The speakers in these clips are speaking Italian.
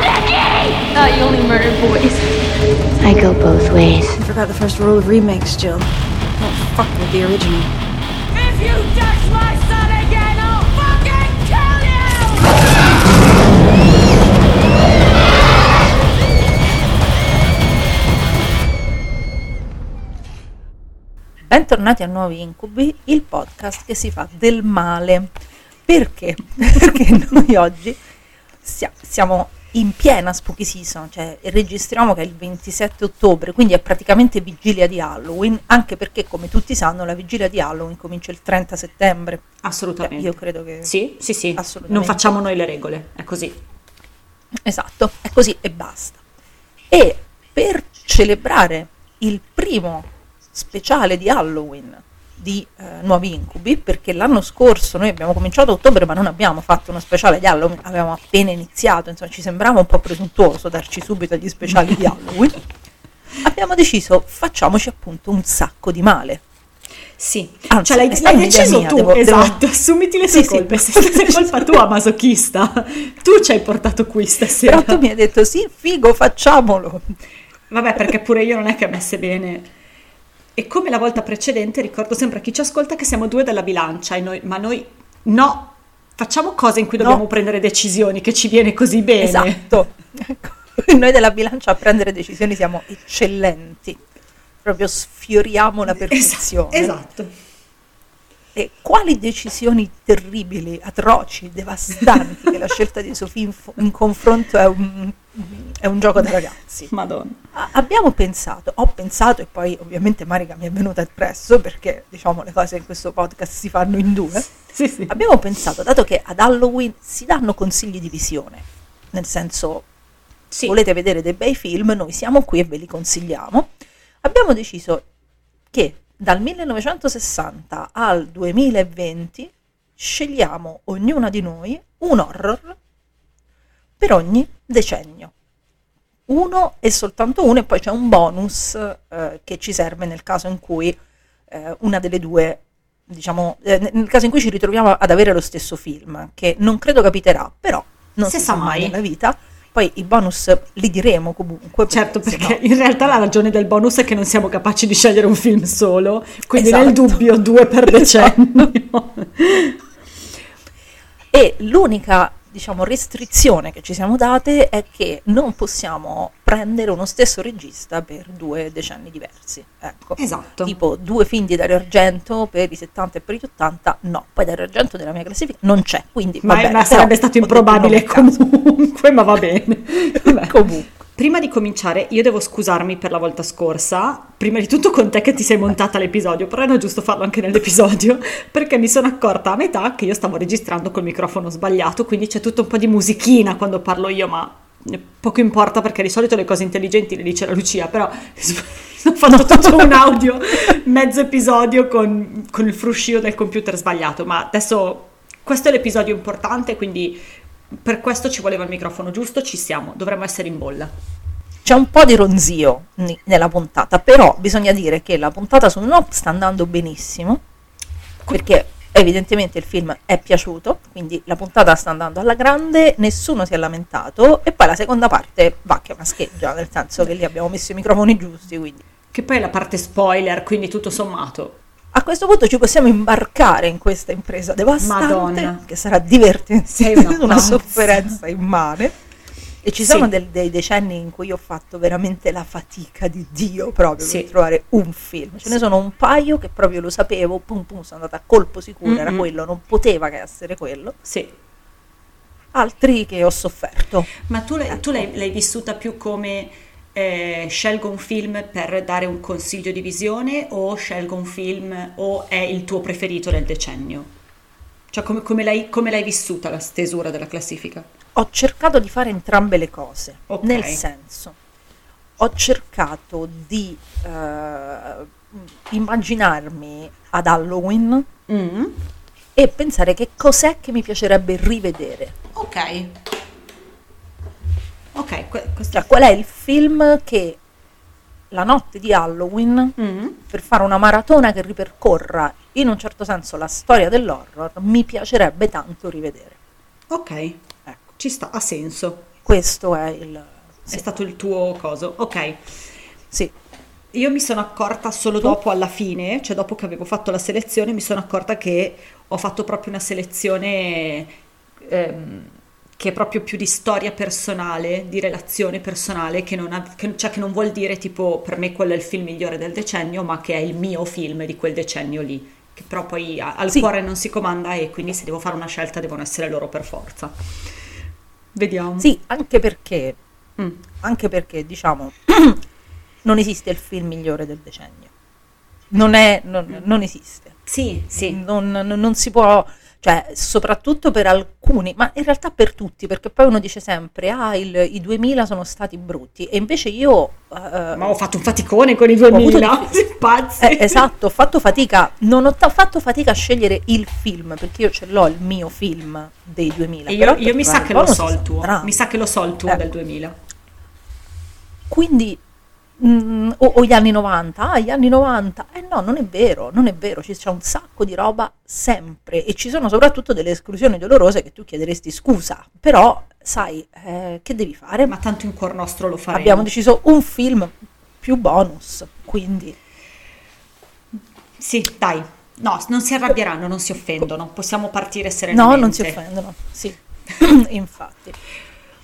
Nicky! Thought you only murdered boys. I go both ways. You forgot the first rule of remakes, Jill. Don't fuck with the original. If you touch my son again, I'll fucking kill you! Bentornati a Nuovi Incubi, il podcast che si fa del male. Perché? Perché noi oggi sia- siamo in piena spooky season, cioè registriamo che è il 27 ottobre, quindi è praticamente vigilia di Halloween, anche perché come tutti sanno la vigilia di Halloween comincia il 30 settembre. Assolutamente. Cioè, io credo che... Sì, sì, sì. Assolutamente. Non facciamo noi le regole, è così. Esatto, è così e basta. E per celebrare il primo speciale di Halloween di eh, Nuovi Incubi, perché l'anno scorso noi abbiamo cominciato a ottobre ma non abbiamo fatto uno speciale di Halloween, avevamo appena iniziato, insomma ci sembrava un po' presuntuoso darci subito gli speciali di Halloween, abbiamo deciso facciamoci appunto un sacco di male. Sì, Anzi, cioè l'hai, l'hai deciso mia, tu, devo- devo- esatto, assumiti le Sì, tue sì. colpe, se è colpa tua masochista, tu ci hai portato qui stasera. Però tu mi hai detto sì, figo, facciamolo. Vabbè, perché pure io non è che messe bene. E come la volta precedente, ricordo sempre a chi ci ascolta che siamo due della bilancia, e noi- ma noi no, facciamo cose in cui No. dobbiamo prendere decisioni, che ci viene così bene. Esatto. Ecco, Noi della bilancia a prendere decisioni siamo eccellenti. Proprio sfioriamo la perfezione. Esatto. E quali decisioni terribili, atroci, devastanti che la scelta di Sofì in, in confronto è un, è un gioco da ragazzi. Madonna. A- Abbiamo pensato, ho pensato e poi ovviamente Marica mi è venuta appresso perché diciamo le cose in questo podcast si fanno in due. Sì, sì. Abbiamo pensato, dato che ad Halloween si danno consigli di visione, nel senso Sì. volete vedere dei bei film, noi siamo qui e ve li consigliamo. Abbiamo deciso che dal 1960 al 2020 scegliamo ognuna di noi un horror per ogni decennio. Uno e soltanto uno, e poi c'è un bonus eh, che ci serve nel caso in cui eh, una delle due, diciamo, eh, nel caso in cui ci ritroviamo ad avere lo stesso film, che non credo capiterà, però non Se si, sa mai nella vita. Poi i bonus li diremo comunque. Certo, se perché no- in realtà la ragione del bonus è che non siamo capaci di scegliere un film solo, quindi nel Esatto. dubbio due per decennio. E l'unica, diciamo, restrizione che ci siamo date è che non possiamo prendere uno stesso regista per due decenni diversi. Ecco. Esatto. Tipo due film di Dario Argento per i 70 e per gli 80, no. Poi Dario Argento nella mia classifica non c'è, quindi Ma, bene, ma sarebbe stato improbabile comunque, ma va bene. Vabbè. Comunque. Prima di cominciare, io devo scusarmi per la volta scorsa, prima di tutto con te che ti sei montata l'episodio, però era giusto farlo anche nell'episodio, perché mi sono accorta a metà che io stavo registrando col microfono sbagliato, quindi c'è tutto un po' di musichina quando parlo io, ma poco importa perché di solito le cose intelligenti le dice la Lucia, però ho fatto tutto un audio, mezzo episodio con, con il fruscio del computer sbagliato, ma adesso questo è l'episodio importante, quindi per questo ci voleva il microfono giusto, ci siamo, dovremmo essere in bolla. C'è un po' di ronzio nella puntata, però bisogna dire che la puntata su Nope sta andando benissimo, perché evidentemente il film è piaciuto, quindi la puntata sta andando alla grande, nessuno si è lamentato e poi la seconda parte va che è una scheggia, nel senso che lì abbiamo messo i microfoni giusti, quindi Che poi è la parte spoiler, quindi tutto sommato. A questo punto ci possiamo imbarcare in questa impresa devastante Madonna. che sarà divertente, Sei una una sofferenza immane. E ci Sì. sono del- dei decenni in cui ho fatto veramente la fatica di Dio proprio Sì. per trovare un film. Ce ne sono un paio che proprio lo sapevo, pum pum, sono andata a colpo sicuro, era Mm-mm. quello, non poteva che essere quello. Sì. Altri che ho sofferto. Ma tu, l'hai, tu l'hai- l'hai vissuta più come eh, scelgo un film per dare un consiglio di visione o scelgo un film o è il tuo preferito del decennio? Cioè come, come l'hai, come l'hai vissuta la stesura della classifica? Ho cercato di fare entrambe le cose, Ok. nel senso, ho cercato di eh, immaginarmi ad Halloween Mm, e pensare che cos'è che mi piacerebbe rivedere. ok. Ok, que- questo Cioè, qual è il film che la notte di Halloween, Mm, per fare una maratona che ripercorra in un certo senso la storia dell'horror, mi piacerebbe tanto rivedere. ok, Ecco, ci sta, ha senso. questo è il... È Sì, stato il tuo coso. Ok. sì. Io mi sono accorta solo dopo alla fine, cioè dopo che avevo fatto la selezione, mi sono accorta che ho fatto proprio una selezione ehm, che è proprio più di storia personale, di relazione personale, che non, ha- che- cioè che non vuol dire tipo per me quello è il film migliore del decennio, ma che è il mio film di quel decennio lì, che però poi al Sì. cuore non si comanda e quindi se devo fare una scelta devono essere loro per forza. Vediamo. Sì, anche perché, Mm. anche perché, diciamo, non esiste il film migliore del decennio. Non è, non, non esiste. Sì, sì. Non, non- non si può, cioè, soprattutto per alcuni, ma in realtà per tutti, perché poi uno dice sempre, ah, il- i 2000 sono stati brutti, e invece io... eh, Ma ho fatto un faticone con i avuto 2000, difficoltà. pazzi. eh, esatto, ho fatto fatica, non ho ta- fatto fatica a scegliere il film, perché io ce l'ho il mio film dei 2000. E io, io mi sa per che trovare lo so il tuo, mi sa che lo so il tuo Eh. del 2000. Quindi, mm, o, o gli anni 90, ah, gli anni 90, eh no, non è vero, non è vero, ci c'è un sacco di roba sempre e ci sono soprattutto delle esclusioni dolorose che tu chiederesti scusa, però sai, eh, che devi fare? Ma tanto in cuor nostro lo faremo. Abbiamo deciso un film più bonus, quindi Sì, dai. No, non si arrabbieranno, non si offendono. Possiamo partire no, serenamente. non si offendono, sì, infatti.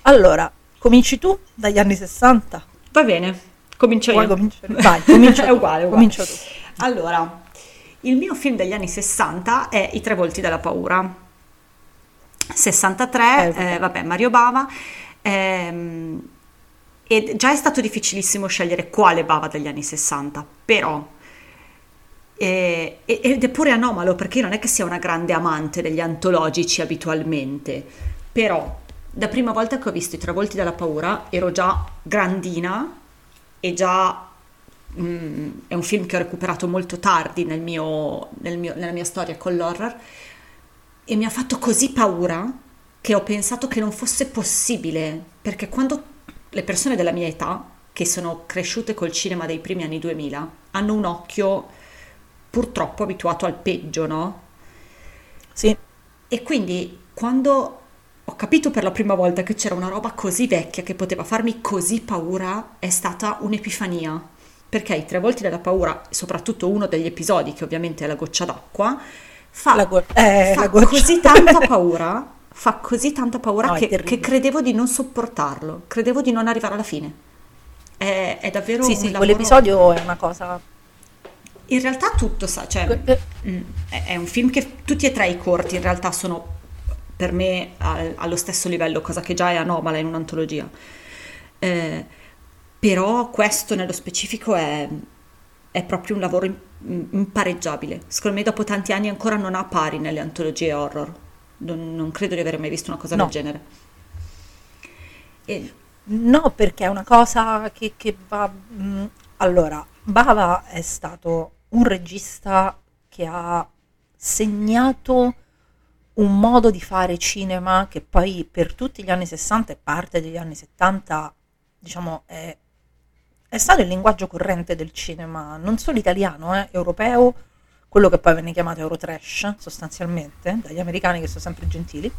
Allora, cominci tu dagli anni 60? Va bene, comincio Vuoi io. cominciare? Vai, comincia è uguale, uguale. comincia tu. Allora, il mio film degli anni 60 è I tre volti della paura. 63, Eh, vabbè. eh, vabbè, Mario Bava. ehm, e già è stato difficilissimo scegliere quale Bava degli anni 60, però eh, ed è pure anomalo perché io non è che sia una grande amante degli antologici abitualmente, però la prima volta che ho visto I tre volti della paura ero già grandina e già mm, è un film che ho recuperato molto tardi nel mio- nel mio- nella mia storia con l'horror e mi ha fatto così paura che ho pensato che non fosse possibile, perché quando le persone della mia età, che sono cresciute col cinema dei primi anni 2000, hanno un occhio purtroppo abituato al peggio, no? Sì, E quindi quando ho capito per la prima volta che c'era una roba così vecchia che poteva farmi così paura, è stata un'epifania. Perché i tre volti della paura, soprattutto uno degli episodi, che ovviamente è la goccia d'acqua, fa, La go- eh, fa la goccia. così tanta paura, fa così tanta paura No, che, che credevo di non sopportarlo, credevo di non arrivare alla fine. È, è davvero sì, un sì, lavoro- quell'episodio è una cosa... In realtà tutto, sa, cioè, Mm, è un film che tutti e tre i corti in realtà sono per me al- allo stesso livello, cosa che già è anomala in un'antologia. Eh, però questo nello specifico è, è proprio un lavoro im- impareggiabile. Secondo me dopo tanti anni ancora non ha pari nelle antologie horror. Non, non credo di aver mai visto una cosa No. del genere. E- No, perché è una cosa che, che va... mm, allora, Bava è stato un regista che ha segnato un modo di fare cinema che poi per tutti gli anni 60 e parte degli anni 70, diciamo, è, è stato il linguaggio corrente del cinema, non solo italiano, eh, europeo, quello che poi venne chiamato Eurotrash sostanzialmente, dagli americani che sono sempre gentili.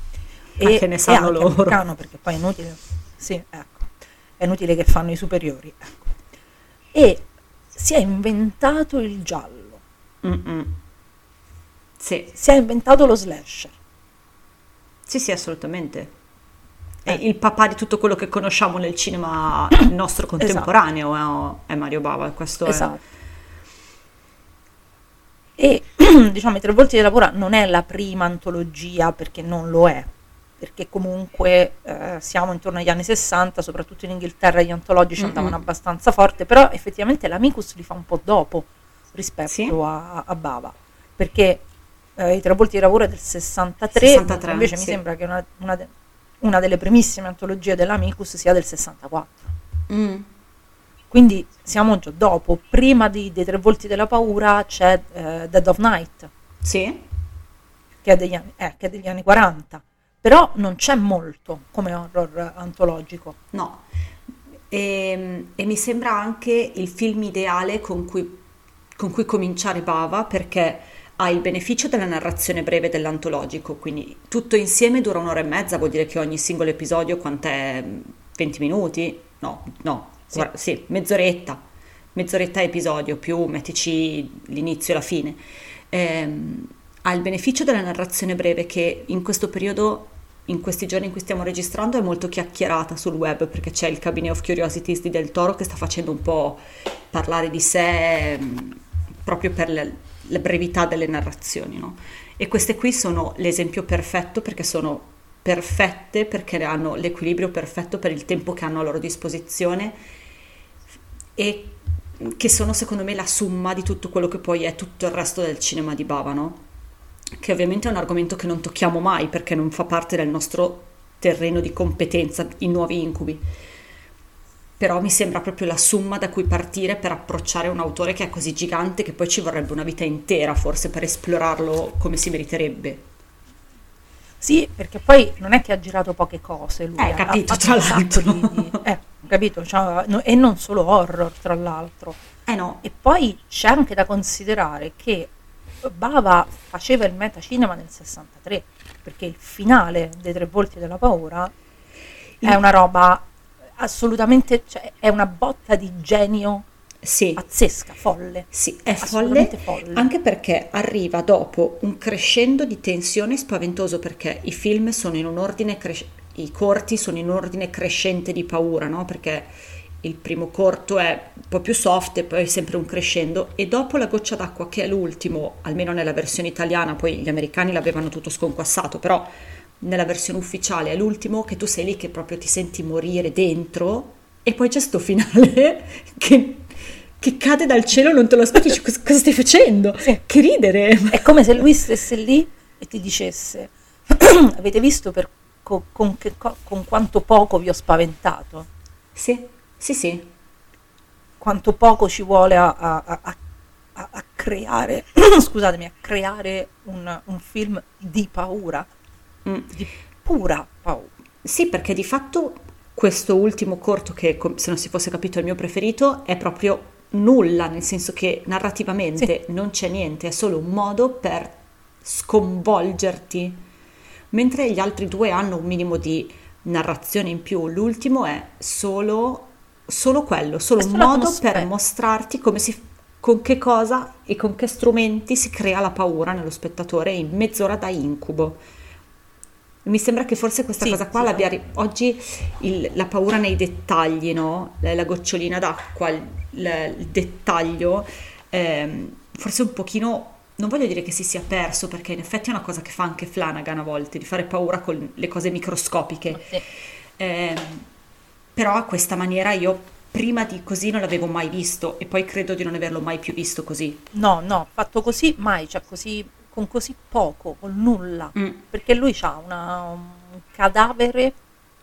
Ah, che ne sanno anche loro. americano, perché poi è inutile, sì, ecco, è inutile che fanno i superiori. ecco. E si è inventato il giallo, Mm-mm. Sì, si è inventato lo slasher. Sì, sì, assolutamente. È Eh. il papà di tutto quello che conosciamo nel cinema nostro contemporaneo è, è Mario Bava, questo è... Esatto. E diciamo i tre volti della paura non è la prima antologia perché non lo è, perché comunque eh, siamo intorno agli anni 60, soprattutto in Inghilterra gli antologici andavano abbastanza forte, però effettivamente l'Amicus li fa un po' dopo rispetto Sì. a, a Bava, perché eh, I tre volti di lavoro è del 63, 63, invece sì. mi sembra che una, una de- una delle primissime antologie dell'Amicus sia del 64. Mm. Quindi siamo già dopo. Prima di- dei tre volti della paura c'è eh, Dead of Night, Sì, che è, degli anni, eh, che è degli anni 40. Però non c'è molto come horror antologico. no. E, e mi sembra anche il film ideale con cui, con cui cominciare Bava perché ha il beneficio della narrazione breve dell'antologico, quindi tutto insieme dura un'ora e mezza, vuol dire che ogni singolo episodio quant'è? 20 minuti? No, no, Sì. guarda- sì, mezz'oretta, mezz'oretta episodio più mettici l'inizio e la fine. Ehm, ha il beneficio della narrazione breve che in questo periodo, in questi giorni in cui stiamo registrando, è molto chiacchierata sul web perché c'è il Cabinet of Curiosities di Del Toro che sta facendo un po' parlare di sé ehm, proprio per la, la brevità delle narrazioni, no? E queste qui sono l'esempio perfetto perché sono perfette, perché hanno l'equilibrio perfetto per il tempo che hanno a loro disposizione e che sono secondo me la somma di tutto quello che poi è tutto il resto del cinema di Bava, no? Che ovviamente è un argomento che non tocchiamo mai perché non fa parte del nostro terreno di competenza, i nuovi incubi. Però mi sembra proprio la somma da cui partire per approcciare un autore che è così gigante che poi ci vorrebbe una vita intera forse per esplorarlo come si meriterebbe. Sì, perché poi non è che ha girato poche cose lui, Eh, ha- capito, ha tra l'altro. di- eh, capito, cioè, no- e non solo horror, tra l'altro. Eh no, E poi c'è anche da considerare che Bava faceva il metacinema nel 63, perché il finale dei Tre Volti della Paura è una roba assolutamente, cioè, è una botta di genio sì. pazzesca, folle. Sì, è folle, folle. anche perché arriva dopo un crescendo di tensione spaventoso perché i film sono in un ordine cres- i corti sono in un ordine crescente di paura, no? Perché il primo corto è un po' più soft e poi è sempre un crescendo e dopo la goccia d'acqua che è l'ultimo, almeno nella versione italiana, poi gli americani l'avevano tutto sconquassato, però nella versione ufficiale è l'ultimo che tu sei lì che proprio ti senti morire dentro e poi c'è sto finale che, che cade dal cielo, non te lo aspetti, dici, cosa, stai facendo? Sì. Che ridere! È come se lui stesse lì e ti dicesse: Avete visto per co- con, che co- con quanto poco vi ho spaventato? Sì, sì, sì. Quanto poco ci vuole a, a- a- a- a creare, scusatemi, a creare un, un film di paura, Mm. di pura paura. Sì, perché di fatto questo ultimo corto, che se non si fosse capito è il mio preferito, è proprio nulla, nel senso che narrativamente non c'è niente, è solo un modo per sconvolgerti, mentre gli altri due hanno un minimo di narrazione in più. L'ultimo è solo, solo quello, solo un modo per mostrarti come si, con che cosa e con che strumenti si crea la paura nello spettatore in mezz'ora da incubo. Mi sembra che forse questa Sì, cosa qua sì, l'abbia oggi il- la paura nei dettagli, no? La, la gocciolina d'acqua, il, il- il dettaglio, ehm, forse un pochino, non voglio dire che si sia perso, perché in effetti è una cosa che fa anche Flanagan a volte, di fare paura con le cose microscopiche. Sì. Ehm, però a questa maniera io prima di così non l'avevo mai visto e poi credo di non averlo mai più visto così. No, no, fatto così mai, cioè così, con così poco, con nulla, Mm. perché lui ha un cadavere,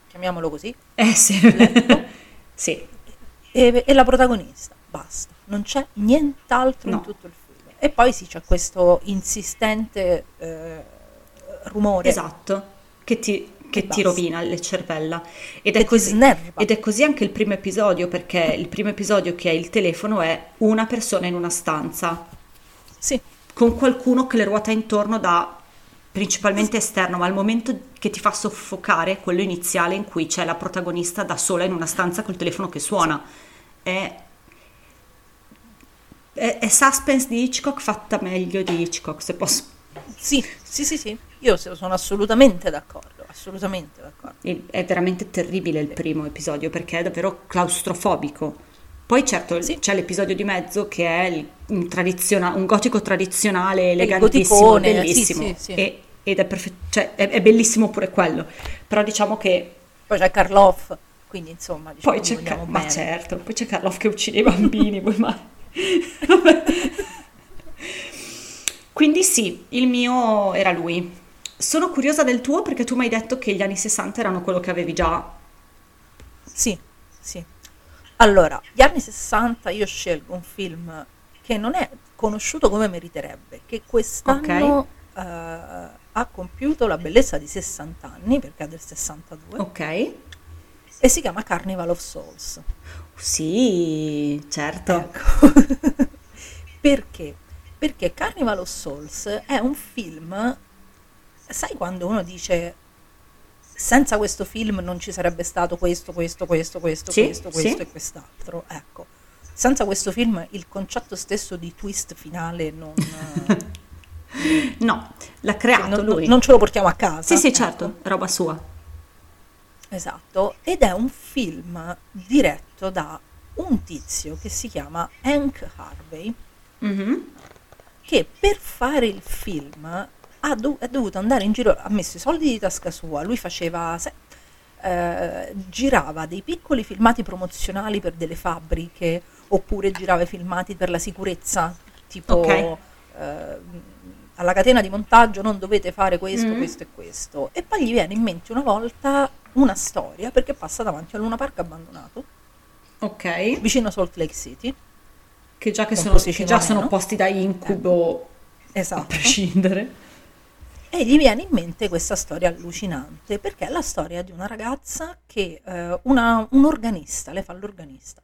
chiamiamolo così, Eh sì. Letto. sì. e, e la protagonista, basta, non c'è nient'altro No. in tutto il film. E poi sì, c'è questo insistente eh, rumore Esatto, che ti, che ti basta. rovina le cervella. Ed è, così, ed è così anche il primo episodio, perché il primo episodio che è il telefono è una persona in una stanza, Sì, con qualcuno che le ruota intorno da principalmente esterno, ma il momento che ti fa soffocare è quello iniziale in cui c'è la protagonista da sola in una stanza col telefono che suona. È, è, è suspense di Hitchcock fatta meglio di Hitchcock, se posso sì, sì, sì, sì, io so- sono assolutamente d'accordo, assolutamente d'accordo. È veramente terribile il primo episodio perché è davvero claustrofobico. Poi certo Sì. c'è l'episodio di mezzo che è il- un, tradiziona- un gotico tradizionale, elegantissimo, bellissimo. sì, sì. E- ed è, perfe- cioè, è, è bellissimo pure quello. Però diciamo che Poi c'è Karloff, quindi insomma, diciamo, poi c'è, vogliamo Ca- ma certo, poi c'è Karloff che uccide i bambini, poi ma... Quindi sì, il mio era lui. Sono curiosa del tuo perché tu mi hai detto che gli anni 60 erano quello che avevi già. Sì, sì. Allora, gli anni 60 io scelgo un film che non è conosciuto come meriterebbe, che quest'anno eh, ha compiuto la bellezza di 60 anni, perché è del 62, Ok. e si chiama Carnival of Souls. Sì, certo. Ecco. Perché? Perché Carnival of Souls è un film, sai quando uno dice senza questo film non ci sarebbe stato questo, questo, questo, questo, Sì, questo, questo sì. e quest'altro. Ecco, senza questo film il concetto stesso di twist finale non, No, l'ha creato non- lui. non ce lo portiamo a casa. Sì, sì, ecco. certo, roba sua. Esatto, ed è un film diretto da un tizio che si chiama Hank Harvey, Mhm. che per fare il film ha, dov- è dovuto andare in giro, ha messo i soldi di tasca sua, lui faceva, se- eh, girava dei piccoli filmati promozionali per delle fabbriche, oppure girava i filmati per la sicurezza, tipo Ok. eh, alla catena di montaggio non dovete fare questo, Mm. questo e questo. E poi gli viene in mente una volta una storia, perché passa davanti a un Luna Park abbandonato, Ok, vicino a Salt Lake City. che già, che sono, che già sono posti da incubo a Esatto. prescindere. E gli viene in mente questa storia allucinante, perché è la storia di una ragazza che, eh, una- un organista, lei fa l'organista,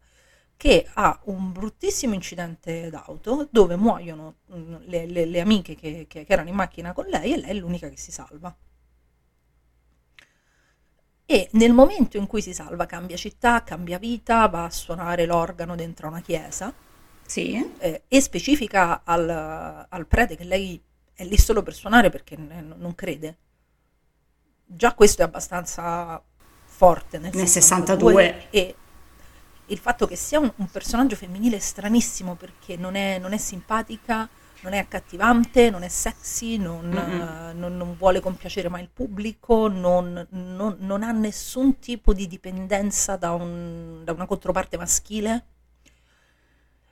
che ha un bruttissimo incidente d'auto dove muoiono mm, le, le- le amiche che, che- che erano in macchina con lei e lei è l'unica che si salva. E nel momento in cui si salva cambia città, cambia vita, va a suonare l'organo dentro una chiesa Sì, eh, e specifica al, al prete che lei è lì solo per suonare perché non crede. Già questo è abbastanza forte nel, Nel 62 e il fatto che sia un, un personaggio femminile è stranissimo perché non è, non è simpatica, non è accattivante, non è sexy, non, Mm-mm. eh, non- non vuole compiacere mai il pubblico, non, non- non ha nessun tipo di dipendenza da, un- da una controparte maschile.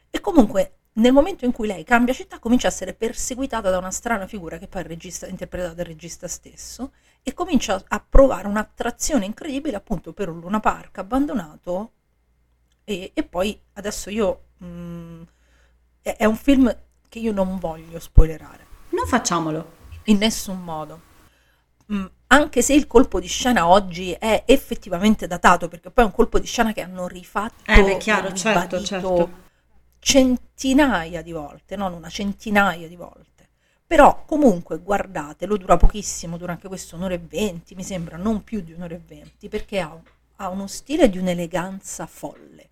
E comunque, nel momento in cui lei cambia città, comincia a essere perseguitata da una strana figura che poi è il regista, interpretata dal regista stesso, e comincia a provare un'attrazione incredibile appunto per un Luna Park abbandonato. E, e poi adesso io. mm, è, è un film che io non voglio spoilerare non facciamolo. in nessun modo. Mm, anche se il colpo di scena oggi è effettivamente datato, perché poi è un colpo di scena che hanno rifatto Eh, beh, chiaro, certo, certo. Centinaia di volte, non una centinaia di volte. Però comunque guardatelo, dura pochissimo, dura anche questo un'ora e venti, mi sembra, non più di un'ora e venti, perché ha, ha uno stile di un'eleganza folle,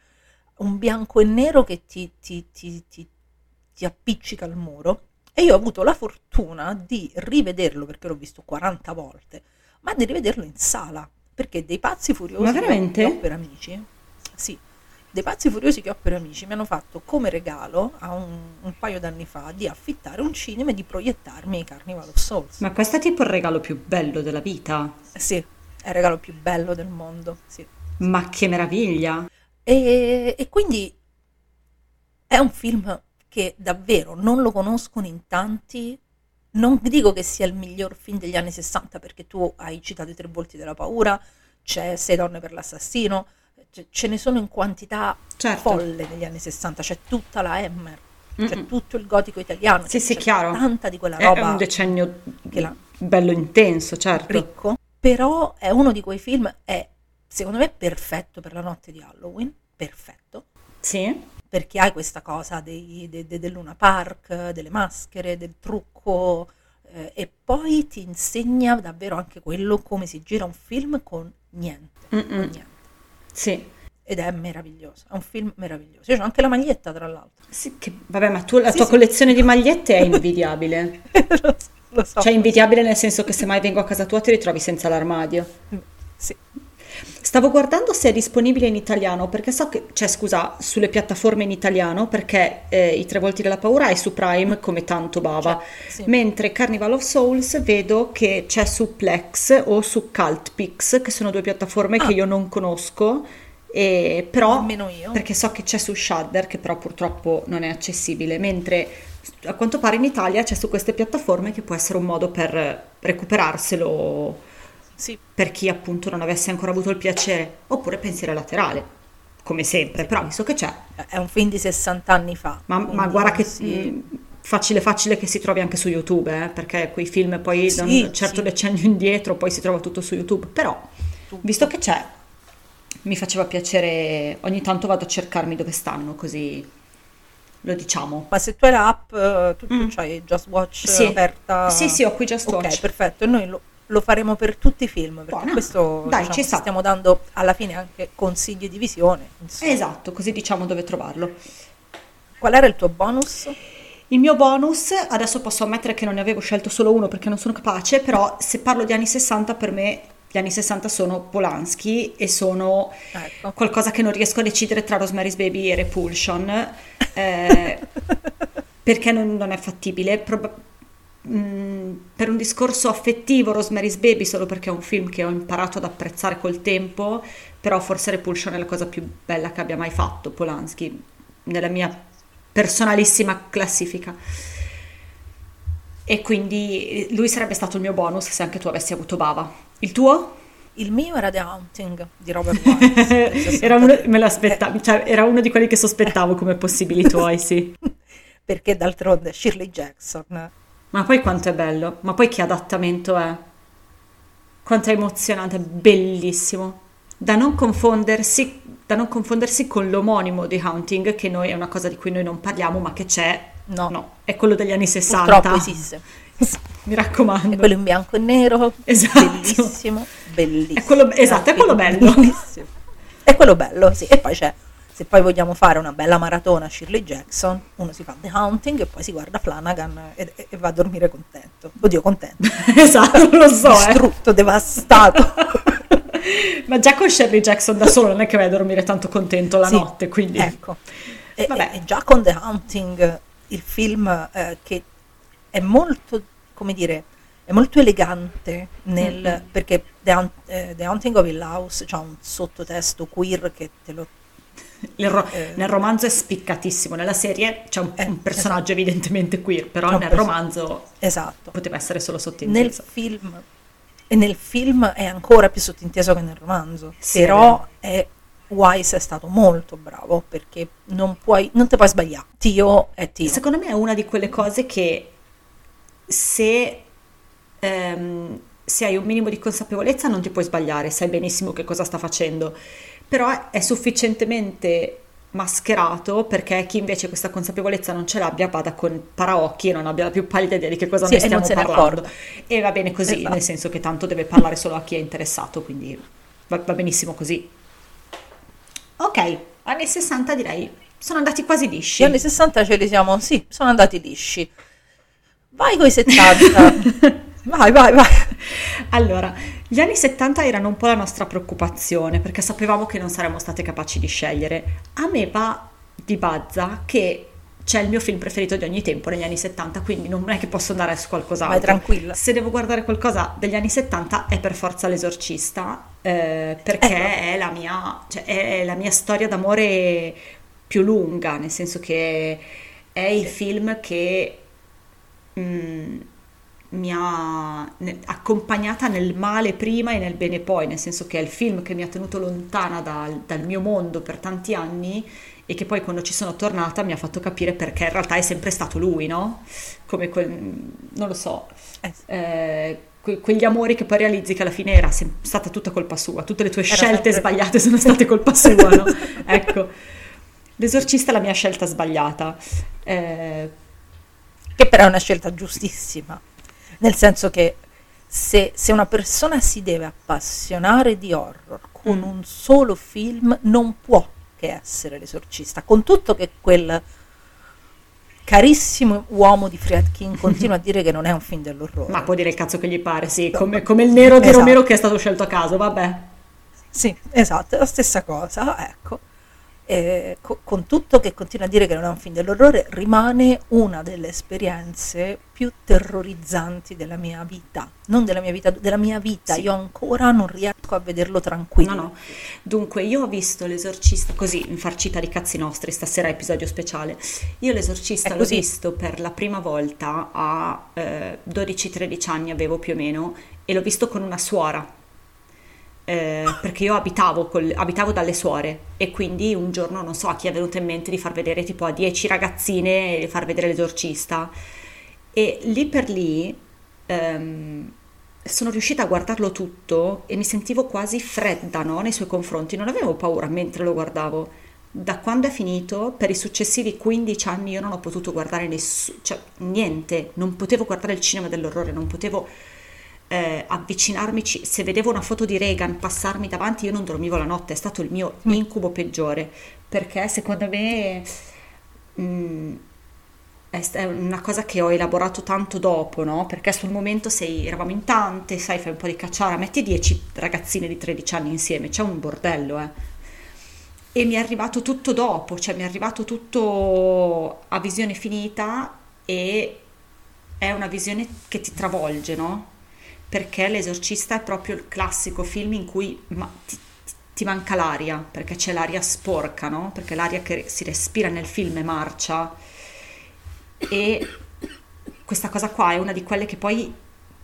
un bianco e nero che ti, ti- ti- ti- ti appiccica al muro. E io ho avuto la fortuna di rivederlo, perché l'ho visto 40 volte, ma di rivederlo in sala, perché dei pazzi furiosi Ma veramente? per amici, sì, dei pazzi furiosi che ho per amici mi hanno fatto come regalo a un, un paio d'anni fa di affittare un cinema e di proiettarmi i Carnival of Souls. Ma questo è tipo il regalo più bello della vita. Sì, è il regalo più bello del mondo, sì. Ma che meraviglia! E, e quindi è un film che davvero non lo conoscono in tanti. Non dico che sia il miglior film degli anni 60 perché tu hai citato i tre volti della paura, c'è Sei donne per l'assassino, ce- ce ne sono in quantità Certo. folle negli anni 60, c'è tutta la Hammer, c'è tutto il gotico italiano, Sì, c'è- sì, c'è chiaro. tanta di quella È roba un decennio la- bello intenso, certo. ricco, però è uno di quei film, è secondo me perfetto per la notte di Halloween, perfetto, Sì, perché hai questa cosa dei, de- de- del Luna Park, delle maschere, del trucco, eh, e poi ti insegna davvero anche quello come si gira un film con niente, con niente. Sì. Ed è meraviglioso, è un film meraviglioso. Io ho anche la maglietta, tra l'altro. Sì, che- vabbè, ma tu, la Sì, tua sì. collezione di magliette è invidiabile. lo so. Cioè, invidiabile nel senso che se mai vengo a casa tua ti ritrovi senza l'armadio. Sì. Stavo guardando se è disponibile in italiano, perché so che, cioè scusa, sulle piattaforme in italiano, perché eh, I Tre Volti della Paura è su Prime come tanto bava, Cioè, sì. mentre Carnival of Souls vedo che c'è su Plex o su Cultpix, che sono due piattaforme Ah. che io non conosco E, però, perché so che c'è su Shudder, che però purtroppo non è accessibile, mentre a quanto pare in Italia c'è su queste piattaforme che può essere un modo per recuperarselo Sì, per chi appunto non avesse ancora avuto il piacere, oppure pensiero laterale, come sempre, però visto che c'è, è un film di 60 anni fa. ma, ma guarda che sì. mh, facile facile che si trovi anche su YouTube, eh, perché quei film poi da Sì, un certo sì. decennio indietro poi si trova tutto su YouTube, però visto che c'è, mi faceva piacere, ogni tanto vado a cercarmi dove stanno, così lo diciamo. Ma se tu hai l'app, eh, tu, tu Mm. c'hai Just Watch Sì. aperta? Sì, sì, ho qui Just Ok, Watch. perfetto. E noi lo, lo faremo per tutti i film, perché Buona. questo Dai, diciamo, ci stiamo dando alla fine anche consigli di visione. insomma. Esatto, così diciamo dove trovarlo. Qual era il tuo bonus? Il mio bonus, adesso posso ammettere che non ne avevo scelto solo uno perché non sono capace, però se parlo di anni 60 per me gli anni 60 sono Polanski e sono Ecco. qualcosa che non riesco a decidere tra Rosemary's Baby e Repulsion eh, perché non, non è fattibile. Prob- mm, per un discorso affettivo Rosemary's Baby solo perché è un film che ho imparato ad apprezzare col tempo, però forse Repulsion è la cosa più bella che abbia mai fatto Polanski nella mia personalissima classifica. E quindi lui sarebbe stato il mio bonus se anche tu avessi avuto Bava. Il tuo? Il mio era The Haunting di Robert Wise. del 63. era, uno, me l'aspettavo, cioè, era uno di quelli che sospettavo come possibili tuoi, sì. Perché d'altronde Shirley Jackson. Ma poi quanto è bello, ma poi che adattamento è. Quanto è emozionante, bellissimo. Da non confondersi, da non confondersi con l'omonimo di Haunting, che noi è una cosa di cui noi non parliamo, ma che c'è. No. No, è quello degli anni 60. Purtroppo esiste. Mi raccomando. È quello in bianco e nero. Esatto. Bellissimo. Bellissimo. È quello- esatto, è quello bello. Bellissimo. È quello bello, sì. E poi c'è, se poi vogliamo fare una bella maratona Shirley Jackson, uno si fa The Haunting e poi si guarda Flanagan e, e va a dormire contento. Oddio, contento. esatto, lo so, eh. Distrutto, devastato. Ma già con Shirley Jackson da solo non è che vai a dormire tanto contento la Sì, notte, quindi... Ecco. E, Vabbè. e- già con The Haunting, il film eh, che è molto, come dire, è molto elegante nel, perché The, eh, The Haunting of Hill House c'ha un sottotesto queer che te lo... Ro- Eh. nel romanzo è spiccatissimo, nella serie c'è un, Eh, un personaggio evidentemente queer, però un nel romanzo Esatto. poteva essere solo Nel sottinteso. film, e nel film è ancora più sottinteso che nel romanzo, Sì, però è... Wise è stato molto bravo perché non puoi, non ti puoi sbagliare. Tio è Tio. Secondo me è una di quelle cose che se, ehm, se hai un minimo di consapevolezza non ti puoi sbagliare, sai benissimo che cosa sta facendo, però è sufficientemente mascherato perché chi invece questa consapevolezza non ce l'abbia vada con paraocchi e non abbia la più pallida idea di che cosa Sì, stiamo parlando. accorga. E va bene così, Esatto. nel senso che tanto deve parlare solo a chi è interessato, quindi va, va benissimo così. Ok, anni 60 direi sono andati quasi lisci. Gli anni 60 ce li siamo, sì, sono andati lisci. Vai con i 70. vai, vai, vai. Allora, gli anni 70 erano un po' la nostra preoccupazione perché sapevamo che non saremmo state capaci di scegliere. A me va di bazza che c'è il mio film preferito di ogni tempo negli anni 70, quindi non è che posso andare su qualcos'altro. Vai tranquilla. Se devo guardare qualcosa degli anni 70 è per forza l'esorcista, eh, perché è, la mia, cioè, è la mia storia d'amore più lunga, nel senso che è il film che mm, mi ha accompagnata nel male prima e nel bene poi, nel senso che è il film che mi ha tenuto lontana dal, dal mio mondo per tanti anni e che poi quando ci sono tornata mi ha fatto capire perché in realtà è sempre stato lui, no? Come quel, non lo so, Eh, eh, que- quegli amori che poi realizzi che alla fine era sem- stata tutta colpa sua, tutte le tue Era scelte sempre- sbagliate sono state colpa sua, no? Ecco, l'esorcista è la mia scelta sbagliata. Eh, Che però è una scelta giustissima. Nel senso che se, se una persona si deve appassionare di horror con Mm. un solo film, non può che essere l'esorcista. Con tutto che quel carissimo uomo di Friedkin continua a dire che non è un film dell'orrore. ma può dire il cazzo che gli pare, sì, come, come il nero di Esatto. Romero che è stato scelto a caso, vabbè. Sì, esatto, è la stessa cosa, ecco. Eh, co- con tutto che continua a dire che non è un film dell'orrore, rimane una delle esperienze più terrorizzanti della mia vita. Non della mia vita, della mia vita. Sì. Io ancora non riesco a vederlo tranquillo. No, no. Dunque, io ho visto l'esorcista, così infarcita di cazzi nostri, stasera episodio speciale. Io l'esorcista l'ho visto per la prima volta a eh, 12-13 anni, avevo più o meno, e l'ho visto con una suora. Eh, perché io abitavo, col- abitavo dalle suore e quindi un giorno non so a chi è venuto in mente di far vedere tipo a 10 ragazzine e far vedere l'esorcista. E lì per lì ehm, sono riuscita a guardarlo tutto e mi sentivo quasi fredda, no, nei suoi confronti, non avevo paura mentre lo guardavo. Da quando è finito, per i successivi 15 anni io non ho potuto guardare nessuno, cioè niente, non potevo guardare il cinema dell'orrore, non potevo eh, avvicinarmi, ci- se vedevo una foto di Reagan passarmi davanti io non dormivo la notte, è stato il mio incubo peggiore, perché secondo me mm, è st- è una cosa che ho elaborato tanto dopo, no? Perché sul momento sei, eravamo in tante, sai, fai un po' di cacciara, metti 10 ragazzine di 13 anni insieme, c'è un bordello, eh. E mi è arrivato tutto dopo, cioè mi è arrivato tutto a visione finita e è una visione che ti travolge, no? Perché L'esorcista è proprio il classico film in cui ma- ti, ti manca l'aria, perché c'è l'aria sporca, no? Perché l'aria che si respira nel film è marcia e questa cosa qua è una di quelle che poi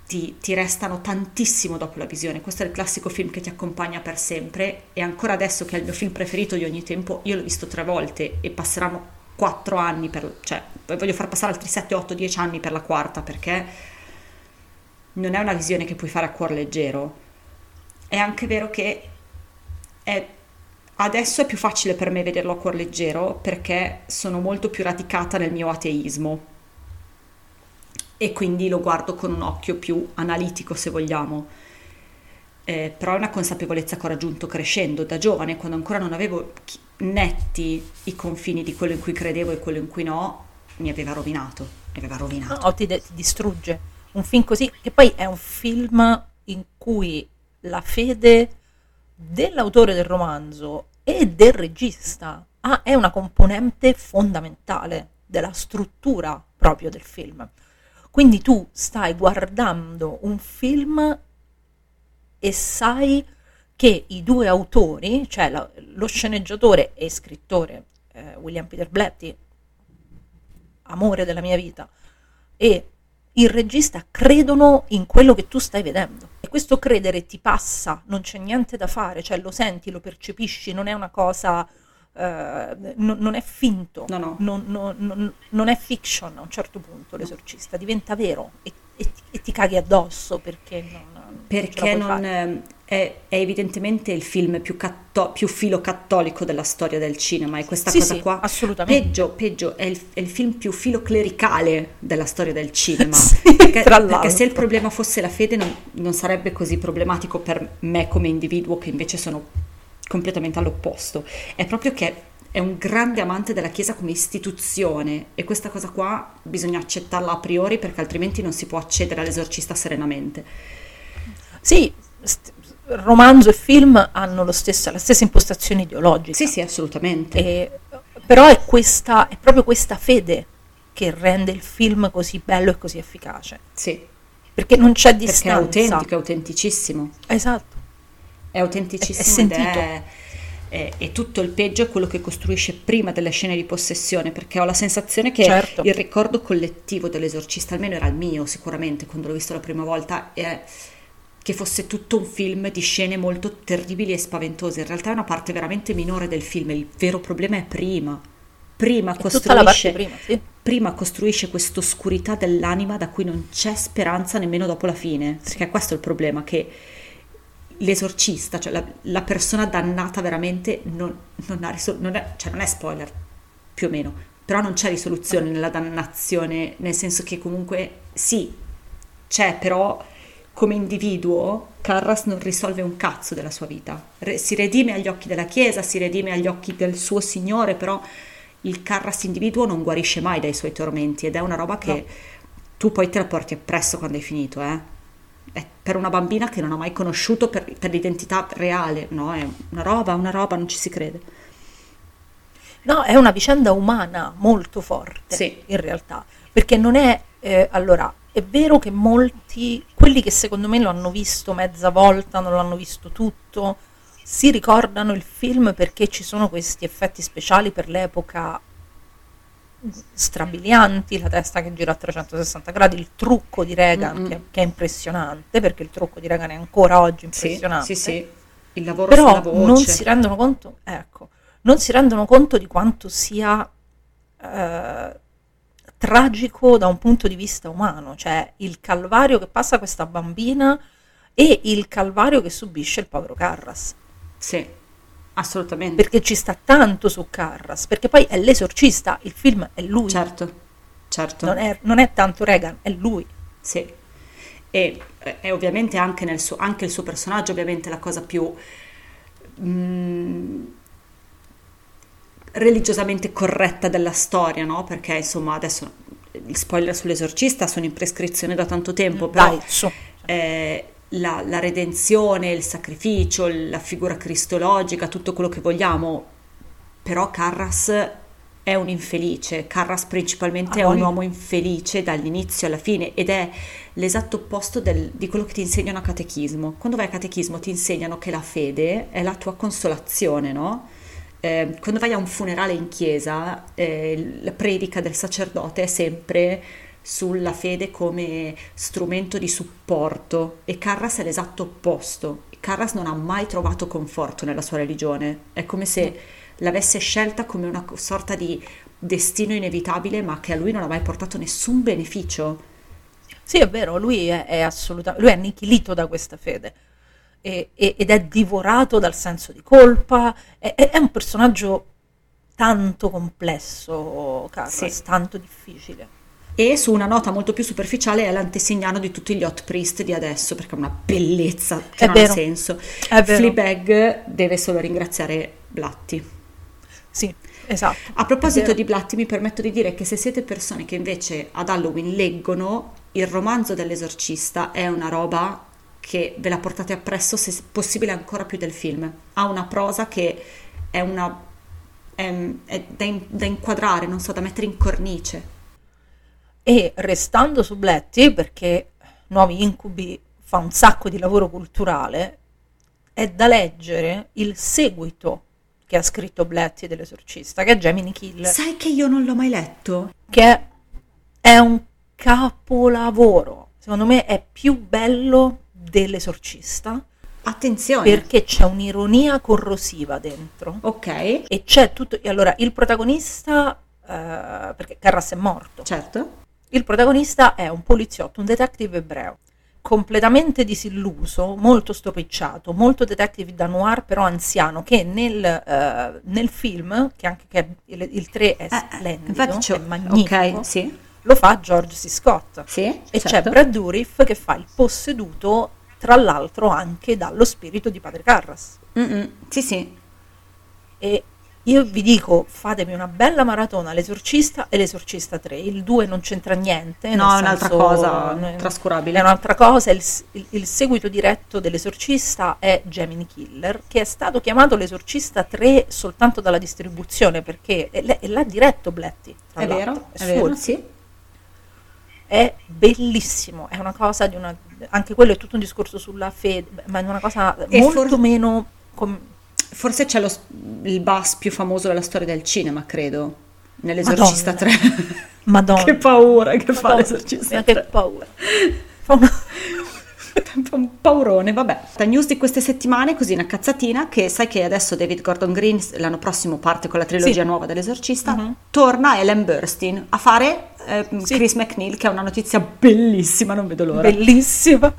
ti, ti restano tantissimo dopo la visione. Questo è il classico film che ti accompagna per sempre e ancora adesso che è il mio film preferito di ogni tempo, io l'ho visto tre volte e passeranno quattro anni per, cioè voglio far passare altri 7, 8, 10 anni per la quarta perché non è una visione che puoi fare a cuor leggero. È anche vero che è- adesso è più facile per me vederlo a cuor leggero perché sono molto più radicata nel mio ateismo e quindi lo guardo con un occhio più analitico se vogliamo. Eh, però è una consapevolezza che ho raggiunto crescendo da giovane, quando ancora non avevo netti i confini di quello in cui credevo e quello in cui no, mi aveva rovinato, mi aveva rovinato. No, ti, de- ti distrugge. Un film così, che poi è un film in cui la fede dell'autore del romanzo e del regista ha- è una componente fondamentale della struttura proprio del film. Quindi tu stai guardando un film e sai che i due autori, cioè la- lo sceneggiatore e scrittore eh, William Peter Blatty, amore della mia vita, e il regista credono in quello che tu stai vedendo. E questo credere ti passa, non c'è niente da fare, cioè lo senti, lo percepisci, non è una cosa, eh, non, non è finto, No, no. Non, non- non- è fiction a un certo punto l'esorcista, diventa vero e, e ti- e ti caghi addosso perché non, Perché non, è, è evidentemente il film più, catto- più filo cattolico della storia del cinema e questa Sì, cosa sì, qua assolutamente. peggio, peggio è il, è il film più filo clericale della storia del cinema. Sì, perché, perché se il problema fosse la fede non, non sarebbe così problematico per me come individuo che invece sono completamente all'opposto. È proprio che è un grande amante della Chiesa come istituzione e questa cosa qua bisogna accettarla a priori perché altrimenti non si può accedere all'esorcista serenamente. Sì, st- romanzo e film hanno lo stesso- la stessa impostazione ideologica. Sì, sì, assolutamente. E- però è, questa, è proprio questa fede che rende il film così bello e così efficace. Sì, Perché non c'è perché è distanza. autentico, è autenticissimo. Esatto. È autenticissimo È- è sentito. è, è- e tutto il peggio è quello che costruisce prima delle scene di possessione, perché ho la sensazione che Certo. il ricordo collettivo dell'esorcista, almeno era il mio sicuramente quando l'ho visto la prima volta, è che fosse tutto un film di scene molto terribili e spaventose. In realtà è una parte veramente minore del film, il vero problema è prima. Prima È costruisce, prima, sì. prima costruisce quest'oscurità dell'anima da cui non c'è speranza nemmeno dopo la fine, perché questo è il problema, che l'esorcista, cioè la, la persona dannata veramente non, non ha risoluzione, non è, cioè non è spoiler, più o meno, però non c'è risoluzione nella dannazione, nel senso che comunque sì, c'è, però come individuo Carras non risolve un cazzo della sua vita, Re- si redime agli occhi della Chiesa, si redime agli occhi del suo Signore, però il Carras individuo non guarisce mai dai suoi tormenti ed è una roba che No. tu poi te la porti appresso quando hai finito, eh. È per una bambina che non ha mai conosciuto per, per l'identità reale, no? È una roba, una roba, non ci si crede. No, è una vicenda umana molto forte, Sì. in realtà, perché non è, eh, allora, è vero che molti, quelli che secondo me lo hanno visto mezza volta, non l'hanno visto tutto, si ricordano il film perché ci sono questi effetti speciali per l'epoca strabilianti, la testa che gira a 360 gradi, il trucco di Reagan che, che è impressionante, perché il trucco di Reagan è ancora oggi Sì, impressionante sì, sì. Il lavoro sulla però voce. non si rendono conto, ecco, non si rendono conto di quanto sia eh, tragico da un punto di vista umano, cioè il calvario che passa questa bambina e il calvario che subisce il povero Carras, Sì, assolutamente. perché ci sta tanto su Carras, perché poi è l'esorcista, il film è lui, Certo, certo. non, è, non è tanto Reagan, è lui. Sì. E è ovviamente anche, nel suo, anche il suo personaggio, ovviamente la cosa più mm, religiosamente corretta della storia, no? Perché insomma adesso gli spoiler sull'esorcista sono in prescrizione da tanto tempo, però Dai, su. eh, la, la redenzione, il sacrificio, la figura cristologica, tutto quello che vogliamo, però Carras è un infelice, Carras principalmente Ah, è un uomo infelice dall'inizio alla fine ed è l'esatto opposto del- di quello che ti insegnano a catechismo. Quando vai a catechismo ti insegnano che la fede è la tua consolazione, no? Eh, quando vai a un funerale in chiesa, eh, la predica del sacerdote è sempre sulla fede come strumento di supporto e Carras è l'esatto opposto. Carras non ha mai trovato conforto nella sua religione, è come se l'avesse scelta come una sorta di destino inevitabile, ma che a lui non ha mai portato nessun beneficio. Sì, è vero, lui è, è assolutamente, lui è annichilito da questa fede e- e- ed è divorato dal senso di colpa, è, è- un personaggio tanto complesso, Carlos, Sì. tanto difficile. E su una nota molto più superficiale è l'antesignano di tutti gli hot priest di adesso, perché è una bellezza che È non ha vero. senso. È vero. Fleabag deve solo ringraziare Blatti. Sì, esatto. A proposito di Blatti, mi permetto di dire che se siete persone che invece ad Halloween leggono il romanzo dell'esorcista, è una roba che ve la portate appresso, se possibile ancora più del film. Ha una prosa che è una è, è da, in- da inquadrare, non so, da mettere in cornice. E restando su Bletti, perché Nuovi Incubi fa un sacco di lavoro culturale, è da leggere il seguito che ha scritto Bletti dell'esorcista, che è Gemini Killer. Sai che io non l'ho mai letto? che è un capolavoro. Secondo me è più bello dell'esorcista Attenzione. perché c'è un'ironia corrosiva dentro Ok, e c'è tutto. e Allora, il protagonista, eh, perché Carras è morto, certo. il protagonista è un poliziotto, un detective ebreo, completamente disilluso, molto stropicciato, molto detective da noir, però anziano, che nel, eh, nel film, che anche che il, il 3 è splendido, infatti è magnifico, Ok, sì. Lo fa George C. Scott. Sì, E certo. c'è Brad Dourif che fa il posseduto, tra l'altro anche dallo spirito di Padre Carras. Mm-mm, Sì, sì. E io vi dico, fatemi una bella maratona, l'esorcista e l'esorcista 3. Il 2 non c'entra niente. No, è un'altra senso- cosa, n- trascurabile. È un'altra cosa. Il, il- il seguito diretto dell'esorcista è Gemini Killer, che è stato chiamato l'esorcista 3 soltanto dalla distribuzione, perché è- l'ha diretto Bletti. tra È l'altro, vero, è suo vero, sì. È bellissimo, è una cosa di una anche quello è tutto un discorso sulla fede, ma è una cosa E molto for- meno com- Forse c'è lo il bus più famoso della storia del cinema, credo. Nell'Esorcista Madonna. 3. Madonna. che paura che fa Madonna, l'Esorcista che 3. paura. Fa una- un paurone, vabbè. La news di queste settimane, così una cazzatina, che sai che adesso David Gordon Green l'anno prossimo parte con la trilogia Sì. nuova dell'Esorcista, Mhm. torna Ellen Burstyn a fare eh, Sì. Chris McNeil, che è una notizia bellissima, non vedo l'ora. bellissima.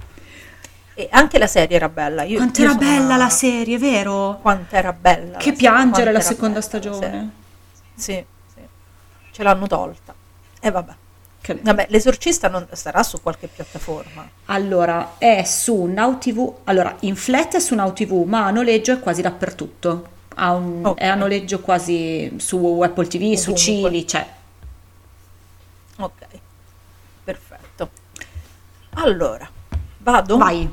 E anche la serie era bella. Io, Quanto io era sono bella la serie, vero? Quanto era bella. Che la piangere la seconda bella stagione. Sì, sì, sì. Ce l'hanno tolta. E vabbè. Che- Vabbè, l'esorcista non sarà su qualche piattaforma. Allora, è su Now TV, allora in flat è su Now TV, ma a noleggio è quasi dappertutto. Un- Ok. È a noleggio quasi su Apple TV, su. Cili, cioè. Ok. Perfetto. Allora, vado? Vai.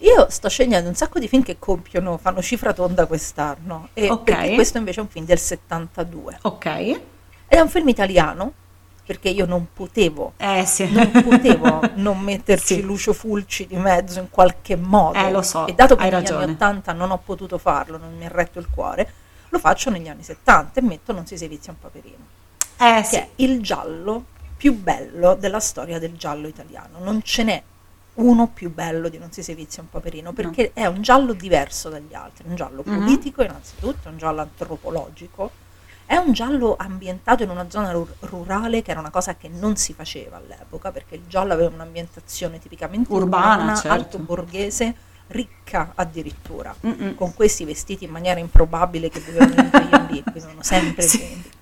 Io sto scegliendo un sacco di film che compiono, fanno cifra tonda quest'anno. E Ok. perché questo invece è un film del 72. Ok. Ed è un film italiano, perché io non potevo, Eh sì. non potevo non metterci Sì. Lucio Fulci di mezzo in qualche modo. Eh, lo so, E dato che negli ragione. anni 80 non ho potuto farlo, non mi ha retto il cuore, lo faccio negli anni 70 e metto Non si sevizia un paperino. Eh che sì. è il giallo più bello della storia del giallo italiano. Non ce n'è uno più bello di Non si sevizia un paperino, perché è un giallo diverso dagli altri, un giallo Mhm. politico innanzitutto, un giallo antropologico, è un giallo ambientato in una zona ru- rurale che era una cosa che non si faceva all'epoca, perché il giallo aveva un'ambientazione tipicamente Urbana, certo. alto borghese, ricca addirittura, Mm-mm. con questi vestiti in maniera improbabile che vivevano in B&B, vivevano sempre Sì.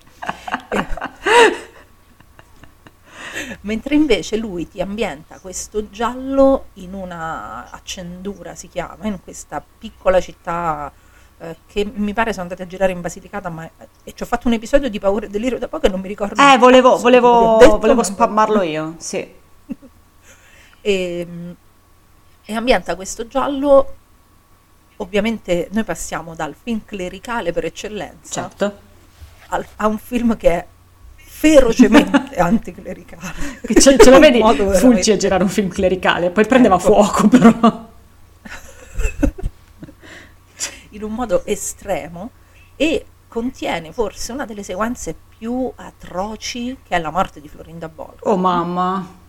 Mentre invece lui ti ambienta questo giallo in una accendura, si chiama, in questa piccola città eh, che mi pare sono andate a girare in Basilicata, ma e ci ho fatto un episodio di paura e delirio da poco e non mi ricordo. Eh, volevo, volevo, detto, volevo ma- spammarlo io, sì. e, e ambienta questo giallo. Ovviamente noi passiamo dal film clericale per eccellenza Certo. al- a un film che è ferocemente anticlericale. Che ce, ce lo vedi Fulci veramente- a girare un film clericale, poi prendeva Ecco. fuoco però. in un modo estremo e contiene forse una delle sequenze più atroci che è la morte di Florinda Bollo. Oh mamma.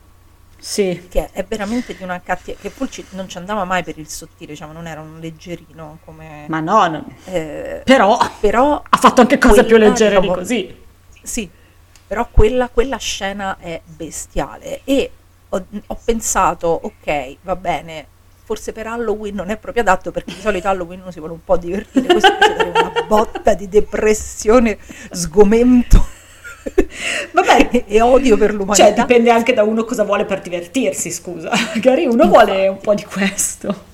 Sì. Che è veramente di una cattiva. che Fulci non ci andava mai per il sottile, diciamo, non era un leggerino come. Ma no, no. eh, però però ha fatto anche cose più leggere di così. Sì, però quella, quella scena è bestiale e ho, ho pensato, ok, va bene, forse per Halloween non è proprio adatto perché di solito Halloween uno si vuole un po' divertire, questo invece dare una botta di depressione, sgomento Vabbè, e, e odio per l'umanità. cioè dipende anche da uno cosa vuole per divertirsi, scusa. Magari uno vuole un po' di questo.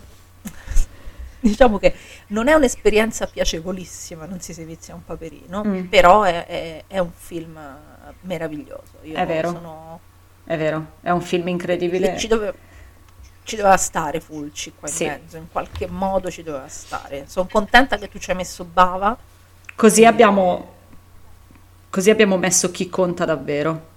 Diciamo che non è un'esperienza piacevolissima, non si sevizia un paperino, Mm. però è, è- è un film meraviglioso. Io È vero. sono- È vero, è un film incredibile. Ci, dove- ci doveva stare Fulci qua in Sì. mezzo, in qualche modo ci doveva stare. Sono contenta che tu ci hai messo Bava. Così abbiamo, così abbiamo messo chi conta davvero.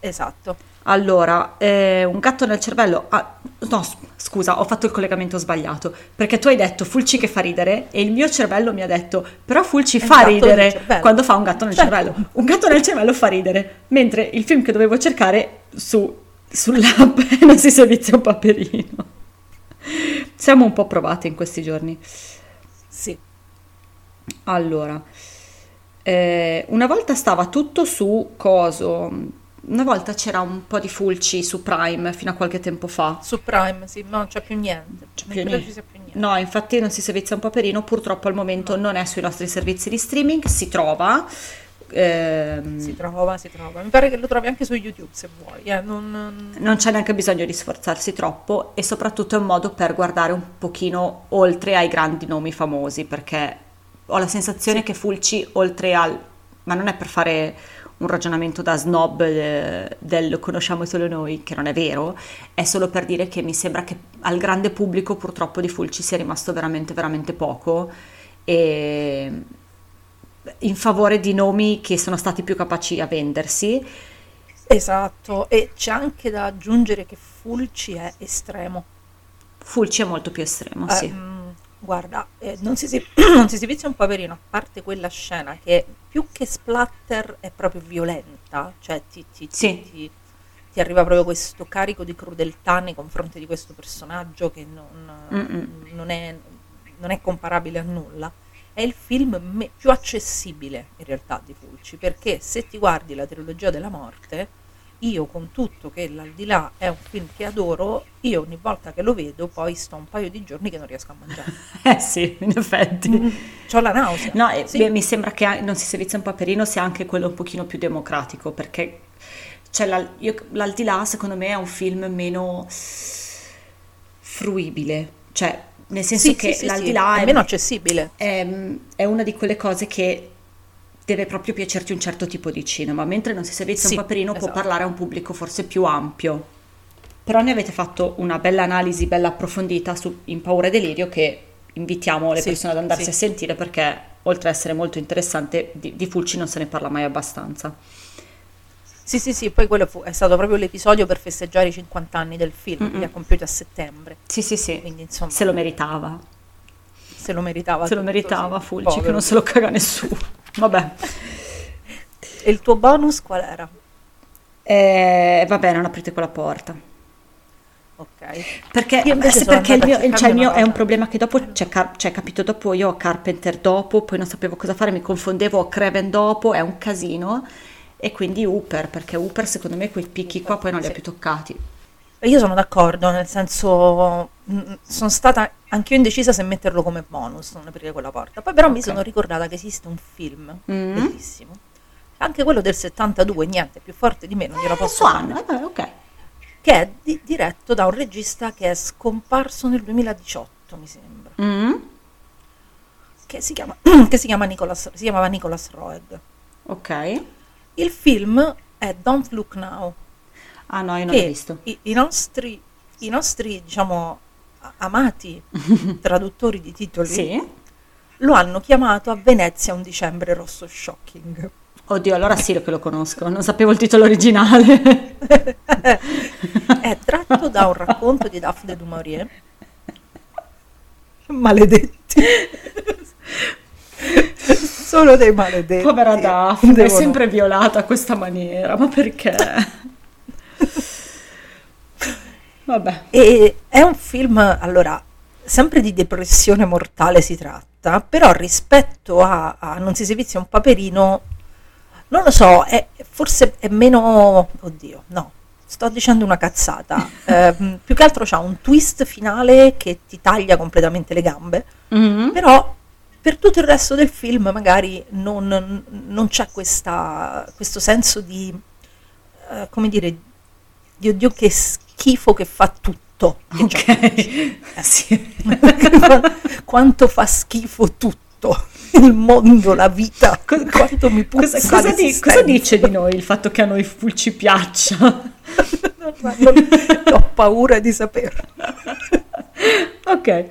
Esatto. Allora, eh, un gatto nel cervello. ah, no, scusa, ho fatto il collegamento sbagliato. Perché tu hai detto Fulci che fa ridere e il mio cervello mi ha detto, però Fulci fa ridere cervello." quando fa un gatto nel Certo. cervello. Un gatto nel cervello fa ridere. Mentre il film che dovevo cercare su, sull'app non si servizia un paperino. Siamo un po' provati in questi giorni. Sì. Allora, eh, una volta stava tutto su coso. Una volta c'era un po' di Fulci su Prime fino a qualche tempo fa. Su Prime, sì, no, non c'è più niente. C'è più niente. sia più niente. No, infatti non si servizia un paperino, purtroppo al momento non è sui nostri servizi di streaming, si trova. Ehm, Si trova, si trova. Mi pare che lo trovi anche su YouTube se vuoi. eh, non- non c'è neanche bisogno di sforzarsi troppo e soprattutto è un modo per guardare un pochino oltre ai grandi nomi famosi perché ho la sensazione che Fulci oltre al ma non è per fare un ragionamento da snob eh, del lo conosciamo solo noi che non è vero è solo per dire che mi sembra che al grande pubblico purtroppo di Fulci sia rimasto veramente veramente poco e in favore di nomi che sono stati più capaci a vendersi Esatto. E c'è anche da aggiungere che Fulci è estremo. Fulci è molto più estremo Eh, sì mm, guarda, eh, non, si, si- non si svizia un poverino, a parte quella scena che più che splatter è proprio violenta, cioè ti, ti- Sì. ti- ti arriva proprio questo carico di crudeltà nei confronti di questo personaggio che non, non è, non è comparabile a nulla. È il film me- più accessibile in realtà di Fulci, perché se ti guardi la trilogia della morte, io con tutto che l'aldilà è un film che adoro, io ogni volta che lo vedo poi sto un paio di giorni che non riesco a mangiare. Eh sì, in effetti. Ho la nausea. No, e Sì. beh, mi sembra che non si servizia un paperino sia anche quello un pochino più democratico, perché cioè, l'al- io- l'Aldilà secondo me è un film meno fruibile, cioè nel senso Sì, che sì, sì, sì, l'Aldilà è è, meno accessibile. è, è una di quelle cose che deve proprio piacerti un certo tipo di cinema, mentre non si servizia Sì, un paperino può esatto. parlare a un pubblico forse più ampio. però ne avete fatto una bella analisi, bella approfondita su In Paura e Delirio che invitiamo le persone ad andarsi a sentire perché oltre ad essere molto interessante di, di Fulci non se ne parla mai abbastanza. Sì, sì, sì, poi quello fu- è stato proprio l'episodio per festeggiare i 50 anni del film, Mm-mm. li ha compiuti a settembre, Sì, sì, sì. quindi insomma Se lo meritava, se lo meritava. se lo tutto, meritava sì. Fulci, che Povero. non se lo caga nessuno. Vabbè, E il tuo bonus qual era? Eh, vabbè, non aprite quella porta. Ok. Perché, perché il mio, cioè, il mio è un problema che dopo c'è, ca- c'è capito dopo, io ho Carpenter dopo, poi non sapevo cosa fare, mi confondevo, ho Craven dopo, è un casino. E quindi Hooper, perché Hooper secondo me quei picchi qua poi non li ha più toccati. Io sono d'accordo, nel senso, mh, sono stata anche io indecisa se metterlo come bonus, non aprire quella porta. Poi però mi Ok. sono ricordata che esiste un film Mm. bellissimo, anche quello del 72, niente, più forte di me, non glielo Eh, posso anno, fare, eh, ok. che è di- diretto da un regista che è scomparso nel 2018, mi sembra, Mm, che si, chiama, che si, chiama Nicolas, si chiamava Nicolas Roeg. ok. Il film è Don't Look Now, Ah no, io non l'ho visto. i, i nostri, i nostri, diciamo, amati traduttori di titoli Sì? lo hanno chiamato a Venezia un dicembre rosso shocking. Oddio, allora sì che lo conosco, non sapevo il titolo originale. È tratto da un racconto di Daphne du Maurier. Maledetti. Sono dei maledetti. Povera Daphne, è Devono- sempre violata a questa maniera, ma perché? Vabbè. E è un film, allora, sempre di depressione mortale si tratta, però rispetto a, a Non si servizia un paperino, non lo so, è, forse è meno... Oddio, no, sto dicendo una cazzata. Ehm, più che altro c'ha un twist finale che ti taglia completamente le gambe, Mm, però per tutto il resto del film magari non, non c'è questa, questo senso di, eh, come dire, di oddio che schifo che fa tutto. che già Ok, sì. quanto fa schifo tutto il mondo, la vita, quanto mi puzza cosa, cosa di- cosa dice di noi il fatto che a noi Full ci piaccia? Non- ho paura di saperlo. ok.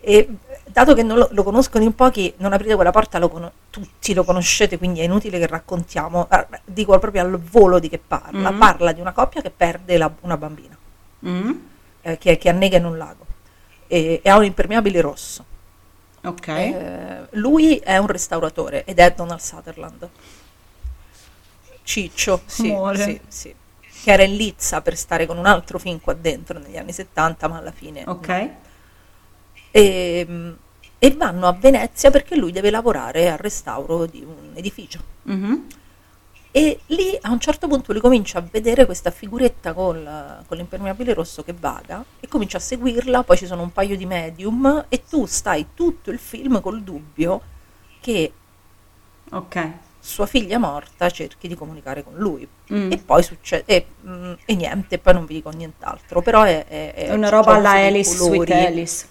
E dato che non lo, lo conoscono in pochi, non aprite quella porta, lo cono- tutti lo conoscete, quindi è inutile che raccontiamo. Ah, Dico proprio al volo di che parla. Mhm. Parla di una coppia che perde la- una bambina, Mm, eh, che, che annega in un lago e, e ha un impermeabile rosso. ok. Eh, lui è un restauratore ed è Donald Sutherland. Ciccio, sì, sì, sì. Che era in lizza per stare con un altro film qua dentro negli anni 70, ma alla fine ok. E, e vanno a Venezia perché lui deve lavorare al restauro di un edificio. Mhm. E lì a un certo punto lui comincia a vedere questa figuretta col- con l'impermeabile rosso che vaga e comincia a seguirla, poi ci sono un paio di medium e tu stai tutto il film col dubbio che Ok. sua figlia morta cerchi di comunicare con lui. Mm. E poi succede, e, mm, e niente, poi non vi dico nient'altro, però è, è- è- una roba alla Alice Sweet. Alice.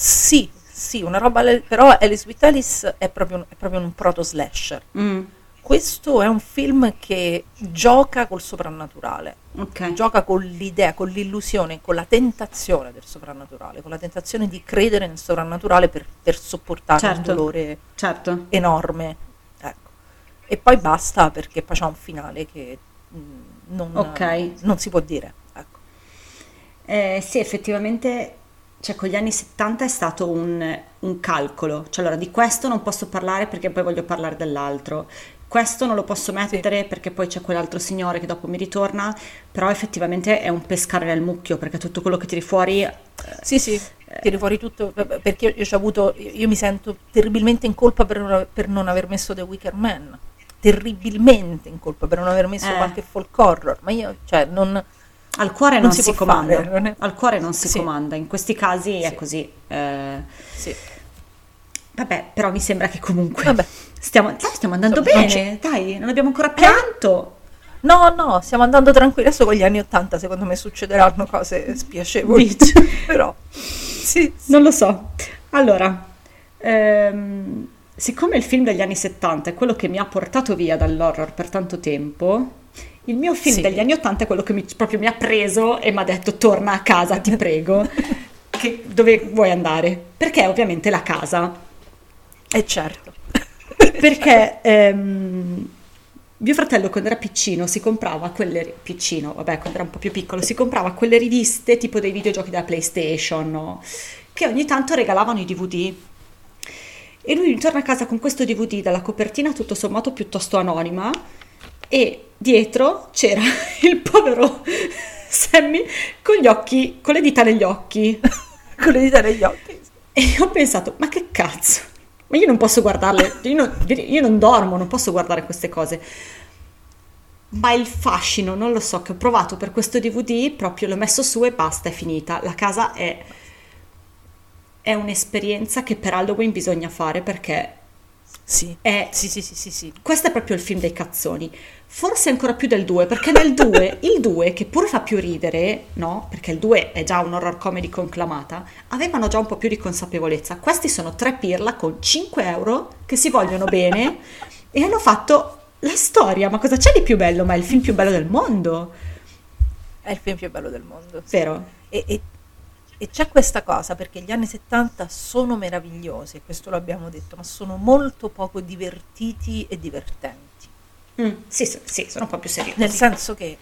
Sì, sì, una roba, però Alice with Alice è proprio, un- è proprio un proto slasher. Mm, Questo è un film che gioca col soprannaturale, ok. gioca con l'idea, con l'illusione, con la tentazione del soprannaturale, con la tentazione di credere nel soprannaturale per, per sopportare Certo. un dolore Certo. enorme. Ecco. E poi basta perché poi c'è un finale che mm, non, Ok. non si può dire. Ecco. Eh, sì, effettivamente, cioè con gli anni 70 è stato un, un calcolo. Cioè, allora, di questo non posso parlare perché poi voglio parlare dell'altro. Questo non lo posso mettere perché poi c'è quell'altro signore che dopo mi ritorna, però effettivamente è un pescare nel mucchio perché tutto quello che tiri fuori... eh, Sì, sì, tiri fuori tutto, eh, perché io, io avuto, io mi sento terribilmente in colpa per non, per non aver messo The Wicker Man, terribilmente in colpa per non aver messo Eh. qualche folk horror, ma io, cioè, non... Al cuore Non non, si si, comanda, fare, non è- al cuore non si Sì. comanda, in questi casi è Sì. così. Eh, Sì. vabbè, però mi sembra che comunque Vabbè. stiamo, dai, stiamo andando Insomma, non bene, dai, non abbiamo ancora pianto. No, no, stiamo andando tranquilli, adesso con gli anni Ottanta secondo me succederanno cose spiacevoli, però... Sì, sì. Non lo so. Allora, ehm, siccome il film degli anni 70 è quello che mi ha portato via dall'horror per tanto tempo, Il mio film Sì. degli anni Ottanta è quello che mi- proprio mi ha preso e mi ha detto torna a casa, ti prego. Che- dove vuoi andare? Perché ovviamente la casa. E certo. Perché ehm, mio fratello quando era piccino si comprava quelle, piccino, vabbè quando era un po' più piccolo, si comprava quelle riviste tipo dei videogiochi della PlayStation, no? che ogni tanto regalavano i DVD. E lui torna a casa con questo DVD dalla copertina tutto sommato piuttosto anonima e dietro c'era il povero Sammy con gli occhi, con le dita negli occhi. Con le dita negli occhi. E io ho pensato, ma che cazzo? Ma io non posso guardarle, io non, io non dormo, non posso guardare queste cose. Ma il fascino, non lo so, che ho provato per questo DVD, proprio l'ho messo su e basta, è finita. La casa è, è un'esperienza che per Halloween bisogna fare perché Sì. è Sì, sì, sì, sì, sì. questo è proprio il film dei cazzoni. Forse ancora più del 2, perché nel 2, il 2, che pure fa più ridere, no? Perché il 2 è già un horror comedy conclamata, avevano già un po' più di consapevolezza. Questi sono tre pirla con 5 euro che si vogliono bene e hanno fatto la storia. Ma cosa c'è di più bello? Ma è il film più bello del mondo, È il film più bello del mondo. vero? E, e- e c'è questa cosa perché gli anni 70 sono meravigliosi, questo lo abbiamo detto, ma sono molto poco divertiti e divertenti. Mm, sì, sì, sono un po' più seriosi. Nel senso che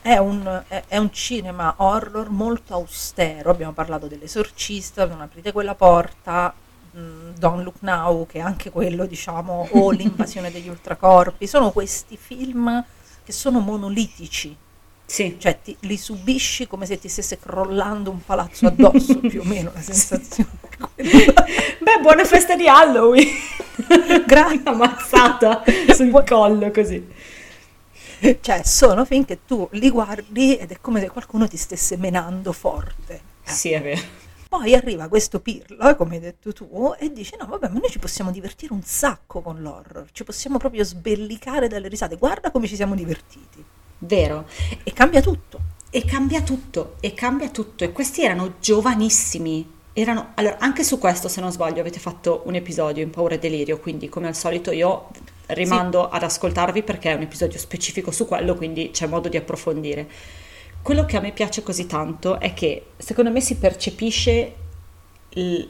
è un, è- è un cinema horror molto austero. Abbiamo parlato dell'esorcista, non aprite quella porta, mm, Don't Look Now, che è anche quello, diciamo, o l'invasione degli ultracorpi. Sono questi film che sono monolitici, Sì, cioè ti- li subisci come se ti stesse crollando un palazzo addosso, più o meno la sensazione. Beh, buona festa di Halloween! Grazie. Una mazzata sul collo così. Cioè, sono film che tu li guardi ed è come se qualcuno ti stesse menando forte. Sì, è vero. Poi arriva questo pirlo, come hai detto tu, e dice: No, vabbè, ma noi ci possiamo divertire un sacco con l'horror, ci possiamo proprio sbellicare dalle risate. Guarda come ci siamo divertiti. Vero. E cambia tutto. E cambia tutto, e cambia tutto. E questi erano giovanissimi. Erano, allora, anche su questo, se non sbaglio, avete fatto un episodio in Paura e Delirio, quindi come al solito io rimando ad ascoltarvi perché è un episodio specifico su quello, quindi c'è modo di approfondire. Quello che a me piace così tanto è che secondo me si percepisce il,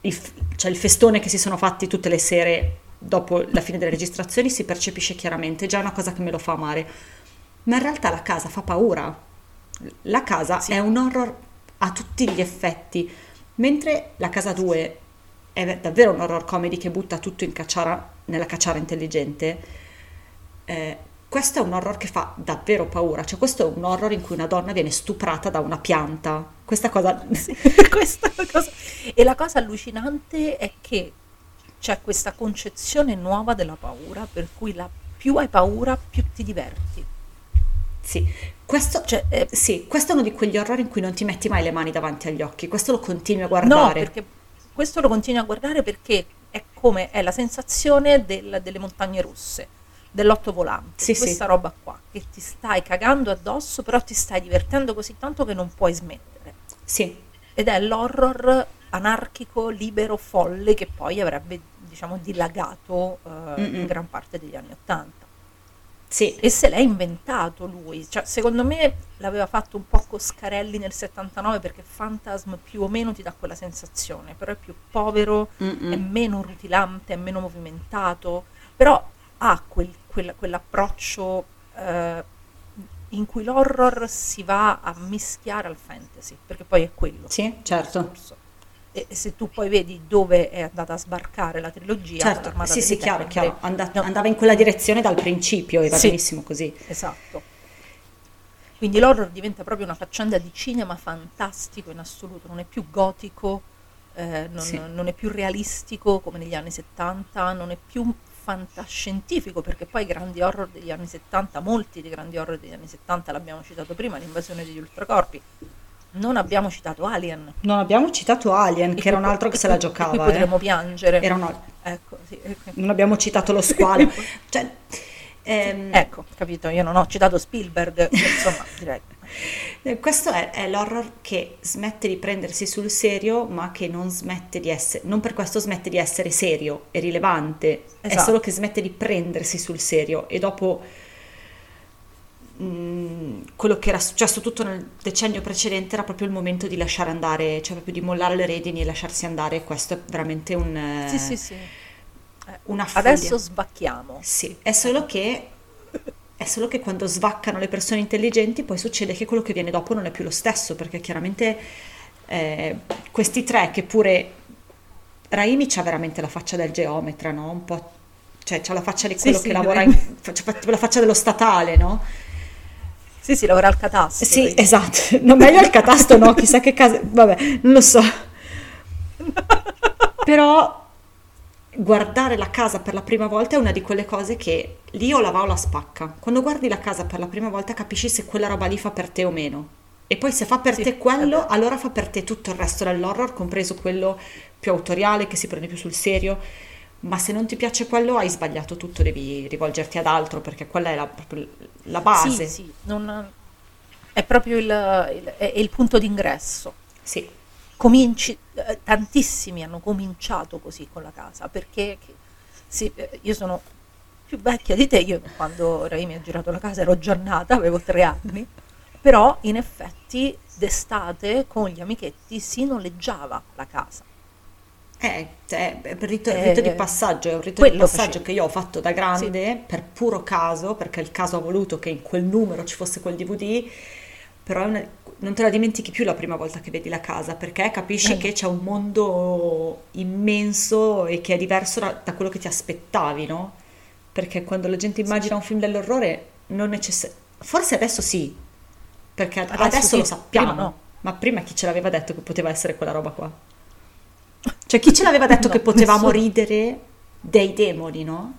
il cioè il festone che si sono fatti tutte le sere dopo la fine delle registrazioni, si percepisce chiaramente, è già una cosa che me lo fa amare. Ma in realtà la casa fa paura. La casa Sì. è un horror a tutti gli effetti, mentre la casa 2 è ve- davvero un horror comedy che butta tutto in cacciara, nella cacciara intelligente. eh, questo è un horror che fa davvero paura, cioè questo è un horror in cui una donna viene stuprata da una pianta. Questa cosa Questa è la cosa- E la cosa allucinante è che c'è questa concezione nuova della paura, per cui la più hai paura, più ti diverti. Sì, questo, Cioè, eh, sì, questo è uno di quegli horror in cui non ti metti mai le mani davanti agli occhi, questo lo continui a No, guardare. perché questo lo continui a guardare perché è come è la sensazione del- delle montagne russe, dell'otto volante, Sì, sì. questa roba qua, che ti stai cagando addosso, però ti stai divertendo così tanto che non puoi smettere. Sì, Ed è l'horror anarchico, libero, folle che poi avrebbe, diciamo, dilagato eh, in gran parte degli anni Ottanta. Sì, E se l'è inventato lui, cioè secondo me l'aveva fatto un po' Coscarelli nel 79 perché Phantasm più o meno ti dà quella sensazione, però è più povero, Mm-mm. è meno rutilante, è meno movimentato, però ha quel- quel- quell'approccio eh, in cui l'horror si va a mischiare al fantasy, perché poi è quello. sì, certo. discorso. E se tu poi vedi dove è andata a sbarcare la trilogia, Certo, sì, sì, chiaro, chiaro. Anda- no, andava in quella direzione dal principio e va Sì. benissimo così. Esatto. Quindi l'horror diventa proprio una faccenda di cinema fantastico in assoluto, non è più gotico, eh, non, Sì. non è più realistico come negli anni 70, non è più fantascientifico perché poi i grandi horror degli anni 70, molti dei grandi horror degli anni 70 l'abbiamo citato prima, l'invasione degli ultracorpi, non abbiamo citato Alien. Non abbiamo citato Alien, E che era un altro che se la giocava. Qui eh. potremmo piangere. Era un- Ecco, sì, eh, Non abbiamo citato lo squalo. cioè, ehm, ecco, capito, io non ho citato Spielberg, insomma, direi. Eh, Questo è, è l'horror che smette di prendersi sul serio, ma che non smette di essere, non per questo smette di essere serio e rilevante, è Esatto. solo che smette di prendersi sul serio e dopo mh, quello che era successo tutto nel decennio precedente era proprio il momento di lasciare andare, cioè proprio di mollare le redini e lasciarsi andare. Questo è veramente un... eh, Sì, sì, sì. Eh, Una follia. Adesso sbacchiamo. Sì, è solo che è solo che quando svaccano le persone intelligenti poi succede che quello che viene dopo non è più lo stesso, perché chiaramente eh, questi tre che pure Raimi c'ha veramente la faccia del geometra, no? Un po', cioè c'ha la faccia di Sì, quello sì, che lavora Raimi. in, c'ha tipo la faccia dello statale, no? Sì, sì, lavora al catasto. Sì, quindi. esatto. No, meglio al catasto no, chissà che casa, vabbè, non lo so. Però guardare la casa per la prima volta è una di quelle cose che lì o la va o la spacca. Quando guardi la casa per la prima volta capisci se quella roba lì fa per te o meno. E poi se fa per Sì, te quello, allora fa per te tutto il resto dell'horror, compreso quello più autoriale che si prende più sul serio. Ma se non ti piace quello, hai sbagliato tutto, devi rivolgerti ad altro perché quella è la, la base. Sì, sì, non- è proprio il, il- è il punto d'ingresso. Sì. Cominci, eh, tantissimi hanno cominciato così con la casa, perché sì, eh, io sono più vecchia di te, io quando Raimi ha girato la casa ero già nata, avevo tre anni, però in effetti d'estate con gli amichetti si noleggiava la casa. Eh, cioè, è il rito, Eh, rito di passaggio, è un rito di passaggio facevo. che io ho fatto da grande per puro caso, perché il caso ha voluto che in quel numero ci fosse quel DVD, però una- non te la dimentichi più la prima volta che vedi la casa, perché capisci Eh. che c'è un mondo immenso e che è diverso da, da quello che ti aspettavi, no? Perché quando la gente immagina un film dell'orrore, non necessariamente... Forse adesso sì, perché adesso, Adesso sì, lo sappiamo, prima no. ma prima chi ce l'aveva detto che poteva essere quella roba qua? Cioè, chi ce l'aveva detto No, che potevamo nessuno. ridere dei demoni, no?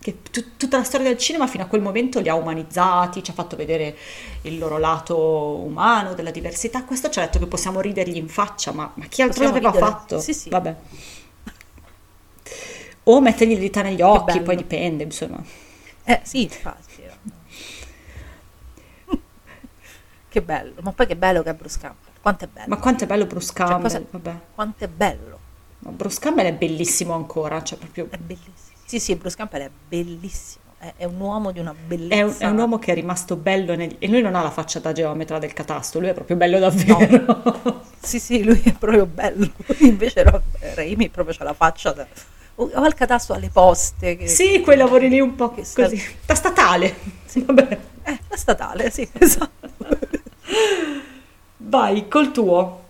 Che tu- tutta la storia del cinema fino a quel momento li ha umanizzati, ci ha fatto vedere il loro lato umano, della diversità. Questo ci ha detto che possiamo ridergli in faccia, ma, ma chi altro Possiamo l'aveva ridere. fatto? Sì, sì. Vabbè. O mettergli le dita negli occhi, poi dipende, insomma. Eh sì, infatti. che bello, ma poi che bello che è Bruce Campbell, quanto è bello. Ma quanto è bello Bruce Cioè, Campbell, cosa- vabbè. Quanto è bello, Ma Bruce Campbell è bellissimo ancora, cioè proprio... è bellissimo. Sì, sì, Bruce Campbell è bellissimo, è, è un uomo di una È bellezza. un, è un uomo che è rimasto bello negli- e lui non ha la faccia da geometra del catasto, lui è proprio bello davvero. Sì, sì, lui è proprio bello. Invece no, Raimi proprio c'ha la faccia da... O o al catasto alle poste. Che, Sì, quei lavori lì un po' Che sta- così, da statale. Vabbè. Eh, la statale, sì, esatto. Vai, col tuo.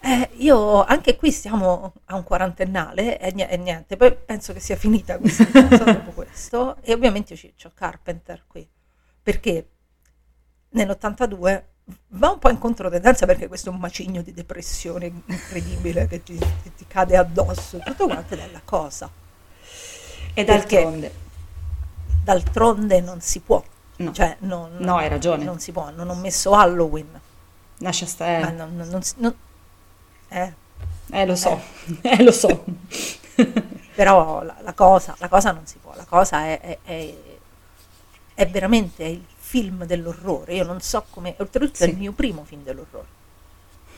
Eh, io anche qui siamo a un quarantennale e, ni- e niente, poi penso che sia finita questa cosa dopo questo e ovviamente ci- c'ho Carpenter qui perché nell'82 va un po' in controtendenza perché questo è un macigno di depressione incredibile che ti, che ti cade addosso, tutto quanto dalla cosa. E Perché? d'altronde. D'altronde non si può, No, cioè non, No, hai ragione. non si può, non ho messo Halloween, lascia stare. non, non- non si- non- eh, Eh, lo so, eh, lo so. Però la, la cosa, la cosa non si può, la cosa è, è- è- è veramente il film dell'orrore. Io non so come, oltretutto è Sì. il mio primo film dell'orrore.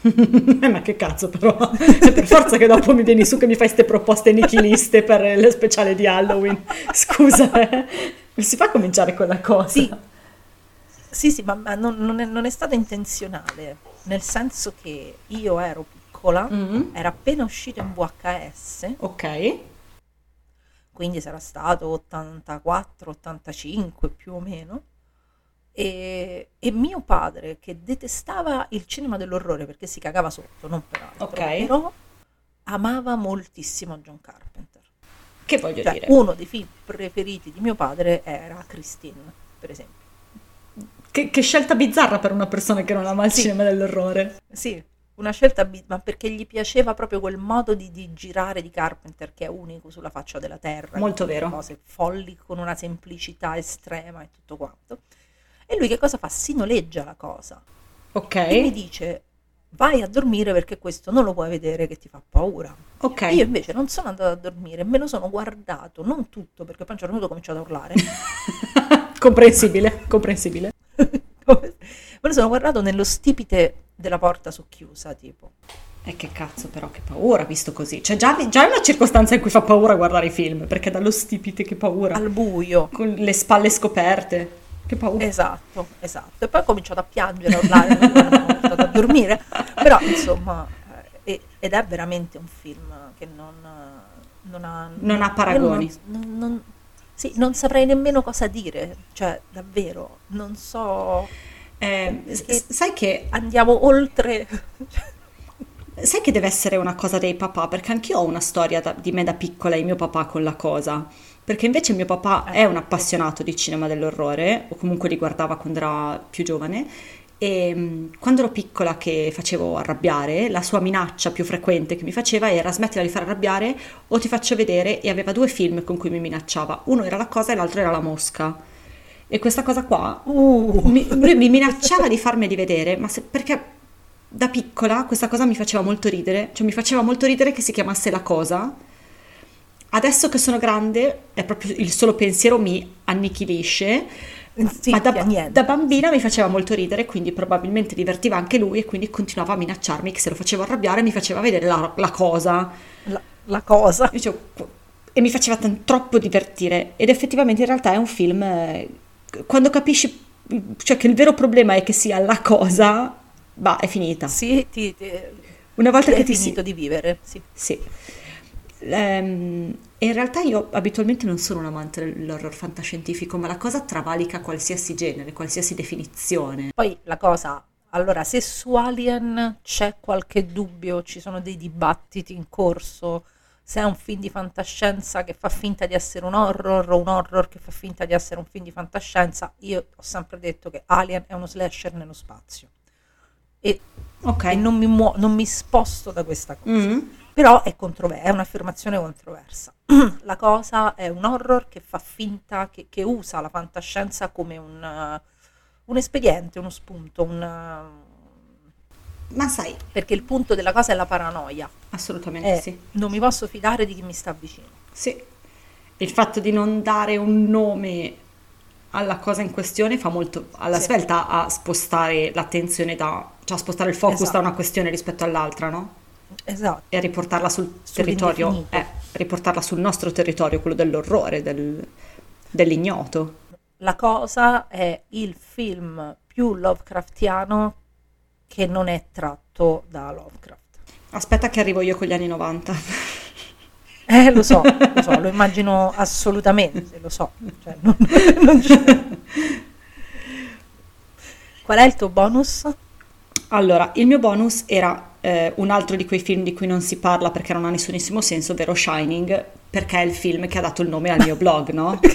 Eh, ma che cazzo però, È per forza che dopo mi vieni su che mi fai ste proposte nichiliste per le speciale di Halloween. Scusa, eh. Non si fa cominciare quella cosa. Sì, sì, sì, ma, ma non, non è, non è stato intenzionale, nel senso che io ero piccola, Mhm. era appena uscito in VHS, Ok. quindi sarà stato 84, 85 più o meno. E, e mio padre, che detestava il cinema dell'orrore perché si cagava sotto, non per altro, Ok. però amava moltissimo John Carpenter. Che voglio Cioè, dire? uno dei film preferiti di mio padre era Christine, per esempio. Che, che scelta bizzarra per una persona che non ama il Sì. cinema dell'orrore. Sì, una scelta, bi- ma perché gli piaceva proprio quel modo di, di girare di Carpenter che è unico sulla faccia della terra. Molto vero. Cose folli con una semplicità estrema e tutto quanto. E lui che cosa fa? Si noleggia la cosa Ok. e mi dice vai a dormire perché questo non lo puoi vedere che ti fa paura. Ok. Io invece non sono andata a dormire, me lo sono guardato, non tutto, perché poi a un certo punto ho cominciato a urlare. comprensibile, comprensibile. me lo sono guardato nello stipite della porta socchiusa, tipo. E che cazzo però, che paura visto così. Cioè già, già è una circostanza in cui fa paura guardare i film, perché dallo stipite che paura. Al buio. Con le spalle scoperte. Che paura. Esatto, esatto. E poi ho cominciato a piangere, a urlare, portato a dormire. Però, insomma, eh, ed è veramente un film che non, non ha... Non ha paragoni. Non- non- sì, non saprei nemmeno cosa dire. Cioè, davvero, non so... Eh, sai che Andiamo oltre... Sai che deve essere una cosa dei papà, perché anch'io ho una storia da- di me da piccola e mio papà con la cosa. Perché invece mio papà è un appassionato di cinema dell'orrore, o comunque li guardava quando era più giovane, e mh, quando ero piccola che facevo arrabbiare, la sua minaccia più frequente che mi faceva era smettila di far arrabbiare o ti faccio vedere, e aveva due film con cui mi minacciava. Uno era La cosa e l'altro era La mosca. E questa cosa qua Uh, mi, lui mi minacciava di farmeli vedere, ma se- perché da piccola questa cosa mi faceva molto ridere, cioè mi faceva molto ridere che si chiamasse La Cosa. Adesso che sono grande, è proprio il solo pensiero mi annichilisce, sì, ma da, da bambina mi faceva molto ridere, quindi probabilmente divertiva anche lui e quindi continuava a minacciarmi che se lo facevo arrabbiare mi faceva vedere la, la cosa. La, la cosa. Dicevo, e mi faceva tan- troppo divertire ed effettivamente in realtà è un film eh, quando capisci cioè che il vero problema è che sia la cosa bah è finita Sì, ti, ti, una volta ti che è ti si finito di vivere, sì. sì Ehm, e in realtà io abitualmente non sono un amante dell'horror fantascientifico ma la cosa travalica qualsiasi genere qualsiasi definizione Poi la cosa, allora, se su Alien c'è qualche dubbio, ci sono dei dibattiti in corso, se è un film di fantascienza che fa finta di essere un horror o un horror che fa finta di essere un film di fantascienza, io ho sempre detto che Alien è uno slasher nello spazio. E, ok e non, mi muo- non mi sposto da questa cosa. Mm. Però è, controver- è un'affermazione controversa. la cosa è un horror che fa finta, che, che usa la fantascienza come un, eh, un espediente, uno spunto, un, eh, ma sai perché il punto della cosa è la paranoia. assolutamente È, sì Non mi posso fidare di chi mi sta vicino. Sì, il fatto di non dare un nome alla cosa in questione fa molto alla Sì. svelta a spostare l'attenzione da, cioè a spostare il focus Esatto. da una questione rispetto all'altra, no? Esatto. E riportarla sul territorio, eh, riportarla sul nostro territorio, quello dell'orrore, del- dell'ignoto. La cosa è il film più Lovecraftiano che non è tratto da Lovecraft. Aspetta che arrivo io con gli anni 90. Eh, lo so, lo so, lo immagino assolutamente, lo so. Cioè, non- non Qual è il tuo bonus? Allora, il mio bonus era eh, un altro di quei film di cui non si parla perché non ha nessunissimo senso, ovvero Shining, perché è il film che ha dato il nome al mio blog, no?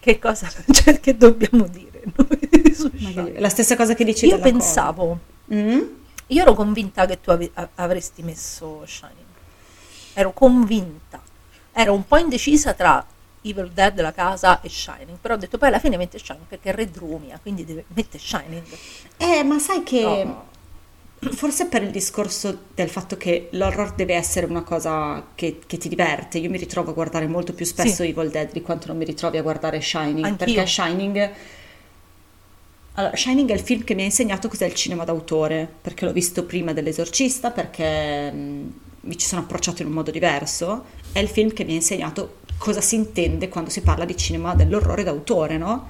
Che cosa cioè, che dobbiamo dire noi su Shining? La stessa cosa che dici Io pensavo. Mm? io ero convinta che tu ave- a- avresti messo Shining. Ero convinta. Ero un po' indecisa tra Evil Dead, La Casa e Shining, però ho detto poi alla fine mette Shining perché è Red Rumia, quindi deve, mette Shining. Eh, ma sai che No. Forse per il discorso del fatto che l'horror deve essere una cosa che, che ti diverte, io mi ritrovo a guardare molto più spesso Sì. Evil Dead di quanto non mi ritrovi a guardare Shining, Anch'io. perché Shining... Allora, Shining è il film che mi ha insegnato cos'è il cinema d'autore, perché l'ho visto prima dell'Esorcista, perché mh, mi ci sono approcciato in un modo diverso, è il film che mi ha insegnato cosa si intende quando si parla di cinema dell'orrore d'autore, no?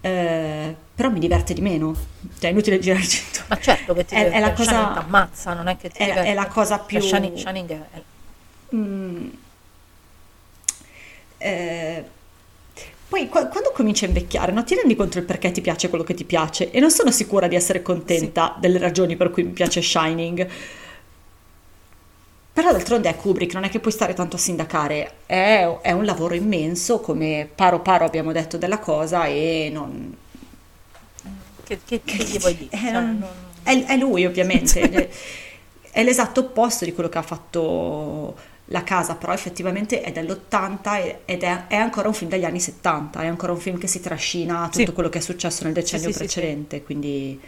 Eh, però mi diverte di meno, cioè è inutile girarci intorno. Ma certo che ti È- deve- è la cosa- t'ammazza, non è che ti è- diverte. è la cosa Cioè, più- Shining, Shining è- Mm. Eh, poi qua- quando cominci a invecchiare, no, ti rendi conto del perché ti piace quello che ti piace e non sono sicura di essere contenta delle ragioni per cui mi piace Shining. Però d'altronde è Kubrick, non è che puoi stare tanto a sindacare, è, è un lavoro immenso, come paro paro abbiamo detto della cosa e non... che, che, che gli vuoi dire? Eh, Cioè, non- non- È, è lui ovviamente, è, è l'esatto opposto di quello che ha fatto La Casa, però effettivamente è dell'80 e- ed è, è ancora un film degli anni 70, è ancora un film che si trascina tutto Sì. quello che è successo nel decennio sì, sì, precedente, quindi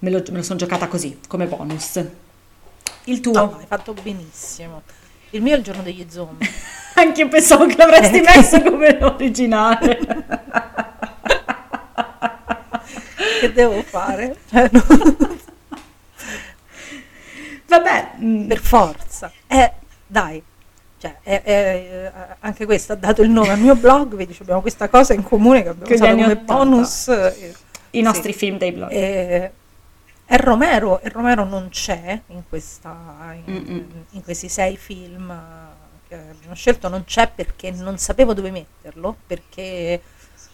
me lo, me lo sono giocata così, come bonus. Il tuo? No, hai fatto benissimo. Il mio è il giorno degli zombie. Anche io pensavo che l'avresti messo come originale. che devo fare? Cioè, Vabbè, mm, per forza. Eh, dai. Cioè, è- è- eh, anche questo ha dato il nome al mio blog, vedi, abbiamo questa cosa in comune che abbiamo gli usato come 80. bonus. eh, I nostri sì. film dei blog. E, e Romero, e Romero non c'è in, questa, in, in questi sei film che abbiamo scelto, non c'è perché non sapevo dove metterlo, perché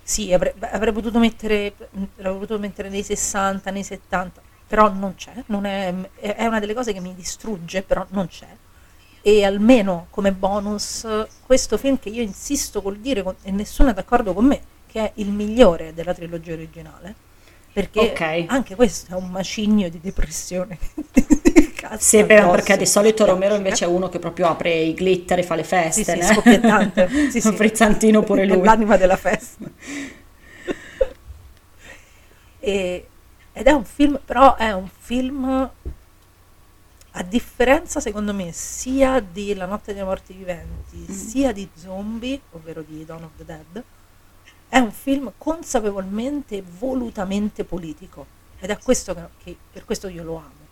sì, avrei, avrei potuto mettere, l'avrei potuto mettere nei 60, nei 70, però non c'è, non è, è una delle cose che mi distrugge, però non c'è. E almeno come bonus, questo film che io insisto col dire, con- e nessuno è d'accordo con me, che è il migliore della trilogia originale, perché Ok. anche questo è un macigno di depressione. Sì, beh, perché di solito Romero invece è uno che proprio apre i glitter e fa le feste, sì, sì, scoppiettante. Sì, sì. Frizzantino pure È lui. l'anima della festa. E- ed è un film, però è un film a differenza secondo me sia di La notte dei morti viventi, sia di Zombie, ovvero di Dawn of the Dead, è un film consapevolmente e volutamente politico ed è questo che, che- per questo io lo amo.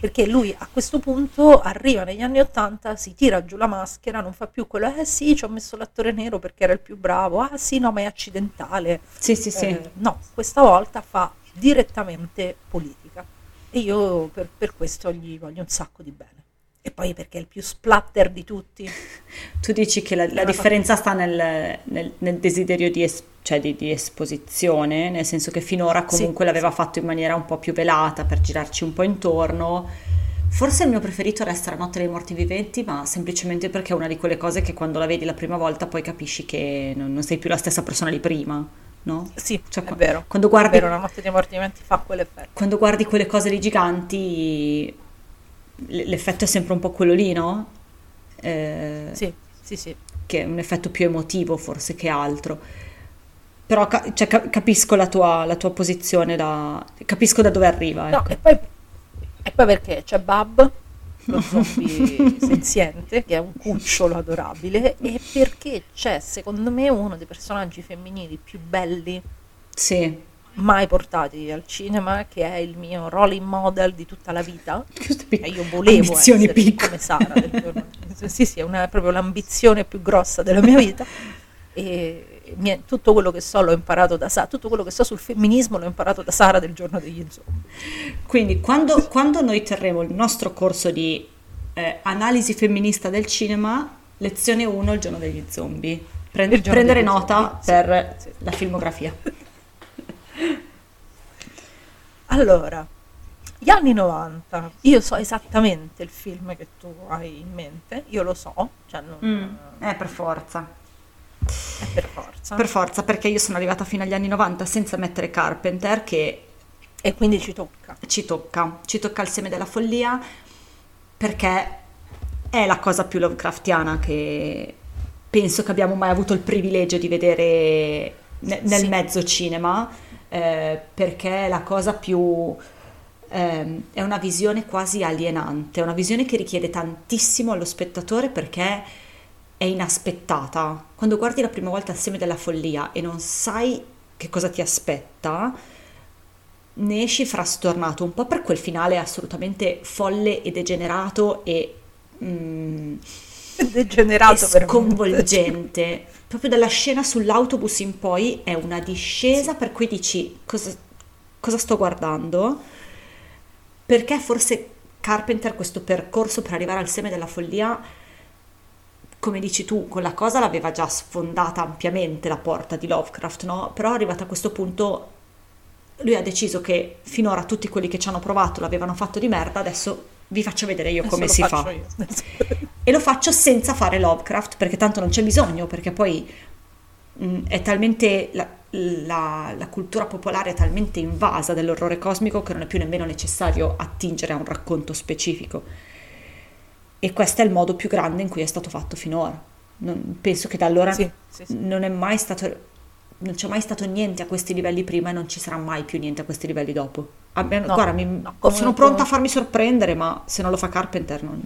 Perché lui a questo punto arriva negli anni Ottanta, si tira giù la maschera, non fa più quello, eh sì, ci ho messo l'attore nero perché era il più bravo, ah sì, no, ma è accidentale. Sì, sì, sì. Eh, no, questa volta fa direttamente politica e io per, per questo gli voglio un sacco di bene. E poi perché è il più splatter di tutti. Tu dici che la, la differenza sta nel, nel- nel desiderio di, es- cioè di- di esposizione, nel senso che finora Sì, comunque l'aveva fatto in maniera un po' più velata per girarci un po' intorno. Forse il mio preferito resta La notte dei morti viventi, ma semplicemente perché è una di quelle cose che quando la vedi la prima volta poi capisci che non, non sei più la stessa persona di prima, no? Sì, Cioè, è vero. Quando guardi, È vero, la notte dei morti viventi fa quell'effetto. quando guardi quelle cose lì giganti, l'effetto è sempre un po' quello lì, no? Eh, Sì, sì, sì. che è un effetto più emotivo forse che altro. Però ca- cioè, ca- capisco la tua, la tua posizione, da- capisco da dove arriva. No, ecco. e poi, e poi perché c'è Bab, lo zombie senziente, che è un cucciolo adorabile, e perché c'è, secondo me, uno dei personaggi femminili più belli Sì. Mai portati al cinema, che è il mio rolling model di tutta la vita. E io volevo essere piccole. come Sara del. Sì, sì, è una- proprio l'ambizione più grossa della mia vita. E mi è- tutto quello che so l'ho imparato da Sara, tutto quello che so sul femminismo l'ho imparato da Sara del giorno degli zombie. Quindi quando, quando noi terremo il nostro corso di eh, analisi femminista del cinema, lezione 1, il giorno degli zombie. Prend- prendere nota zombie, sì, per sì. la filmografia. Allora, gli anni 90, io so esattamente il film che tu hai in mente, io lo so, cioè non, Eh, per forza. è per forza. Per forza, perché io sono arrivata fino agli anni 90 senza mettere Carpenter, che e quindi ci tocca. ci tocca, ci tocca il seme della follia perché è la cosa più Lovecraftiana che penso che abbiamo mai avuto il privilegio di vedere ne- nel Sì. mezzo cinema, eh, perché è la cosa più... ehm, è una visione quasi alienante, è una visione che richiede tantissimo allo spettatore perché è inaspettata. Quando guardi la prima volta il seme della follia e non sai che cosa ti aspetta, ne esci frastornato un po' per quel finale assolutamente folle e degenerato e, mm, Degenerato e sconvolgente. Proprio dalla scena sull'autobus in poi è una discesa per cui dici cosa, cosa sto guardando? Perché forse Carpenter questo percorso per arrivare al seme della follia, come dici tu, con la cosa l'aveva già sfondata ampiamente la porta di Lovecraft, no? Però arrivato a questo punto lui ha deciso che finora tutti quelli che ci hanno provato l'avevano fatto di merda, adesso vi faccio vedere io come si fa. E lo faccio senza fare Lovecraft, perché tanto non c'è bisogno, perché poi mh, è talmente la, la- la cultura popolare è talmente invasa dell'orrore cosmico che non è più nemmeno necessario attingere a un racconto specifico. E questo è il modo più grande in cui è stato fatto finora. Non- penso che da allora Sì, sì, sì. non è mai stato non c'è mai stato niente a questi livelli prima e non ci sarà mai più niente a questi livelli dopo. Abbiamo- No, guarda, mi- no, come- sono pronta come- a farmi sorprendere, ma se non lo fa Carpenter non...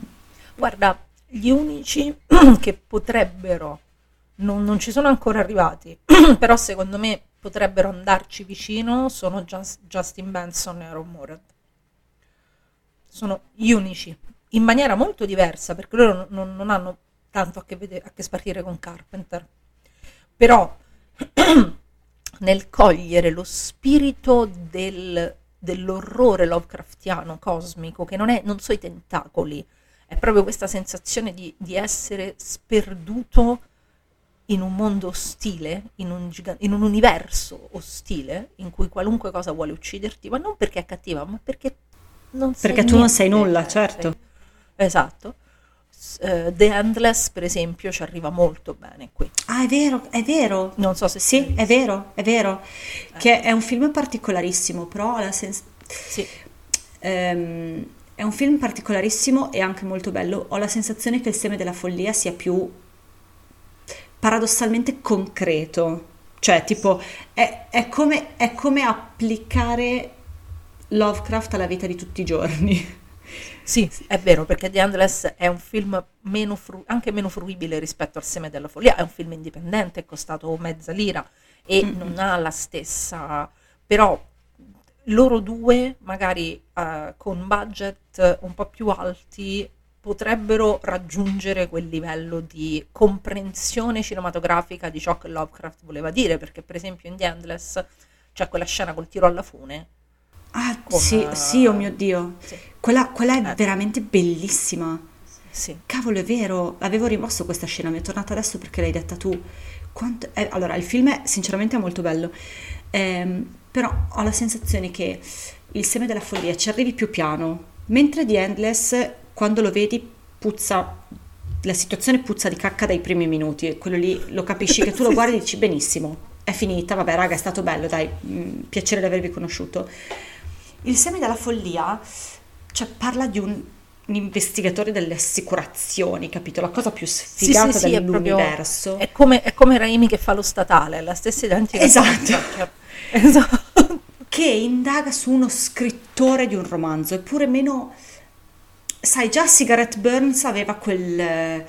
Guarda, gli unici che potrebbero, non, non ci sono ancora arrivati, però secondo me potrebbero andarci vicino, sono Just- Justin Benson e Aaron Moorhead. Sono gli unici, in maniera molto diversa, perché loro non, non hanno tanto a che, vede- a che spartire con Carpenter. Però nel cogliere lo spirito del- dell'orrore Lovecraftiano cosmico, che non, è, non so i tentacoli, è proprio questa sensazione di, di essere sperduto in un mondo ostile, in un, giga- in un universo ostile, in cui qualunque cosa vuole ucciderti, ma non perché è cattiva, ma perché non sei Perché tu non sei nulla, certo. Esatto. Eh, The Endless, per esempio, ci arriva molto bene qui. Ah, è vero, è vero. Non so se Sì, è vero, è vero. Che è un film particolarissimo, però ha la sens- Sì. ehm, è un film particolarissimo e anche molto bello. Ho la sensazione che il seme della follia sia più paradossalmente concreto. Cioè, tipo, è, è come, è come applicare Lovecraft alla vita di tutti i giorni. Sì, è vero, perché The Endless è un film meno fru- anche meno fruibile rispetto al Seme della Follia, è un film indipendente, è costato mezza lira e Mm-mm. non ha la stessa... però loro due, magari eh, con budget un po' più alti, potrebbero raggiungere quel livello di comprensione cinematografica di ciò che Lovecraft voleva dire, perché per esempio in The Endless c'è quella scena col tiro alla fune. Ah, Con, sì, eh, sì, oh mio Dio. sì. Quella, quella è Ecco. veramente bellissima. Sì. Cavolo, è vero, avevo rimosso questa scena, mi è tornata adesso perché l'hai detta tu. Quanto- eh, allora, il film è sinceramente è molto bello, Ehm, però ho la sensazione che il seme della follia ci arrivi più piano, mentre The Endless, quando lo vedi, puzza, la situazione puzza di cacca dai primi minuti, e quello lì lo capisci che tu lo guardi e dici benissimo, è finita, vabbè raga, è stato bello, dai, mm, piacere di avervi conosciuto. Il seme della follia, cioè parla di un, un investigatore delle assicurazioni, capito? La cosa più Sì, sfigata sì, sì, è proprio- dell'universo. È come, è come Raimi che fa lo statale, è la stessa identica Esatto. cosa, esatto. che indaga su uno scrittore di un romanzo, eppure meno... Sai, già Cigarette Burns aveva quel...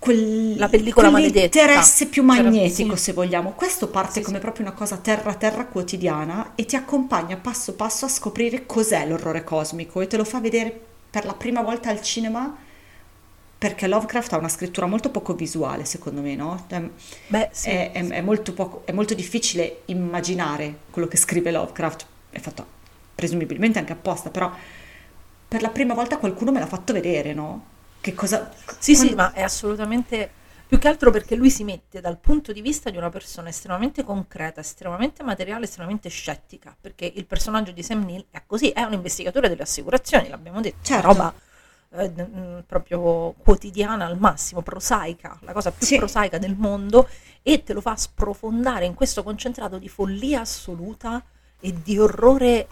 quel La pellicola quell'interesse più C'era- magnetico, sì. se vogliamo. Questo parte Sì, come sì. proprio una cosa terra-terra quotidiana e ti accompagna passo passo a scoprire cos'è l'orrore cosmico e te lo fa vedere per la prima volta al cinema perché Lovecraft ha una scrittura molto poco visuale, secondo me, no? Cioè, Beh, è, è- è molto poco- è molto difficile immaginare quello che scrive Lovecraft, è fatto presumibilmente anche apposta, però per la prima volta qualcuno me l'ha fatto vedere, no? Che cosa... Sì, sì, quando- ma è assolutamente più che altro perché lui si mette dal punto di vista di una persona estremamente concreta, estremamente materiale, estremamente scettica, perché il personaggio di Sam Neill è così, è un investigatore delle assicurazioni, l'abbiamo detto, Certo. roba eh, n- proprio quotidiana al massimo, prosaica, la cosa più Sì. prosaica del mondo e te lo fa sprofondare in questo concentrato di follia assoluta e di orrore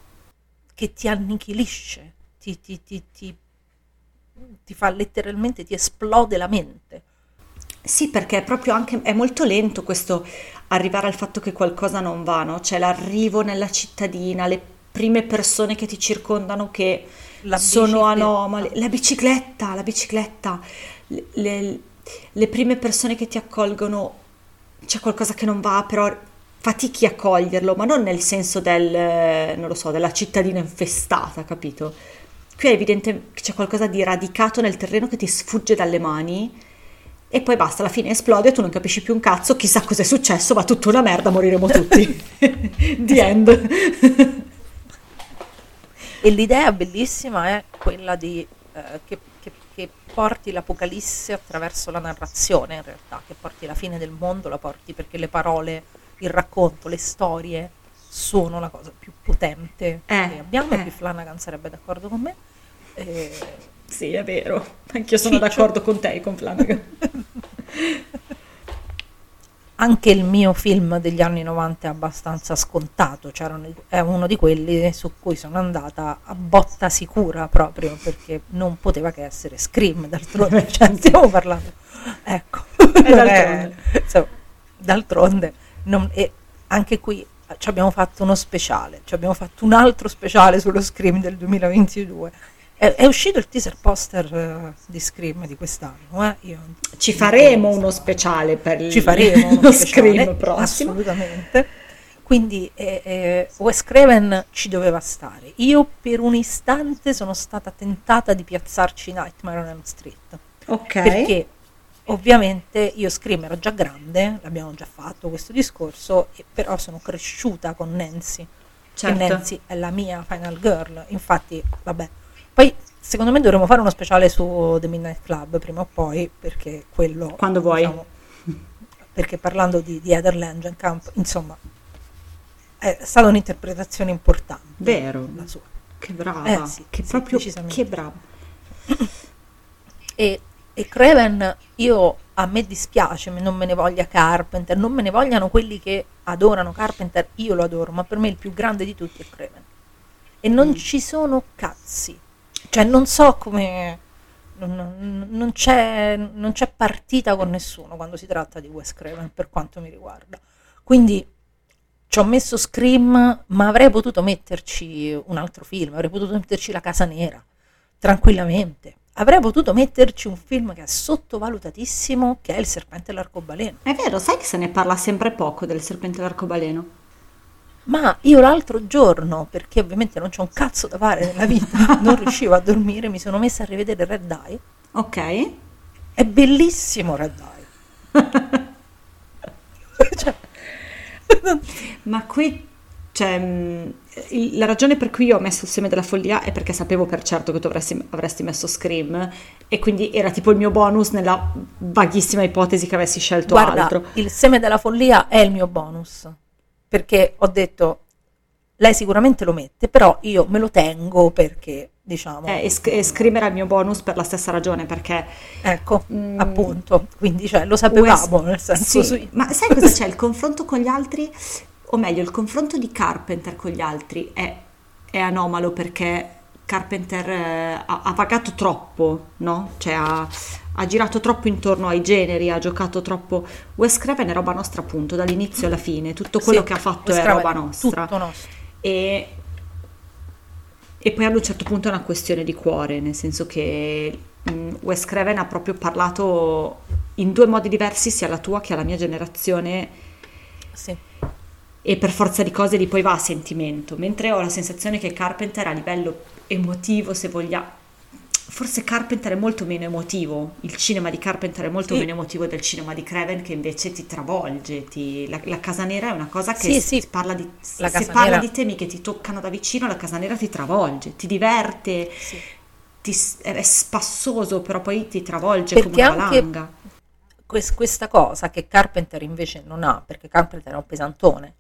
che ti annichilisce, ti, ti- ti- ti- ti fa letteralmente, ti esplode la mente. Sì, perché è proprio anche, è molto lento questo arrivare al fatto che qualcosa non va, no? C'è l'arrivo nella cittadina, le prime persone che ti circondano che sono anomale, la bicicletta, la bicicletta, le, le- le prime persone che ti accolgono, c'è qualcosa che non va, però fatichi a coglierlo, ma non nel senso del, non lo so, della cittadina infestata, capito? Qui è evidente che c'è qualcosa di radicato nel terreno che ti sfugge dalle mani e poi basta, alla fine esplode, tu non capisci più un cazzo, chissà cos'è successo, va tutta una merda, moriremo tutti. The end. E l'idea bellissima è quella di eh, che, che- che porti l'apocalisse attraverso la narrazione, in realtà, che porti la fine del mondo, la porti perché le parole, il racconto, le storie sono la cosa più potente Eh, che abbiamo. eh. E Flanagan sarebbe d'accordo con me. Eh, Sì, è vero, anch'io sono cioè- d'accordo con te con Flanagan. anche il mio film degli anni 90 è abbastanza scontato, c'erano- è uno di quelli su cui sono andata a botta sicura proprio perché non poteva che essere Scream, d'altronde, cioè, stiamo parlando. Ecco, non è- insomma, d'altronde, non- e anche qui ci abbiamo fatto uno speciale, ci abbiamo fatto un altro speciale sullo Scream del 2022. È, è uscito il teaser poster eh, di Scream di quest'anno, eh? Io- Ci faremo uno speciale per il ci faremo uno lo speciale, scream prossimo. assolutamente quindi eh, eh, Wes Craven ci doveva stare io per un istante sono stata tentata di piazzarci Nightmare on Elm Street Ok. Perché ovviamente io Scream ero già grande, l'abbiamo già fatto questo discorso, però sono cresciuta con Nancy. Certo. E Nancy è la mia Final Girl. Infatti, vabbè. Poi secondo me dovremmo fare uno speciale su The Midnight Club prima o poi, perché quello... Quando vuoi. diciamo, perché parlando di, di Heather Langenkamp, insomma, è stata un'interpretazione importante. Vero. La sua. Che brava. Eh, sì, che sì, proprio che brava. E, e Craven, io a me dispiace, non me ne voglia Carpenter, non me ne vogliano quelli che adorano Carpenter, io lo adoro, ma per me il più grande di tutti è Craven. E non ci sono cazzi, cioè non so come... Non, non- non c'è, non c'è partita con nessuno quando si tratta di Wes Craven per quanto mi riguarda. Quindi ci ho messo Scream, ma avrei potuto metterci un altro film, avrei potuto metterci La Casa Nera, tranquillamente. Avrei potuto metterci un film che è sottovalutatissimo, che è Il Serpente e l'Arcobaleno. È vero, sai che se ne parla sempre poco del serpente l'arcobaleno? Ma io l'altro giorno, perché ovviamente non c'ho un cazzo da fare nella vita, non riuscivo a dormire, mi sono messa a rivedere Red Eye. Ok. È bellissimo Red Eye. Cioè, Ma qui, cioè, il- la ragione per cui io ho messo il seme della follia è perché sapevo per certo che tu avresti, avresti messo Scream e quindi era tipo il mio bonus nella vaghissima ipotesi che avessi scelto Guarda, altro. il seme della follia è il mio bonus, perché ho detto, lei sicuramente lo mette, però io me lo tengo perché, diciamo, Eh, e, Sc- e Scream era il mio bonus per la stessa ragione, perché ecco, Mm. appunto, quindi cioè, lo sapevamo, Wes- nel senso, sì, sì. ma sai cosa c'è? Il confronto con gli altri, o meglio, il confronto di Carpenter con gli altri è, è anomalo perché Carpenter eh, ha, ha pagato troppo, no? Cioè ha, ha girato troppo intorno ai generi, ha giocato troppo. Wes Craven è roba nostra, appunto, dall'inizio alla fine. Tutto quello Sì, che ha fatto è Craven, roba nostra. Nostro. E, e poi ad un certo punto è una questione di cuore, nel senso che mh, Wes Craven ha proprio parlato in due modi diversi, sia alla tua che alla mia generazione, Sì. E per forza di cose lì poi va a sentimento, mentre ho la sensazione che Carpenter a livello emotivo, se vogliamo, forse Carpenter è molto meno emotivo, il cinema di Carpenter è molto Sì. meno emotivo del cinema di Craven che invece ti travolge, ti- la, la Casa Nera è una cosa che Sì, sì. parla di, La se parla Nera- di temi che ti toccano da vicino, la Casa Nera ti travolge, ti diverte, ti è spassoso, però poi ti travolge Perché come una valanga. Quest- questa cosa che Carpenter invece non ha, perché Carpenter è un pesantone.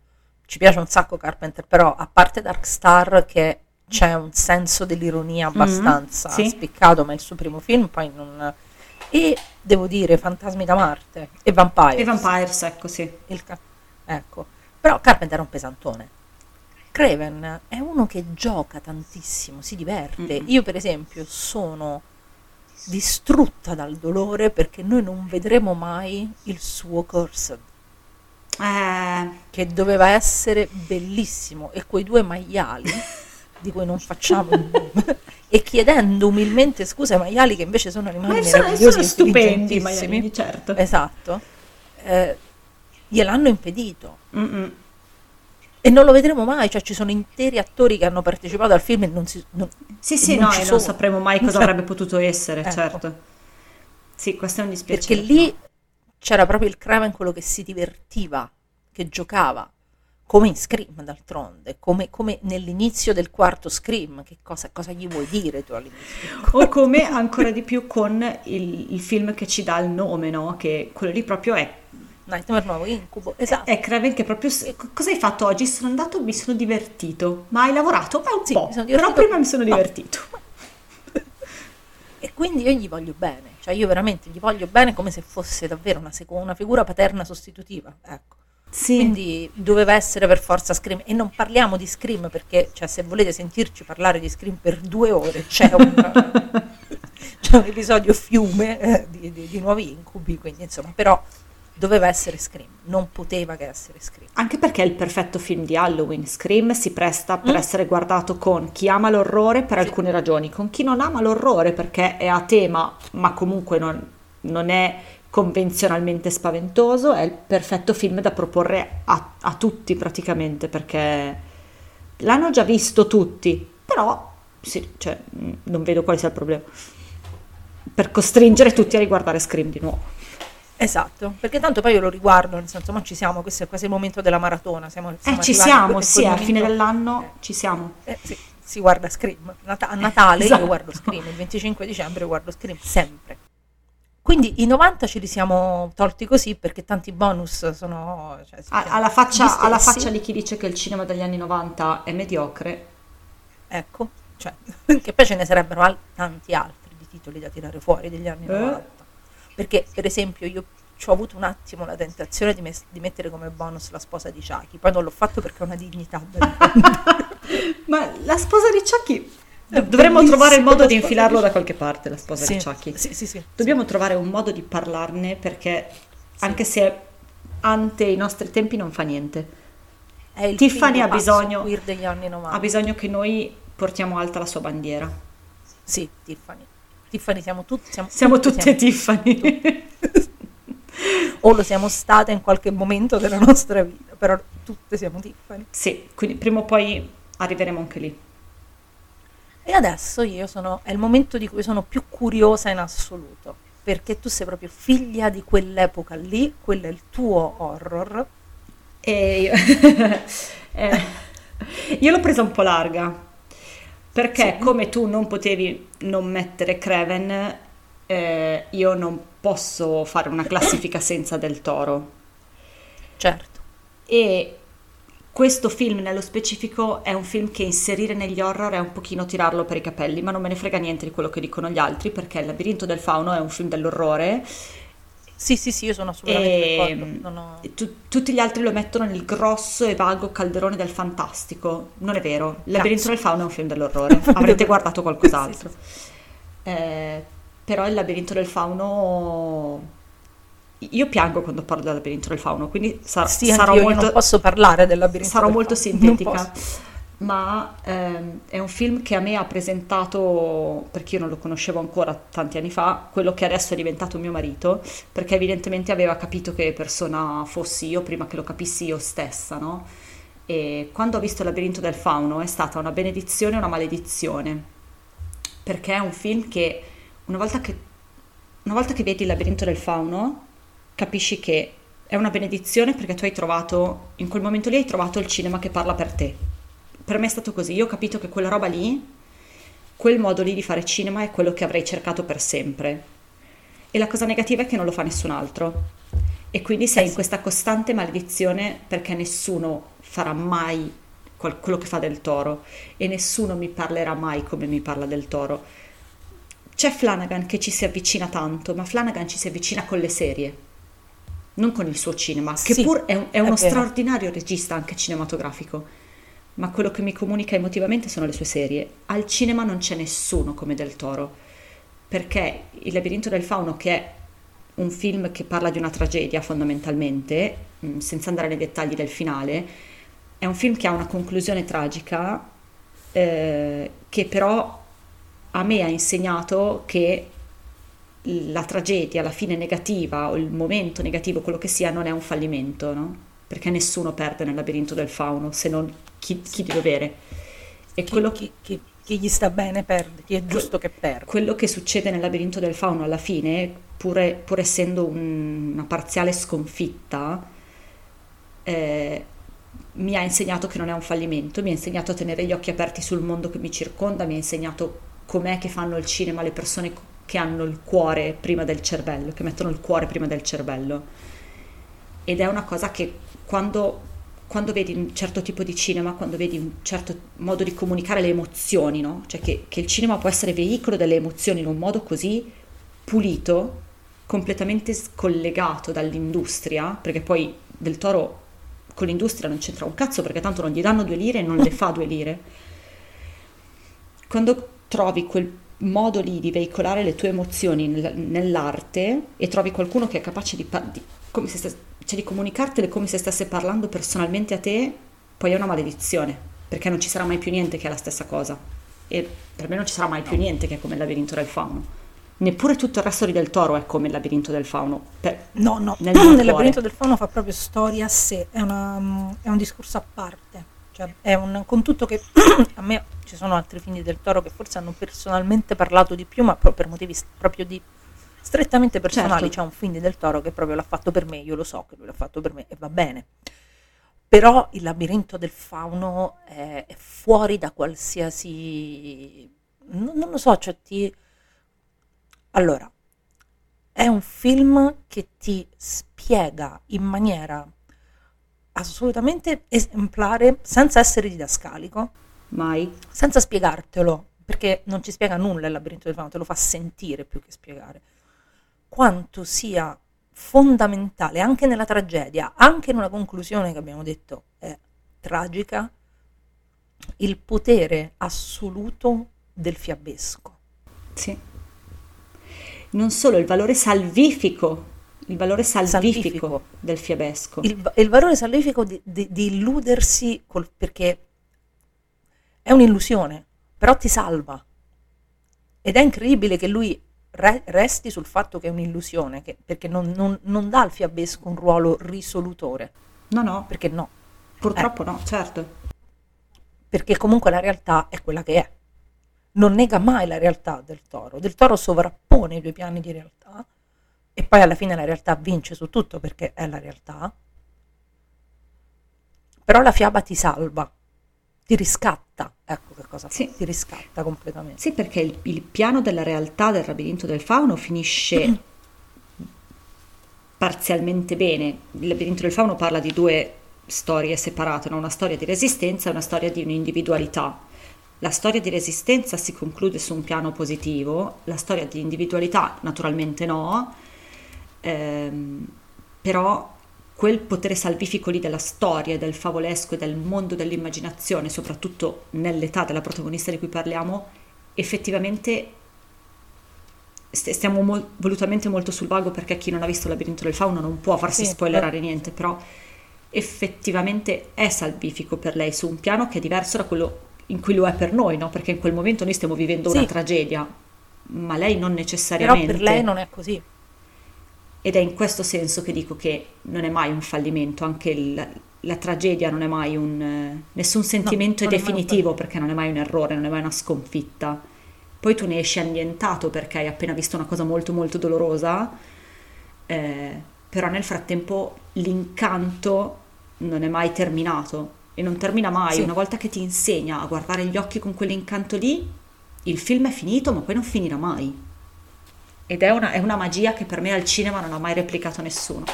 Ci piace un sacco Carpenter, però a parte Dark Star che c'è un senso dell'ironia abbastanza sì. spiccato, ma è il suo primo film, poi non... E devo dire Fantasmi da Marte e Vampire. E Vampires, ecco sì. Il ca- ecco. Però Carpenter è un pesantone. Craven è uno che gioca tantissimo, si diverte. Io, per esempio, sono distrutta dal dolore perché noi non vedremo mai il suo Cursed, Eh, che doveva essere bellissimo, e quei due maiali di cui non facciamo il nome, e chiedendo umilmente scusa ai maiali che invece sono ma sono, sono stupendi, intelligentissimi. Miami, certo. Esatto. Eh, gliel'hanno impedito. Mm-mm. E non lo vedremo mai, cioè ci sono interi attori che hanno partecipato al film e non si... non- Sì, sì, non no, e non sapremo mai cosa Cioè, avrebbe potuto essere, Ecco. certo. Sì, questo è un dispiacere. Perché lì c'era proprio il Craven quello che si divertiva, che giocava, come in Scream d'altronde, come, come nell'inizio del quarto Scream, che cosa, cosa gli vuoi dire tu all'inizio? O come ancora di più con il, il film che ci dà il nome, no? Che quello lì proprio è, Nightmare Nuovo Incubo, esatto. è Craven che proprio... Cosa hai fatto oggi? Sono andato, mi sono divertito. Ma hai lavorato? Ma un Sì, po'. Però divertito. prima mi sono No. divertito. E quindi io gli voglio bene, cioè io veramente gli voglio bene come se fosse davvero una, seco- una figura paterna sostitutiva, ecco. Sì. Quindi doveva essere per forza Scream e non parliamo di Scream perché cioè, se volete sentirci parlare di Scream per due ore c'è un, c'è un episodio fiume eh, di, di- di nuovi incubi, quindi insomma però doveva essere Scream, non poteva che essere Scream. Anche perché è il perfetto film di Halloween. Scream si presta per Mm. essere guardato con chi ama l'orrore per alcune ragioni, con chi non ama l'orrore perché è a tema, ma comunque non, non è convenzionalmente spaventoso. È il perfetto film da proporre a, a tutti praticamente perché l'hanno già visto tutti, però sì, cioè, mm, non vedo quale sia il problema. per costringere tutti a riguardare Scream di nuovo. Esatto, perché tanto poi io lo riguardo, nel senso, ma ci siamo, questo è quasi il momento della maratona. Siamo, Eh, siamo ci arrivati siamo, sì, a fine dell'anno ci siamo. Eh, sì, si guarda Scream. Nata- a Natale Esatto. io guardo Scream, il 25 dicembre guardo Scream sempre. Quindi i 90 ce li siamo tolti così perché tanti bonus sono... Cioè, A- alla, faccia, alla faccia di chi dice che il cinema degli anni 90 è mediocre. Ecco, cioè, che poi ce ne sarebbero al- tanti altri di titoli da tirare fuori degli anni Eh? 90. Perché, per esempio, io ci ho avuto un attimo la tentazione di, mes- di mettere come bonus la sposa di Chucky, poi non l'ho fatto perché ho una dignità. Ma la sposa di Chucky... È Dovremmo trovare il modo di infilarlo da qualche parte, la sposa sì, di Chucky. sì, sì, sì. Dobbiamo trovare un modo di parlarne perché, anche se ante i nostri tempi, non fa niente. È Tiffany ha bisogno- degli anni 90. Ha bisogno che noi portiamo alta la sua bandiera. Sì, Tiffany. Tiffany siamo tutti... Siamo, Siamo tutti tutte Tiffany. o lo siamo state in qualche momento della nostra vita, però tutte siamo Tiffany. sì, quindi prima o poi arriveremo anche lì. E adesso io sono, è il momento di cui sono più curiosa in assoluto, perché tu sei proprio figlia di quell'epoca lì, quello è il tuo horror. E io, eh, io l'ho presa un po' larga, perché Sì. come tu non potevi non mettere Craven, eh, io non posso fare una classifica senza del toro. Certo, E questo film nello specifico è un film che inserire negli horror è un pochino tirarlo per i capelli, ma non me ne frega niente di quello che dicono gli altri, perché Il labirinto del fauno è un film dell'orrore sì, sì, sì, io sono assolutamente e d'accordo. ho- tu- tutti gli altri lo mettono nel grosso e vago calderone del fantastico. Non è vero, Il labirinto del fauno è un film dell'orrore, avrete guardato qualcos'altro. Eh, però Il labirinto del fauno... Io piango quando parlo del labirinto del fauno, quindi sa- Sì, sarò molto... non posso parlare del labirinto sarò del molto fauno, sintetica. Ma ehm, è un film che a me ha presentato, perché io non lo conoscevo ancora tanti anni fa, quello che adesso è diventato mio marito, perché evidentemente aveva capito che persona fossi io prima che lo capissi io stessa, no? E quando ho visto Il labirinto del fauno è stata una benedizione e una maledizione, perché è un film che una volta che, una volta che vedi Il labirinto del fauno capisci che è una benedizione perché tu hai trovato, in quel momento lì hai trovato il cinema che parla per te. Per me è stato così, io ho capito che quella roba lì, quel modo lì di fare cinema è quello che avrei cercato per sempre. E la cosa negativa è che non lo fa nessun altro. E quindi sei in questa costante maledizione perché nessuno farà mai quel- quello che fa del toro e nessuno mi parlerà mai come mi parla del toro. C'è Flanagan che ci si avvicina tanto, ma Flanagan ci si avvicina con le serie non con il suo cinema, che Sì, pur è, un- è è uno vero. straordinario regista anche cinematografico, ma quello che mi comunica emotivamente sono le sue serie. Al cinema non c'è nessuno come Del Toro, perché Il labirinto del fauno, che è un film che parla di una tragedia fondamentalmente, mh, senza andare nei dettagli del finale, è un film che ha una conclusione tragica, eh, che però a me ha insegnato che la tragedia, la fine negativa o il momento negativo, quello che sia, non è un fallimento, no? Perché nessuno perde nel labirinto del fauno se non chi, chi di dovere. E Chi, quello, chi- chi- chi gli sta bene perde, chi è giusto che perde. quello che succede nel labirinto del fauno alla fine, pur, pur essendo un- una parziale sconfitta, eh, mi ha insegnato che non è un fallimento, mi ha insegnato a tenere gli occhi aperti sul mondo che mi circonda, mi ha insegnato com'è che fanno il cinema le persone che hanno il cuore prima del cervello, che mettono il cuore prima del cervello. Ed è una cosa che quando, quando vedi un certo tipo di cinema, quando vedi un certo modo di comunicare le emozioni, no? Cioè che, che il cinema può essere veicolo delle emozioni in un modo così pulito, completamente scollegato dall'industria, perché poi del toro con l'industria non c'entra un cazzo perché tanto non gli danno due lire e non le fa due lire. Quando trovi quel modo lì di veicolare le tue emozioni nel- nell'arte e trovi qualcuno che è capace di, di- come se stes- cioè di comunicartele come se stesse parlando personalmente a te, poi è una maledizione, perché non ci sarà mai più niente che è la stessa cosa. E per me non ci sarà mai più niente che è come il labirinto del fauno. Neppure tutto il resto di Del Toro è come il labirinto del fauno. Per- No, no, Nel nel labirinto del fauno fa proprio storia a sé, è, una- è un discorso a parte. Cioè, è un, con tutto che a me ci sono altri film del Toro che forse hanno personalmente parlato di più, ma per motivi proprio di strettamente personali. Certo. C'è un film del Toro che proprio l'ha fatto per me, io lo so che lui l'ha fatto per me e va bene. Però il labirinto del fauno è, è fuori da qualsiasi... Non, non lo so, cioè ti... Allora, è un film che ti spiega in maniera assolutamente esemplare, senza essere didascalico, Mai. senza spiegartelo, perché non ci spiega nulla il labirinto del fauno, te lo fa sentire più che spiegare, quanto sia fondamentale anche nella tragedia, anche in una conclusione che abbiamo detto è tragica, il potere assoluto del fiabesco. Sì. Non solo il valore salvifico, il valore salvifico, Salvifico. del fiabesco. il, il valore salvifico di, di- di illudersi col- perché è un'illusione, però ti salva. Ed è incredibile che lui re- resti sul fatto che è un'illusione, che- perché non, non- non dà al fiabesco un ruolo risolutore, No, no, perché no, purtroppo no, certo. perché comunque la realtà è quella che è. Non nega mai la realtà del toro, del toro sovrappone i due piani di realtà e poi alla fine la realtà vince su tutto perché è la realtà. Però la fiaba ti salva, ti riscatta, ecco che cosa fa, Sì. ti riscatta completamente. Sì, perché il, il piano della realtà del labirinto del fauno finisce parzialmente bene. Il labirinto del fauno parla di due storie separate, no? una storia di resistenza e una storia di un'individualità. La storia di resistenza si conclude su un piano positivo, la storia di individualità naturalmente no, ehm, però quel potere salvifico lì della storia, del favolesco e del mondo dell'immaginazione, soprattutto nell'età della protagonista di cui parliamo, effettivamente st- stiamo mol- volutamente molto sul vago perché chi non ha visto il labirinto del fauno non può farsi Sì, spoilerare eh. niente, però effettivamente è salvifico per lei su un piano che è diverso da quello in cui lo è per noi, no? Perché in quel momento noi stiamo vivendo una Sì. tragedia, ma lei non Però necessariamente. per lei non è così. Ed è in questo senso che dico che non è mai un fallimento, anche il- la tragedia non è mai un... nessun sentimento non è definitivo perché non è mai un errore, non è mai una sconfitta. Poi tu ne esci annientato perché hai appena visto una cosa molto molto dolorosa, eh, però nel frattempo l'incanto non è mai terminato e non termina mai. Sì. Una volta che ti insegna a guardare gli occhi con quell'incanto lì, il film è finito, ma poi non finirà mai. Ed è una, è una magia che per me al cinema non ha mai replicato nessuno.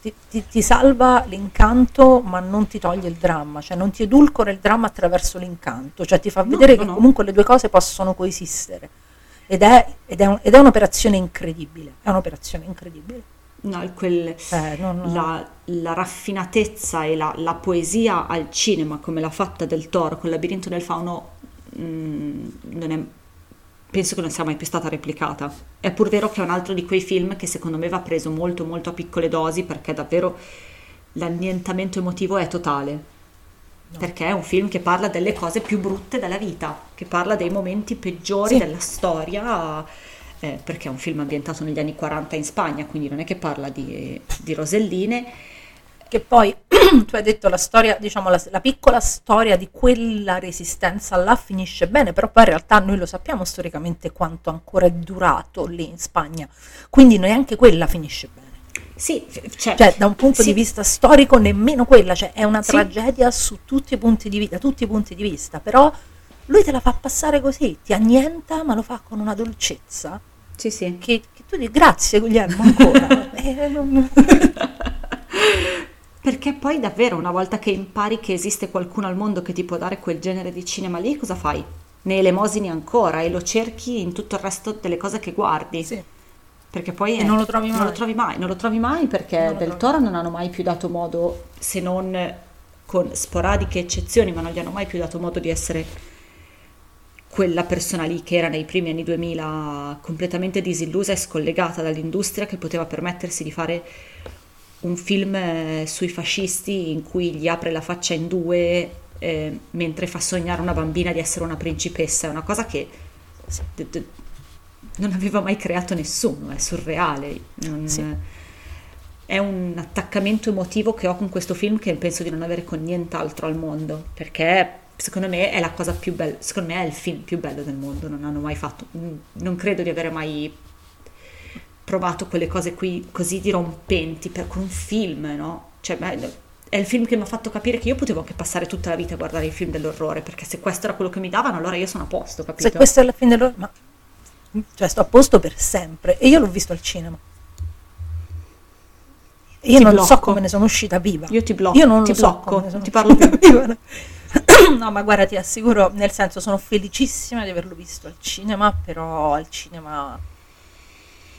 Ti, ti- ti salva l'incanto, ma non ti toglie il dramma, cioè non ti edulcora il dramma attraverso l'incanto, cioè ti fa No, vedere no, che no. comunque le due cose possono coesistere. Ed è, ed è un- ed è un'operazione incredibile, è un'operazione incredibile. No, quel- Cioè, non- la, la raffinatezza e la, la poesia al cinema, come l'ha fatta del Toro con il labirinto del fauno, mm, non è- penso che non sia mai più stata replicata. È pur vero che è un altro di quei film che secondo me va preso molto molto a piccole dosi perché davvero l'annientamento emotivo è totale. Perché è un film che parla delle cose più brutte della vita, che parla dei momenti peggiori Sì. della storia, eh, perché è un film ambientato negli anni 40 in Spagna, quindi non è che parla di, di roselline. Che poi tu hai detto la storia, diciamo la, la piccola storia di quella resistenza là finisce bene, però poi in realtà noi lo sappiamo storicamente quanto ancora è durato lì in Spagna, quindi neanche quella finisce bene. Sì, cioè, Cioè, da un punto sì, di vista storico, nemmeno quella, cioè è una Sì. tragedia su tutti i punti di vista, tutti i punti di vista, però lui te la fa passare così, ti annienta, ma lo fa con una dolcezza Sì, sì. che, che tu dici grazie Guglielmo ancora. Eh, non- Perché poi davvero una volta che impari che esiste qualcuno al mondo che ti può dare quel genere di cinema lì, cosa fai? Ne elemosini ancora e lo cerchi in tutto il resto delle cose che guardi. Sì. Perché poi E è- non lo trovi Non mai. lo trovi mai, non lo trovi mai perché Non del Toro non hanno mai più dato modo, se non con sporadiche eccezioni, ma non gli hanno mai più dato modo di essere quella persona lì che era nei primi anni 2000 completamente disillusa e scollegata dall'industria che poteva permettersi di fare un film eh, sui fascisti in cui gli apre la faccia in due eh, mentre fa sognare una bambina di essere una principessa, è una cosa che d- d- non aveva mai creato nessuno, è surreale. non- Sì. è un attaccamento emotivo che ho con questo film che penso di non avere con nient'altro al mondo, perché secondo me è la cosa più bella, secondo me è il film più bello del mondo, non hanno mai fatto, non credo di avere mai provato quelle cose qui così dirompenti per con un film, no? Cioè, è il film che mi ha fatto capire che io potevo anche passare tutta la vita a guardare i film dell'orrore, perché se questo era quello che mi davano, allora io sono a posto, capito? Se questo è il film dell'orrore, ma cioè sto a posto per sempre e io l'ho visto al cinema. Io Ti non blocco. so come ne sono uscita viva. Io ti blocco, Io non ti lo so blocco, ne sono ti parlo viva. no, ma guarda, ti assicuro, nel senso sono felicissima di averlo visto al cinema, però al cinema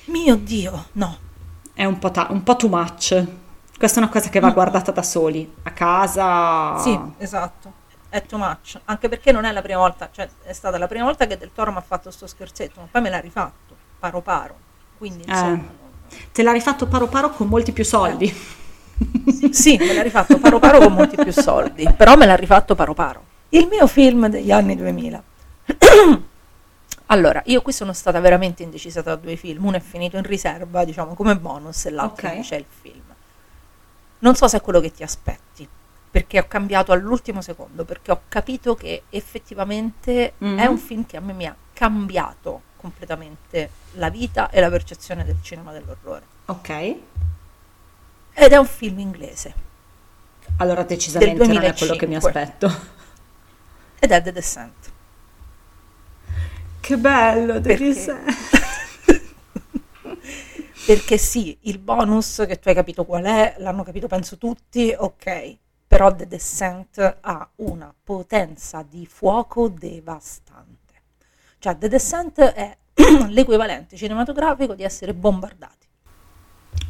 mio Dio, no. È un po', ta- un po' too much. Questa è una cosa che va guardata da soli, a casa. Sì, esatto. È too much, anche perché non è la prima volta, cioè è stata la prima volta che Del Toro mi ha fatto sto scherzetto, ma poi me l'ha rifatto, paro paro. Quindi Eh, insomma, non- te l'ha rifatto paro paro con molti più soldi. Sì, me l'ha rifatto paro paro con molti più soldi, però me l'ha rifatto paro paro. Il mio film degli anni 2000. Allora, io qui sono stata veramente indecisa tra due film, uno è finito in riserva, diciamo, come bonus e l'altro Ok. invece è il film. Non so se è quello che ti aspetti, perché ho cambiato all'ultimo secondo, perché ho capito che effettivamente Mhm. è un film che a me mi ha cambiato completamente la vita e la percezione del cinema dell'orrore. Ok. Ed è un film inglese. Allora decisamente non è quello che mi 2005. aspetto. ed è The Descent. Che bello, Perché? Perché sì, il bonus che tu hai capito qual è, l'hanno capito penso tutti, ok, però The Descent ha una potenza di fuoco devastante. Cioè The Descent è l'equivalente cinematografico di essere bombardati.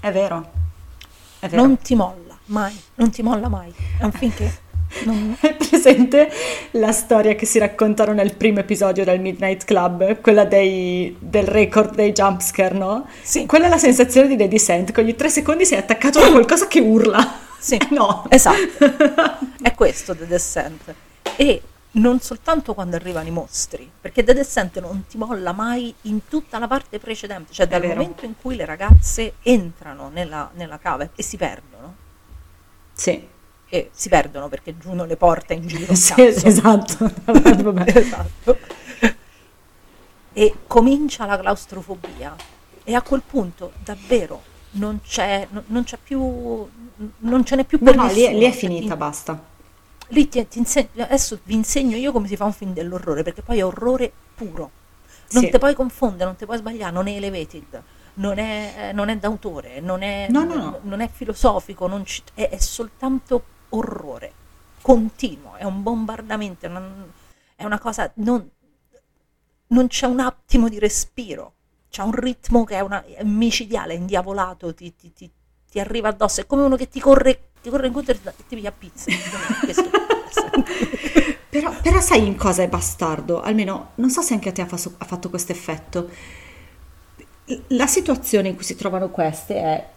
È vero. È vero. Non ti molla mai, non ti molla mai. È un film che non- È presente la storia che si raccontano nel primo episodio del Midnight Club, quella dei- del record dei jumpscare, no? Sì. Quella è la sensazione di Lady Sand, che ogni tre secondi sei attaccato da qualcosa che urla. Sì, No. esatto. È questo The Descent. E non soltanto quando arrivano i mostri, perché The Descent non ti molla mai in tutta la parte precedente, cioè dal momento in cui le ragazze entrano nella, nella cava e si perdono. Sì, E si perdono perché Giuno le porta in giro. Sì, esatto. Esatto. E comincia la claustrofobia. E a quel punto davvero non c'è, non, non c'è più. Non ce n'è più No, per no, lì, è- nessuno. lì è Cioè, finita, ti- basta. Lì ti, ti insegno- adesso vi insegno io come si fa un film dell'orrore, perché poi è orrore puro. Non Sì. te puoi confondere, non ti puoi sbagliare, non è elevated, non è, eh, non è d'autore, non è, No, no, no. non è filosofico, non ci- è, è soltanto orrore continuo, è un bombardamento, una, è una cosa, non, non c'è un attimo di respiro, c'è un ritmo che è, una, è micidiale, è indiavolato, ti, ti- ti- ti arriva addosso, è come uno che ti corre, ti corre incontro e ti piglia pizza. Però, però sai in cosa è bastardo? Almeno, non so se anche a te ha, fa- ha fatto questo effetto. La situazione in cui si trovano queste è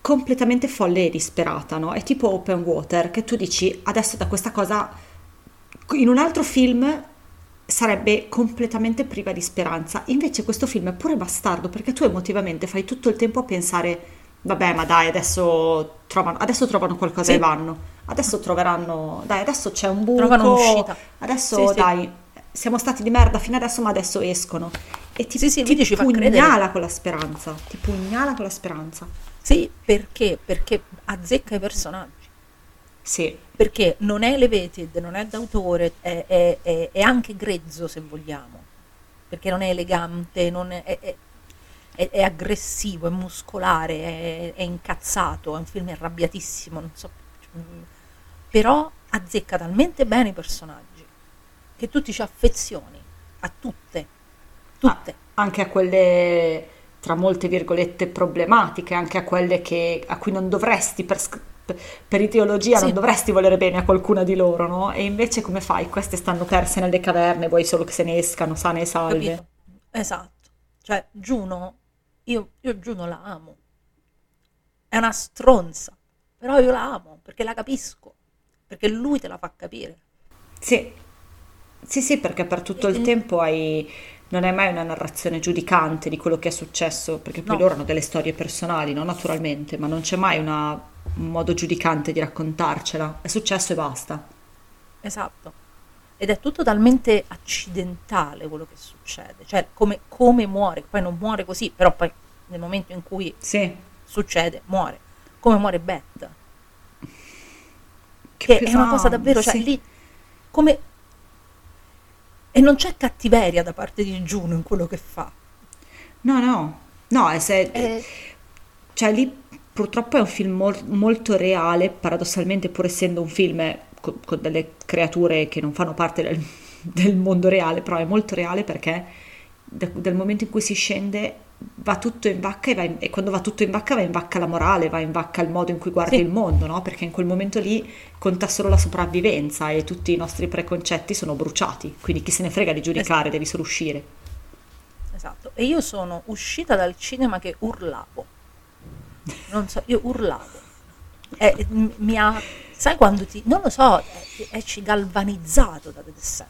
completamente folle e disperata, no? È tipo open water, che tu dici adesso da questa cosa, in un altro film sarebbe completamente priva di speranza. Invece questo film è pure bastardo perché tu emotivamente fai tutto il tempo a pensare, vabbè, ma dai, adesso trovano, adesso trovano qualcosa Sì. e vanno. Adesso troveranno, dai, adesso c'è un buco, Trovano un'uscita. adesso Sì, sì. dai, siamo stati di merda fino adesso, ma adesso escono. E ti, Sì, sì, ti ti pugnala con la speranza, ti pugnala con la speranza. Sì, perché? Perché azzecca i personaggi. Sì, Perché non è elevated, non è d'autore, è, è- è- è anche grezzo se vogliamo. Perché non è elegante, non è, aggressivo, è muscolare, è, è incazzato, è un film arrabbiatissimo, non so. Però azzecca talmente bene i personaggi che tu ti ci affezioni a tutte. Tutte. anche a quelle tra molte virgolette problematiche, anche a quelle che, a cui non dovresti per, per ideologia Sì. non dovresti volere bene a qualcuna di loro, no? E invece come fai? Queste stanno perse nelle caverne, vuoi solo che se ne escano sane e salve. Capito? Esatto. Cioè, Giuno, io, io Giuno la amo. È una stronza, però io la amo perché la capisco, perché lui te la fa capire. Sì, sì, sì, perché per tutto il tempo hai, non è mai una narrazione giudicante di quello che è successo, perché poi No. loro hanno delle storie personali, no? naturalmente, ma non c'è mai una- un modo giudicante di raccontarcela. È successo e basta. Esatto. Ed è tutto talmente accidentale quello che succede, cioè come, come muore, poi non muore così, però poi nel momento in cui Sì. succede, muore. Come muore Beth. Che Che è una cosa davvero, cioè sì. lì come... E non c'è cattiveria da parte di Juno in quello che fa. No, no, no, è se- È- cioè lì purtroppo è un film mol- molto reale, paradossalmente pur essendo un film co- con, delle creature che non fanno parte del, del mondo reale, però è molto reale perché da- dal momento in cui si scende va tutto in vacca e, va in- e quando va tutto in vacca va in vacca la morale, va in vacca il modo in cui guardi Sì. il mondo, no? Perché in quel momento lì conta solo la sopravvivenza e tutti i nostri preconcetti sono bruciati, quindi chi se ne frega di giudicare, devi solo uscire. Esatto. E io sono uscita dal cinema che urlavo. Non so, io urlavo. E m- mi ha, sai quando ti, non lo so, eh, esci galvanizzato da Descent.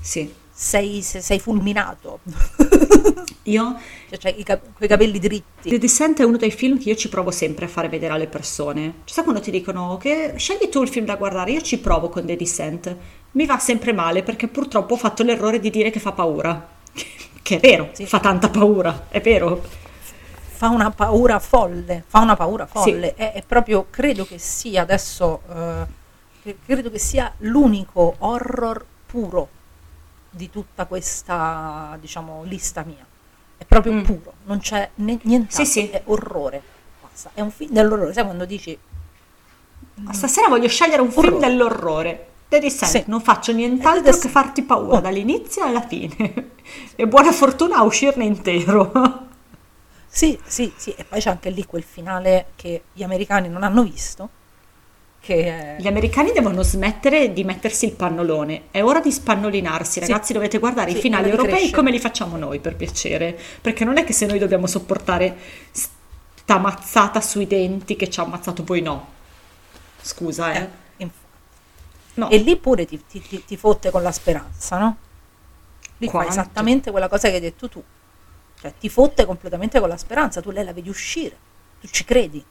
Sì. Sei, se- sei fulminato. Io Cioè, c'hai i cap- quei capelli dritti. The Descent è uno dei film che io ci provo sempre a fare vedere alle persone. Cioè, sai quando ti dicono che scegli tu il film da guardare? Io ci provo con The Descent. Mi va sempre male perché purtroppo ho fatto l'errore di dire che fa paura. Che è vero, Sì. fa tanta paura, è vero. Fa una paura folle, fa una paura Sì. folle. È, è proprio, credo che sia adesso, eh, credo che sia l'unico horror puro di tutta questa, diciamo, lista mia. È proprio Mm. puro, non c'è ne- nient'altro, Sì, sì. è orrore. Basta. È un film dell'orrore, sai quando dici Stasera voglio scegliere un film Orrore. dell'orrore. The Descent, Sì. non faccio nient'altro che farti paura Oh. dall'inizio alla fine. e buona fortuna a uscirne intero. Sì, sì, sì, e poi c'è anche lì quel finale che gli americani non hanno visto, che è... Gli americani devono smettere di mettersi il pannolone. È ora di spannolinarsi, Sì. ragazzi. Dovete guardare Sì, i finali europei crescere. come li facciamo noi, per piacere. Perché non è che se noi dobbiamo sopportare sta mazzata sui denti che ci ha ammazzato, poi no. Scusa, eh. eh. No. E lì pure ti, ti- ti- ti fotte con la speranza, no? Lì fa esattamente quella cosa che hai detto tu. Cioè, ti fotte completamente con la speranza, tu lei la vedi uscire, tu ci credi.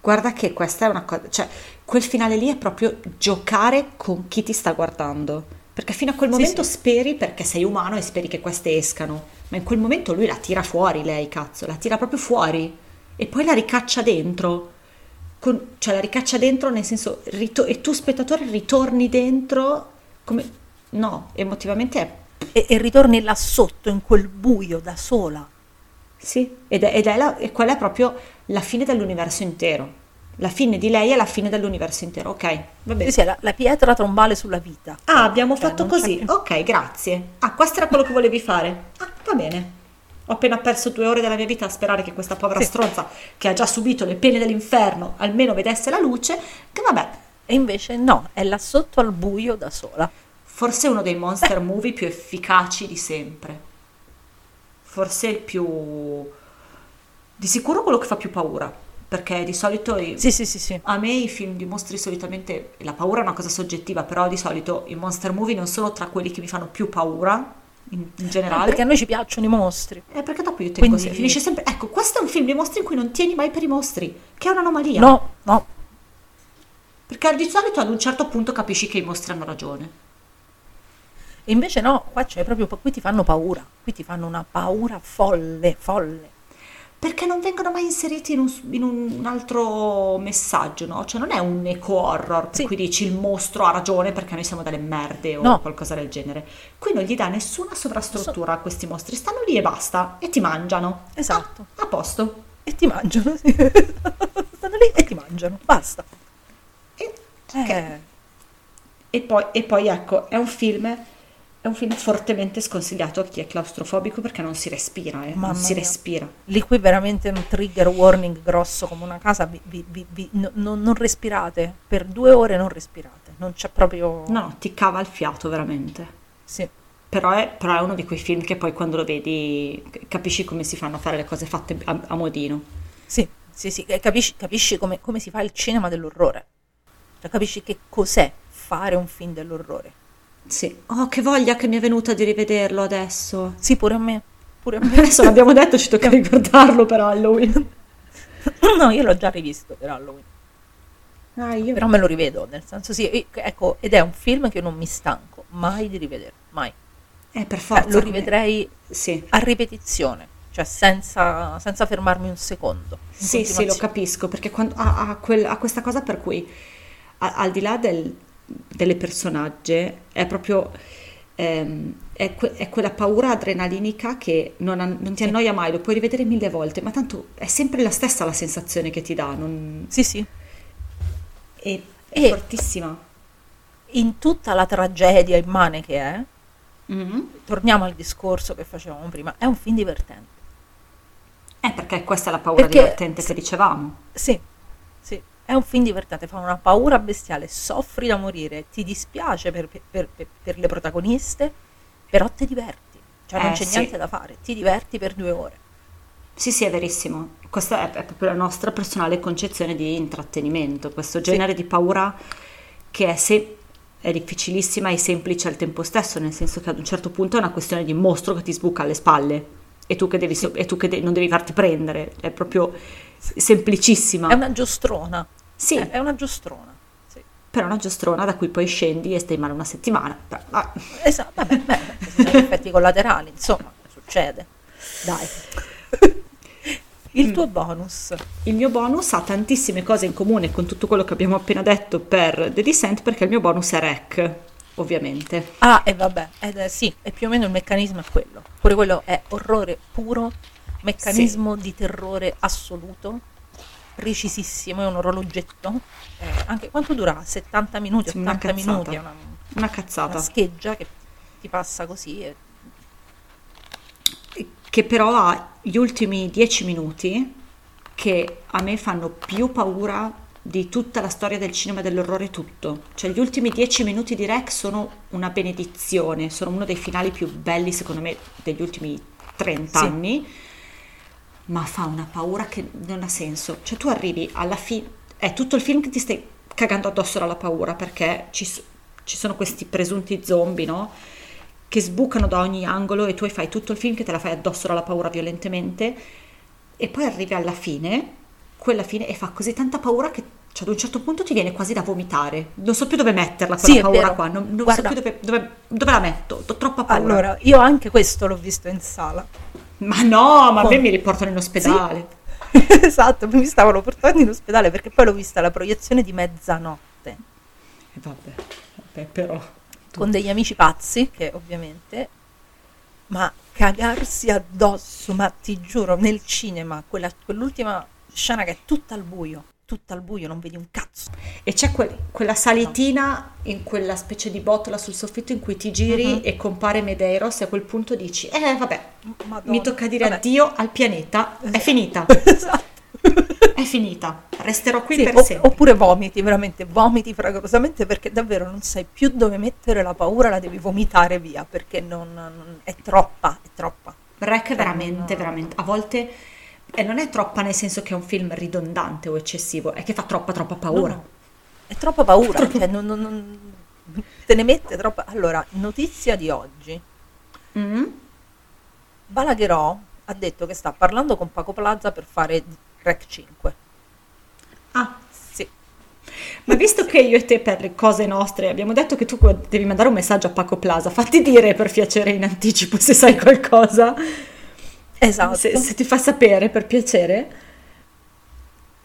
Guarda che questa è una cosa, cioè quel finale lì è proprio giocare con chi ti sta guardando. Perché fino a quel Sì, momento sì. speri perché sei umano e speri che queste escano. Ma in quel momento lui la tira fuori, lei, cazzo, la tira proprio fuori. E poi la ricaccia dentro. Con- cioè la ricaccia dentro nel senso, rito- e tu spettatore ritorni dentro come... No, emotivamente è... E, e ritorni là sotto, in quel buio, da sola. Sì, ed è, ed è la- e quella è proprio la fine dell'universo intero. La fine di lei è la fine dell'universo intero. Ok, va bene. Sì, sì, la, la pietra tombale sulla vita. Ah, abbiamo Cioè, fatto così. Ok, grazie. Ah, questo era quello che volevi fare. Ah, va bene. Ho appena perso due ore della mia vita a sperare che questa povera Sì. stronza, che ha già subito le pene dell'inferno, almeno vedesse la luce. Che vabbè, E invece no, è là sotto al buio da sola. forse uno dei monster movie più efficaci di sempre. Forse il più. Di sicuro quello che fa più paura. Perché di solito. i- Sì, sì, sì. A me i film di mostri solitamente, la paura è una cosa soggettiva, però di solito i monster movie non sono tra quelli che mi fanno più paura in, in generale. Perché a noi ci piacciono i mostri. Eh, perché dopo io tengo Quindi- sempre, finisce sempre. Ecco, questo è un film di mostri in cui non tieni mai per i mostri, che è un'anomalia. No, no, Perché di solito ad un certo punto capisci che i mostri hanno ragione. E invece no, qua c'è proprio, qui ti fanno paura, qui ti fanno una paura folle, folle. Perché non vengono mai inseriti in un, in un altro messaggio, no? Cioè non è un eco-horror per Sì. cui dici il mostro ha ragione perché noi siamo delle merde o No. qualcosa del genere. Qui non gli dà nessuna sovrastruttura a questi mostri, stanno lì e basta, e ti mangiano. Esatto. Ah, a posto. E ti mangiano, sì. Stanno lì e ti mangiano, basta. E, Eh, e poi, e poi ecco, è un film... È un film fortemente sconsigliato a chi è claustrofobico perché non si respira, eh, non si respira. lì qui veramente un trigger warning grosso come una casa, vi- vi- vi- no- no- non respirate, per due ore non respirate, non c'è proprio... No, ti cava il fiato veramente. Sì, Però è, però è uno di quei film che poi quando lo vedi capisci come si fanno a fare le cose fatte a, a modino. sì, sì, sì, capisci, capisci come, come si fa il cinema dell'orrore, cioè capisci che cos'è fare un film dell'orrore. Sì. Oh, che voglia che mi è venuta di rivederlo adesso. Sì, pure a me. Pure a me. Adesso l'abbiamo detto, ci tocca riguardarlo per Halloween. no, io l'ho già rivisto per Halloween. Ah, io... Però me lo rivedo, nel senso sì, ecco, ed è un film che non mi stanco mai di rivedere, mai. Eh, per Cioè, forza. lo come- rivedrei Sì. a ripetizione, cioè senza, senza fermarmi un secondo. Sì, sì, lo capisco, perché quando, ha, ha quel- ha questa cosa per cui, a- al di là del- delle personagge, è proprio, ehm, è, que- è quella paura adrenalinica che non, an- non ti Sì. annoia mai, lo puoi rivedere mille volte, ma tanto è sempre la stessa la sensazione che ti dà, non- Sì, sì. è, è E- fortissima. In tutta la tragedia immane che è, Mhm. torniamo al discorso che facevamo prima, è un film divertente. Eh, perché questa è la paura Perché- divertente che dicevamo. Sì, sì, è un film divertente, fa una paura bestiale, soffri da morire, ti dispiace per, per- per- per le protagoniste, però ti diverti, cioè non Eh, c'è sì. niente da fare, ti diverti per due ore. Sì, sì, è verissimo. Questa è, è proprio la nostra personale concezione di intrattenimento, questo genere di paura che è, se- è difficilissima e semplice al tempo stesso, nel senso che ad un certo punto è una questione di mostro che ti sbuca alle spalle e tu che, devi, so- e tu che de- non devi farti prendere, è proprio semplicissima. È una giostrona, Sì, è, è una giostrona. Sì. però è una giostrona da cui poi scendi e stai male una settimana. Però, ah, Esatto, vabbè, beh, ci sono gli effetti collaterali, insomma, succede. Dai. Il tuo bonus. Il mio bonus ha tantissime cose in comune con tutto quello che abbiamo appena detto per The Descent perché il mio bonus è Rec, ovviamente. Ah, e vabbè, ed è- sì, e più o meno il meccanismo è quello. Pure quello è orrore puro, meccanismo di terrore assoluto, precisissimo, è un orologetto. Eh, anche quanto dura? 70 minuti, Sì, una 80 cazzata. minuti, è una, Una una cazzata. scheggia che ti passa così. E... Che però ha gli ultimi dieci minuti che a me fanno più paura di tutta la storia del cinema dell'orrore tutto. Cioè gli ultimi dieci minuti di Rec sono una benedizione, sono uno dei finali più belli secondo me degli ultimi 30 Sì. anni, ma fa una paura che non ha senso. Cioè tu arrivi alla fine, è tutto il film che ti stai cagando addosso dalla paura perché ci, ci sono questi presunti zombie, no? Che sbucano da ogni angolo e tu fai tutto il film che te la fai addosso dalla paura violentemente e poi arrivi alla fine, quella fine, e fa così tanta paura che cioè, ad un certo punto ti viene quasi da vomitare. Non so più dove metterla quella Sì, paura qua, non, non Guarda. so più dove, dove- dove la metto, ho troppa paura. Allora, io anche questo l'ho visto in sala. Ma no, ma a me mi riportano in ospedale. esatto, mi stavano portando in ospedale perché poi l'ho vista alla proiezione di mezzanotte. E vabbè, vabbè, però. con degli amici pazzi, che ovviamente, ma cagarsi addosso, ma ti giuro, nel cinema, quella- quell'ultima scena che è tutta al buio, tutta al buio, non vedi un cazzo. E c'è quel- quella salitina in quella specie di botola sul soffitto in cui ti giri Mhm. e compare Medeiros e a quel punto dici, eh vabbè, Madonna. mi tocca dire Vabbè. addio al pianeta, è Esatto. finita, Esatto. è finita, resterò qui Sì, per o- sempre. oppure vomiti, veramente, vomiti fragorosamente perché davvero non sai più dove mettere la paura, la devi vomitare via perché non, non- è troppa, è troppa. Rec è veramente, veramente, a volte, e non è troppa nel senso che è un film ridondante o eccessivo, è che fa troppa, troppa paura. No, È troppa paura, cioè non- non- non- te ne mette troppa. Allora, notizia di oggi. Mm? Balagherò ha detto che sta parlando con Paco Plaza per fare Rec 5. Ah, Sì. ma visto che io e te per le cose nostre abbiamo detto che tu devi mandare un messaggio a Paco Plaza, fatti dire per piacere in anticipo se sai qualcosa. Esatto. Se, se ti fa sapere per piacere.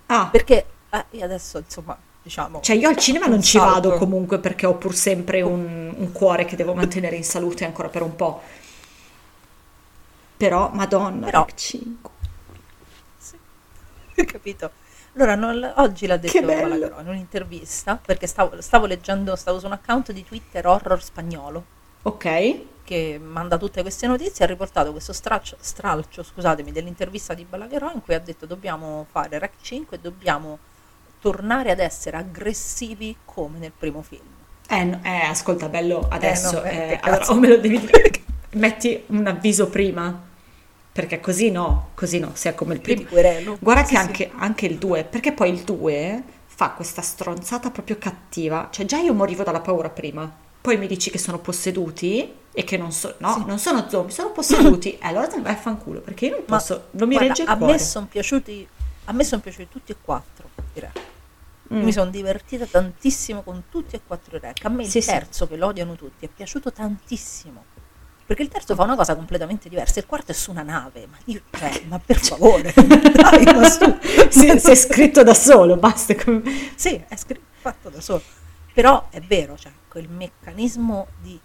Ah, Perché eh, adesso, insomma, diciamo... cioè io al cinema non ci salto. vado comunque perché ho pur sempre un, un cuore che devo mantenere in salute ancora per un po'. Però, madonna, Però- Rec 5. capito? Allora, non- oggi l'ha detto. Balagherò in un'intervista, perché stavo, stavo leggendo, stavo su un account di Twitter horror spagnolo, Ok. Che manda tutte queste notizie, ha riportato questo straccio, stralcio scusatemi, dell'intervista di Balagherò in cui ha detto dobbiamo fare Rec 5 e dobbiamo tornare ad essere aggressivi come nel primo film. Eh, no- eh, ascolta, bello, adesso, no, eh, eh, che allora, o me lo devi dire, metti un avviso prima, perché così no, così no, sia come il primo. querelo. Guarda che sì. anche, anche il 2, perché poi il 2 fa questa stronzata proprio cattiva, cioè già io morivo dalla paura prima, poi mi dici che sono posseduti e che non, so- no, non sono zombie, sono posseduti, e allora te ne vai a fanculo, perché io non Ma, posso, non mi guarda, regge a me sono piaciuti a me sono piaciuti tutti e quattro i rec. Io Mm. mi sono divertita tantissimo con tutti e quattro i rec a me Sì, il sì. terzo che lo odiano tutti è piaciuto tantissimo perché il terzo fa una cosa completamente diversa il quarto è su una nave ma io cioè ma per favore dai ma su si è scritto da solo, basta. come- sì, è scritto fatto da solo. Però è vero, cioè, quel meccanismo di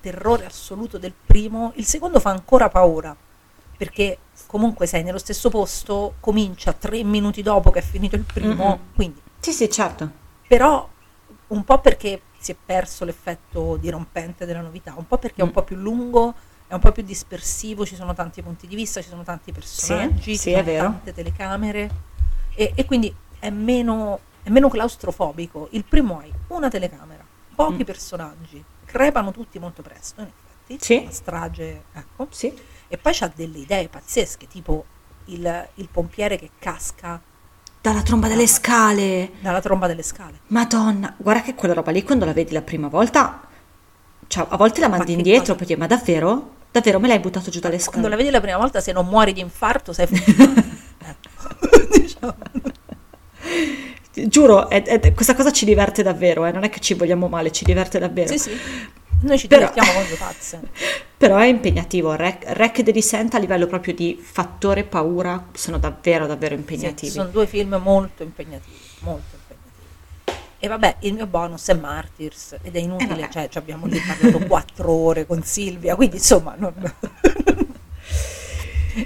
terrore assoluto del primo, il secondo fa ancora paura, perché comunque sei nello stesso posto, comincia tre minuti dopo che è finito il primo, Mm-mm. quindi, Sì, sì, certo. però un po' perché si è perso l'effetto dirompente della novità, un po' perché è un Mm. po' più lungo, è un po' più dispersivo, ci sono tanti punti di vista, ci sono tanti personaggi, sì, ci è sono tante telecamere e, e quindi è meno, è meno claustrofobico. Il primo hai una telecamera, pochi Mm. personaggi, crepano tutti molto presto, in effetti, Sì. una strage, ecco, Sì. e poi c'ha delle idee pazzesche, tipo il, il pompiere che casca Dalla tromba delle scale. dalla tromba delle scale. Madonna, guarda che quella roba lì quando la vedi la prima volta, cioè a volte la mandi che indietro cosa? perché ma davvero? Davvero me l'hai buttato giù dalle scale? Quando la vedi la prima volta, se non muori di infarto, sei ecco. diciamo. Giuro, è- è- questa cosa ci diverte davvero, eh, non è che ci vogliamo male, ci diverte davvero. Sì, sì. Noi ci Però- divertiamo le pazze. Però è impegnativo, Rec, Rec The Descent a livello proprio di fattore paura sono davvero davvero Sì, impegnativi. sono due film molto impegnativi, molto impegnativi. E vabbè, il mio bonus è Martyrs ed è inutile, vabbè. cioè ci abbiamo lì parlato quattro ore con Silvia, quindi insomma, non...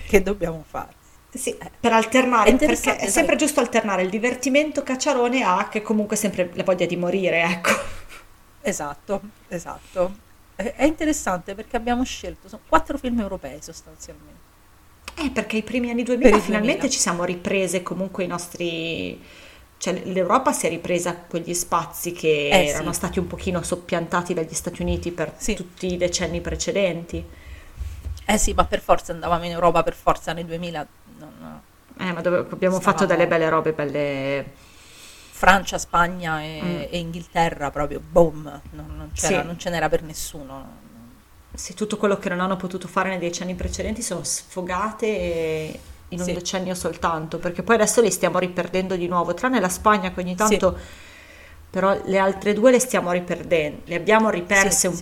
che dobbiamo fare? Sì, per alternare, perché è sempre giusto alternare il divertimento cacciarone a che comunque sempre la voglia di morire, ecco. Esatto, esatto. È interessante perché abbiamo scelto, sono quattro film europei sostanzialmente. Eh, perché i primi anni Per 2000 i finalmente 2000. ci siamo riprese comunque i nostri... Cioè l'Europa si è ripresa quegli spazi che Eh, erano sì. stati un pochino soppiantati dagli Stati Uniti per Sì. tutti i decenni precedenti. Eh sì, ma per forza andavamo in Europa, per forza nei 2000, non- Eh, ma dove abbiamo Stavamo- fatto delle belle robe, belle... Francia, Spagna e, Mm. e Inghilterra proprio, boom, non, non Sì. non ce n'era per nessuno. Sì, tutto quello che non hanno potuto fare nei decenni precedenti sono sfogate in un Sì. decennio soltanto, perché poi adesso li stiamo riperdendo di nuovo, tranne la Spagna che ogni tanto, però le altre due le stiamo riperdendo, le abbiamo riperse Sì, un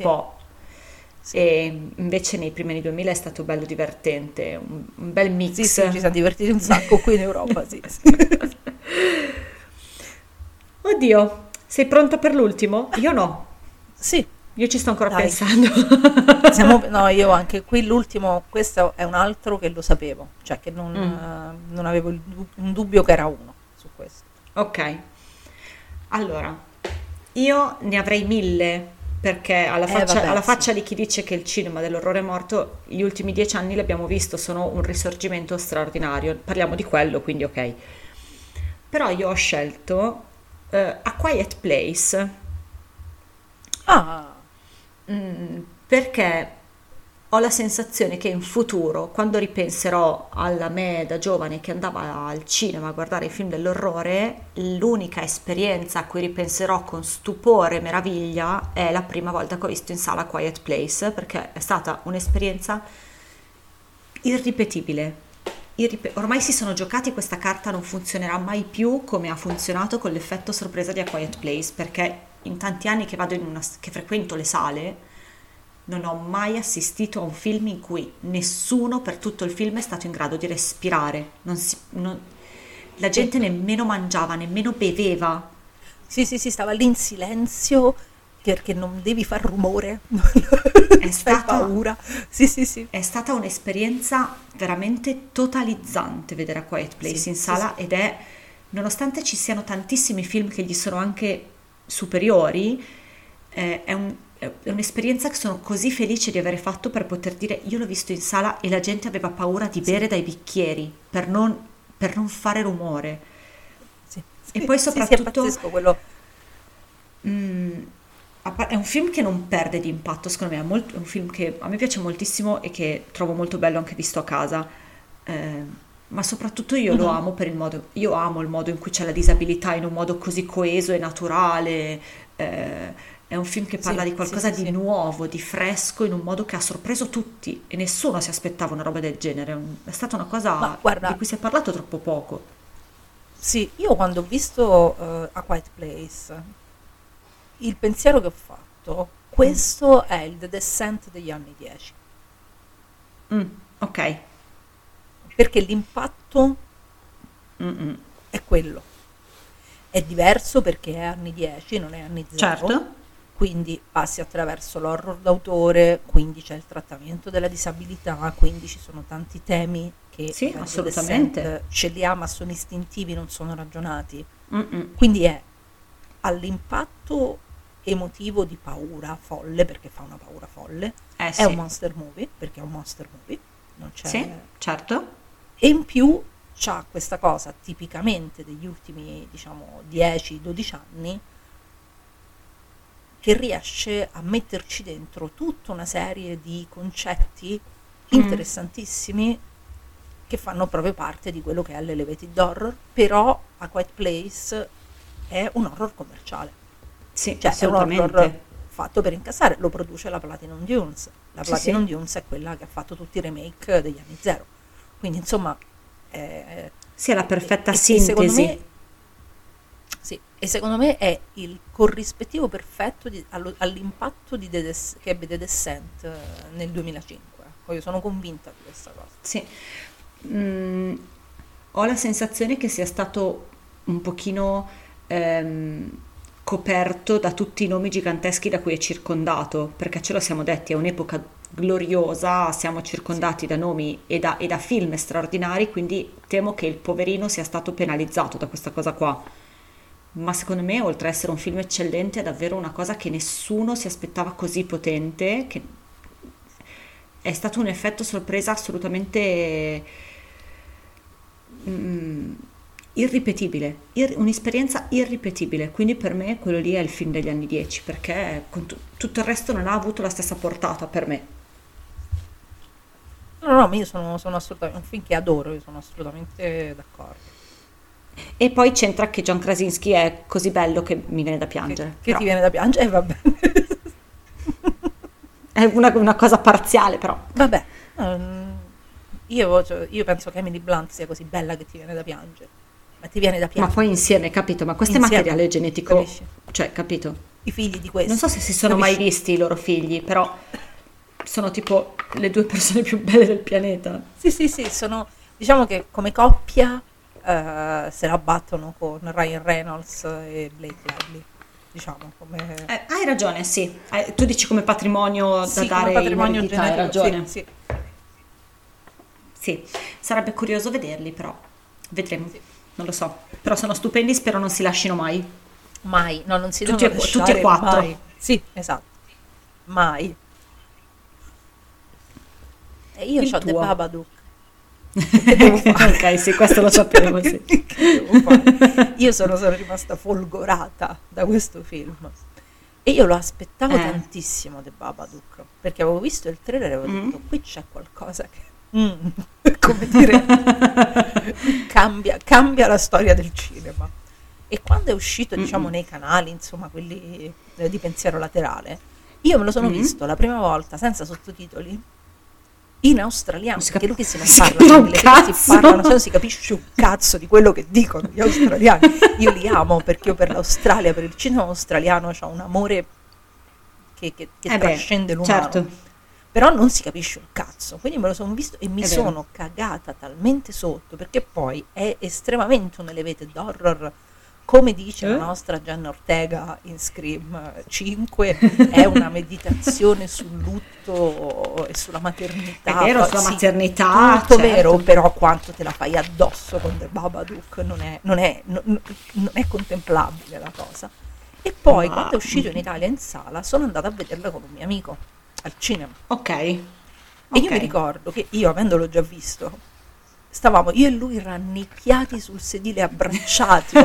sì. E invece nei primi anni 2000 è stato bello divertente, un, un bel mix. Sì, sì, ci siamo divertiti un sacco qui in Europa, sì. sì. Oddio, sei pronta per l'ultimo? Io no, Sì, io ci sto ancora Dai. pensando. siamo- no, io anche qui l'ultimo, questo è un altro che lo sapevo, cioè che non, Mm. eh, non avevo du- un dubbio che era uno su questo. Ok, allora, io ne avrei mille perché alla Eh, faccia, vabbè, alla sì. faccia di chi dice che il cinema dell'orrore morto, gli ultimi dieci anni l'abbiamo visto, sono un risorgimento straordinario, parliamo di quello, quindi ok. Però io ho scelto eh, A Quiet Place Ah, Mm, perché ho la sensazione che in futuro, quando ripenserò alla me da giovane che andava al cinema a guardare i film dell'orrore, l'unica esperienza a cui ripenserò con stupore e meraviglia è la prima volta che ho visto in sala Quiet Place, perché è stata un'esperienza irripetibile. Irripe- Ormai si sono giocati questa carta, non funzionerà mai più come ha funzionato con l'effetto sorpresa di A Quiet Place, perché in tanti anni che in una, che frequento le sale, non ho mai assistito a un film in cui nessuno per tutto il film è stato in grado di respirare. Non si- non- la gente nemmeno mangiava, nemmeno beveva. sì, sì, sì, stava lì in silenzio perché non devi far rumore, È stata- paura. Sì, sì, sì. È stata un'esperienza veramente totalizzante vedere a Quiet Place Sì, in sì, sala ed è, nonostante ci siano tantissimi film che gli sono anche superiori, eh, è, un- è un'esperienza che sono così felice di aver fatto per poter dire io l'ho visto in sala e la gente aveva paura di bere dai bicchieri per non, per non fare rumore. sì. E poi Sì, sì, soprattutto- è quello. Par- è un film che non perde di impatto, secondo me, è, molto- è un film che a me piace moltissimo e che trovo molto bello anche visto a casa, eh, ma soprattutto io lo Mhm. amo per il modo, io amo il modo in cui c'è la disabilità in un modo così coeso e naturale, eh, È un film che parla Sì, di qualcosa sì, sì, di nuovo, di fresco, in un modo che ha sorpreso tutti e nessuno si aspettava una roba del genere. È stata una cosa Ma guarda- di cui si è parlato troppo poco. Sì, io quando ho visto eh, A Quiet Place, il pensiero che ho fatto, questo è il The Descent degli anni 10, Mm, ok. perché l'impatto Mm-mm. è quello. È diverso perché è anni 10, non è anni 0. Certo. Quindi passi attraverso l'horror d'autore, quindi c'è il trattamento della disabilità, quindi ci sono tanti temi che Sì, assolutamente. Ce li ha ma sono istintivi, non sono ragionati. Mm-mm. Quindi è all'impatto emotivo di paura folle, perché fa una paura folle, Eh è sì. un monster movie, perché è un monster movie, non c'è... Sì, certo. E in più c'ha questa cosa tipicamente degli ultimi, diciamo, 10-12 anni, che riesce a metterci dentro tutta una serie di concetti interessantissimi che fanno proprio parte di quello che è l'elevated horror, però A Quiet Place è un horror commerciale. Sì, Cioè, è un horror fatto per incassare, lo produce la Platinum Dunes. La Platinum sì. Dunes è quella che ha fatto tutti i remake degli anni zero. Quindi, insomma, è, Sì, è la perfetta e- e sintesi. secondo me, sì, e secondo me è il corrispettivo perfetto di- allo- all'impatto di Des- che ebbe The Descent eh, nel 2005. Poi io sono convinta di questa cosa. Sì. Mm, ho la sensazione che sia stato un pochino ehm, coperto da tutti i nomi giganteschi da cui è circondato, perché ce lo siamo detti, è un'epoca gloriosa, siamo circondati da nomi e da, e da film straordinari, quindi temo che il poverino sia stato penalizzato da questa cosa qua. Ma secondo me, oltre ad essere un film eccellente, è davvero una cosa che nessuno si aspettava così potente, che è stato un effetto sorpresa assolutamente mm, irripetibile, Ir- un'esperienza irripetibile. Quindi per me quello lì è il film degli anni 10, perché tu- tutto il resto non ha avuto la stessa portata per me. No, no, io sono, sono assolutamente, un film che adoro, io sono assolutamente d'accordo. E poi c'entra che John Krasinski è così bello che mi viene da Che, piangere. che Però ti viene da piangere? E va bene. È una, una cosa parziale, però. Vabbè, ehm, io, cioè, io penso che Emily Blunt sia così bella che ti viene da piangere. Ma ti viene da Ma piangere. poi insieme, capito? Ma questo è Insieme, materiale genetico, capisci? cioè, capito? I figli di questo. Non so se si sono mai visti i loro figli, però sono tipo le due persone più belle del pianeta. Sì, sì, sì, sono, diciamo che come coppia eh, se la battono con Ryan Reynolds e Blake Lively. Diciamo, come... Eh, hai ragione, sì. Eh, tu dici come patrimonio da sì, dare patrimonio in eredità, hai ragione. sì, sì. Sì, sarebbe curioso vederli, però vedremo. Non lo so. Però sono stupendi, spero non si lascino mai. Mai, no, non si Tutti devono e- tutti e quattro. mai. Sì, esatto. Mai. E io ho The. Babadook. Ok, sì, questo lo sapevo, sì. Io sono, sono rimasta folgorata da questo film. E io lo aspettavo Eh. tantissimo The Babadook, perché avevo visto il trailer e avevo Mm. detto, qui c'è qualcosa che... mm, come dire, cambia, cambia la storia del cinema. E quando è uscito, diciamo, nei canali, insomma, quelli eh, di pensiero laterale, io me lo sono Mm. visto la prima volta senza sottotitoli in australiano, si perché cap- lui che si non si parla inglese, si cazzo. parlano, se non si capisce un cazzo di quello che dicono gli australiani. Io li amo perché io per l'Australia, per il cinema australiano ho un amore che, che, che Eh beh, trascende l'umano. certo. Però non si capisce un cazzo, quindi me lo sono visto e mi È vero. sono cagata talmente sotto perché poi è estremamente un elevated horror. Come dice Eh? la nostra Gianna Ortega in Scream 5, è una meditazione sul lutto e sulla maternità. È vero, sulla sì, maternità, Tutto certo. vero, però quanto te la fai addosso con The Babadook non è, non è- non- non è contemplabile la cosa. E poi Ma- quando è uscito in Italia in sala sono andata a vederla con un mio amico al cinema. Ok. E io Ok. mi ricordo che io, avendolo già visto, stavamo io e lui rannicchiati sul sedile, abbracciati.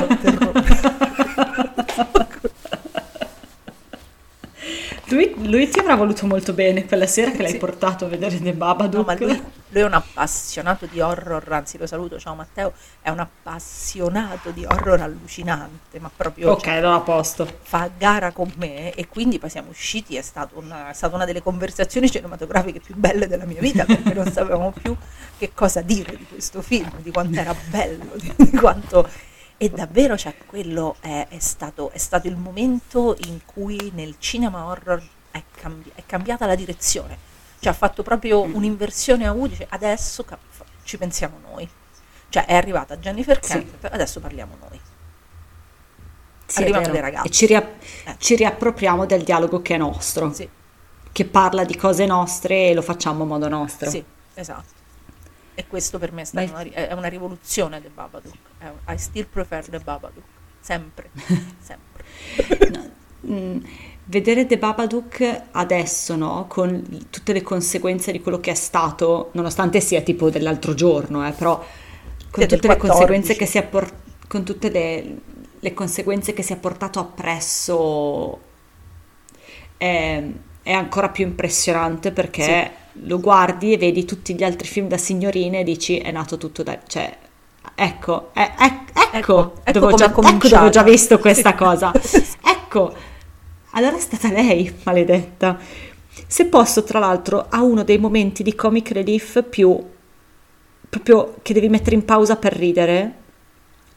Lui, lui ti avrà voluto molto bene quella sera che l'hai Sì. portato a vedere The No, Babadook. ma lui, lui è un appassionato di horror, anzi lo saluto, ciao Matteo, è un appassionato di horror allucinante, ma proprio Ok, cioè, allora a posto. fa gara con me e quindi poi siamo usciti, è, una, è stata una delle conversazioni cinematografiche più belle della mia vita perché non sapevamo più che cosa dire di questo film, di quanto era bello, di, di quanto... E davvero, cioè, quello è, è stato, è stato il momento in cui nel cinema horror è, cambi- è cambiata la direzione. Cioè, ha fatto proprio un'inversione a U, dice adesso cap- ci pensiamo noi. Cioè, è arrivata Jennifer Sì. Kent, adesso parliamo noi. Sì, Arrivano vero. dei ragazzi. E ci, ria- Eh. ci riappropriamo del dialogo che è nostro, Sì, che parla di cose nostre e lo facciamo a modo nostro. sì, esatto. E questo per me è, stata una, è una rivoluzione del Babadook. I still prefer the Babadook. Sempre, sempre. Mm, vedere The Babadook adesso, no? Con tutte le conseguenze di quello che è stato, nonostante sia tipo dell'altro giorno, eh, però con tutte le 14. conseguenze che si è por- con tutte le, le conseguenze che si è portato appresso è, è ancora più impressionante perché lo guardi e vedi tutti gli altri film da signorine e dici è nato tutto da... cioè ecco, eh, ec- ecco, Ecco, ecco dove già, è ecco dove ho già visto questa cosa. Ecco, allora è stata lei, maledetta. Se posso, tra l'altro, ha uno dei momenti di comic relief più proprio che devi mettere in pausa per ridere,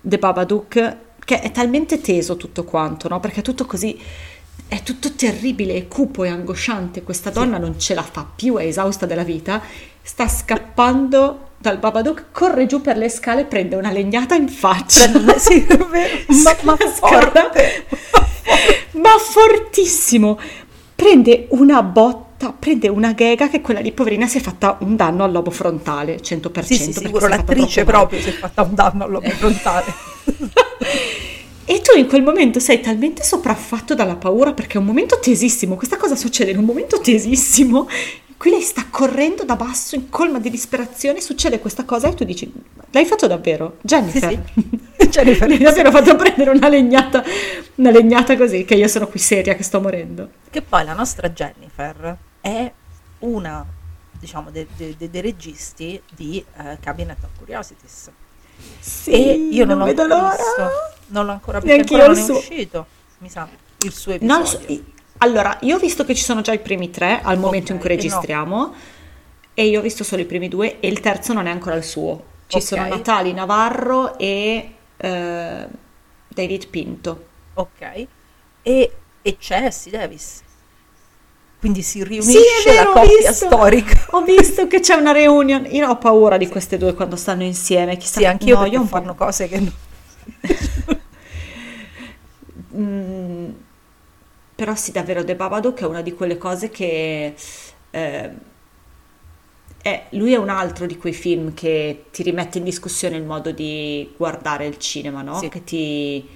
The Babadook, che è talmente teso tutto quanto, no? Perché è tutto così, è tutto terribile, e cupo e angosciante. Questa donna non ce la fa più, è esausta della vita, sta scappando dal Babadook, corre giù per le scale, prende una legnata in faccia. sì, è vero, ma, ma forte. ma fortissimo. Prende una botta, prende una ghega che quella lì, poverina, si è fatta un danno al lobo frontale, 100%. Sì, sì, sicuro è l'attrice proprio si è fatta un danno al lobo frontale. E tu in quel momento sei talmente sopraffatto dalla paura perché è un momento tesissimo, questa cosa succede in un momento tesissimo in cui lei sta correndo da basso in colma di disperazione, succede questa cosa e tu dici, l'hai fatto davvero? Jennifer? Sì, Jennifer. Mi davvero fatto prendere una legnata, una legnata così, che io sono qui seria, che sto morendo. Che poi la nostra Jennifer è una, diciamo, de- de- de- dei registi di eh, Cabinet of Curiosities. Sì, e io non, l'ho vedo l'ora. visto. Non l'ho ancora visto, Neanch'io ancora non è uscito, mi sa, il suo Non episodio. lo so, Allora, io ho visto che ci sono già i primi tre al momento in Ok, cui e no. registriamo e io ho visto solo i primi due e il terzo non è ancora il suo. Ci Ok. sono Natali Navarro e eh, David Pinto. Ok. E, e c'è Essie Davis. Quindi si Sì, riunisce è vero, la coppia visto. storica. Ho visto che c'è una reunion. Io ho paura di queste due quando stanno insieme. Chissà, Sì, anch'io no, io fanno cose che... non- Mm, però sì, davvero, The Babadook è una di quelle cose che... eh, è- lui è un altro di quei film che ti rimette in discussione il modo di guardare il cinema, no? Sì. Che ti,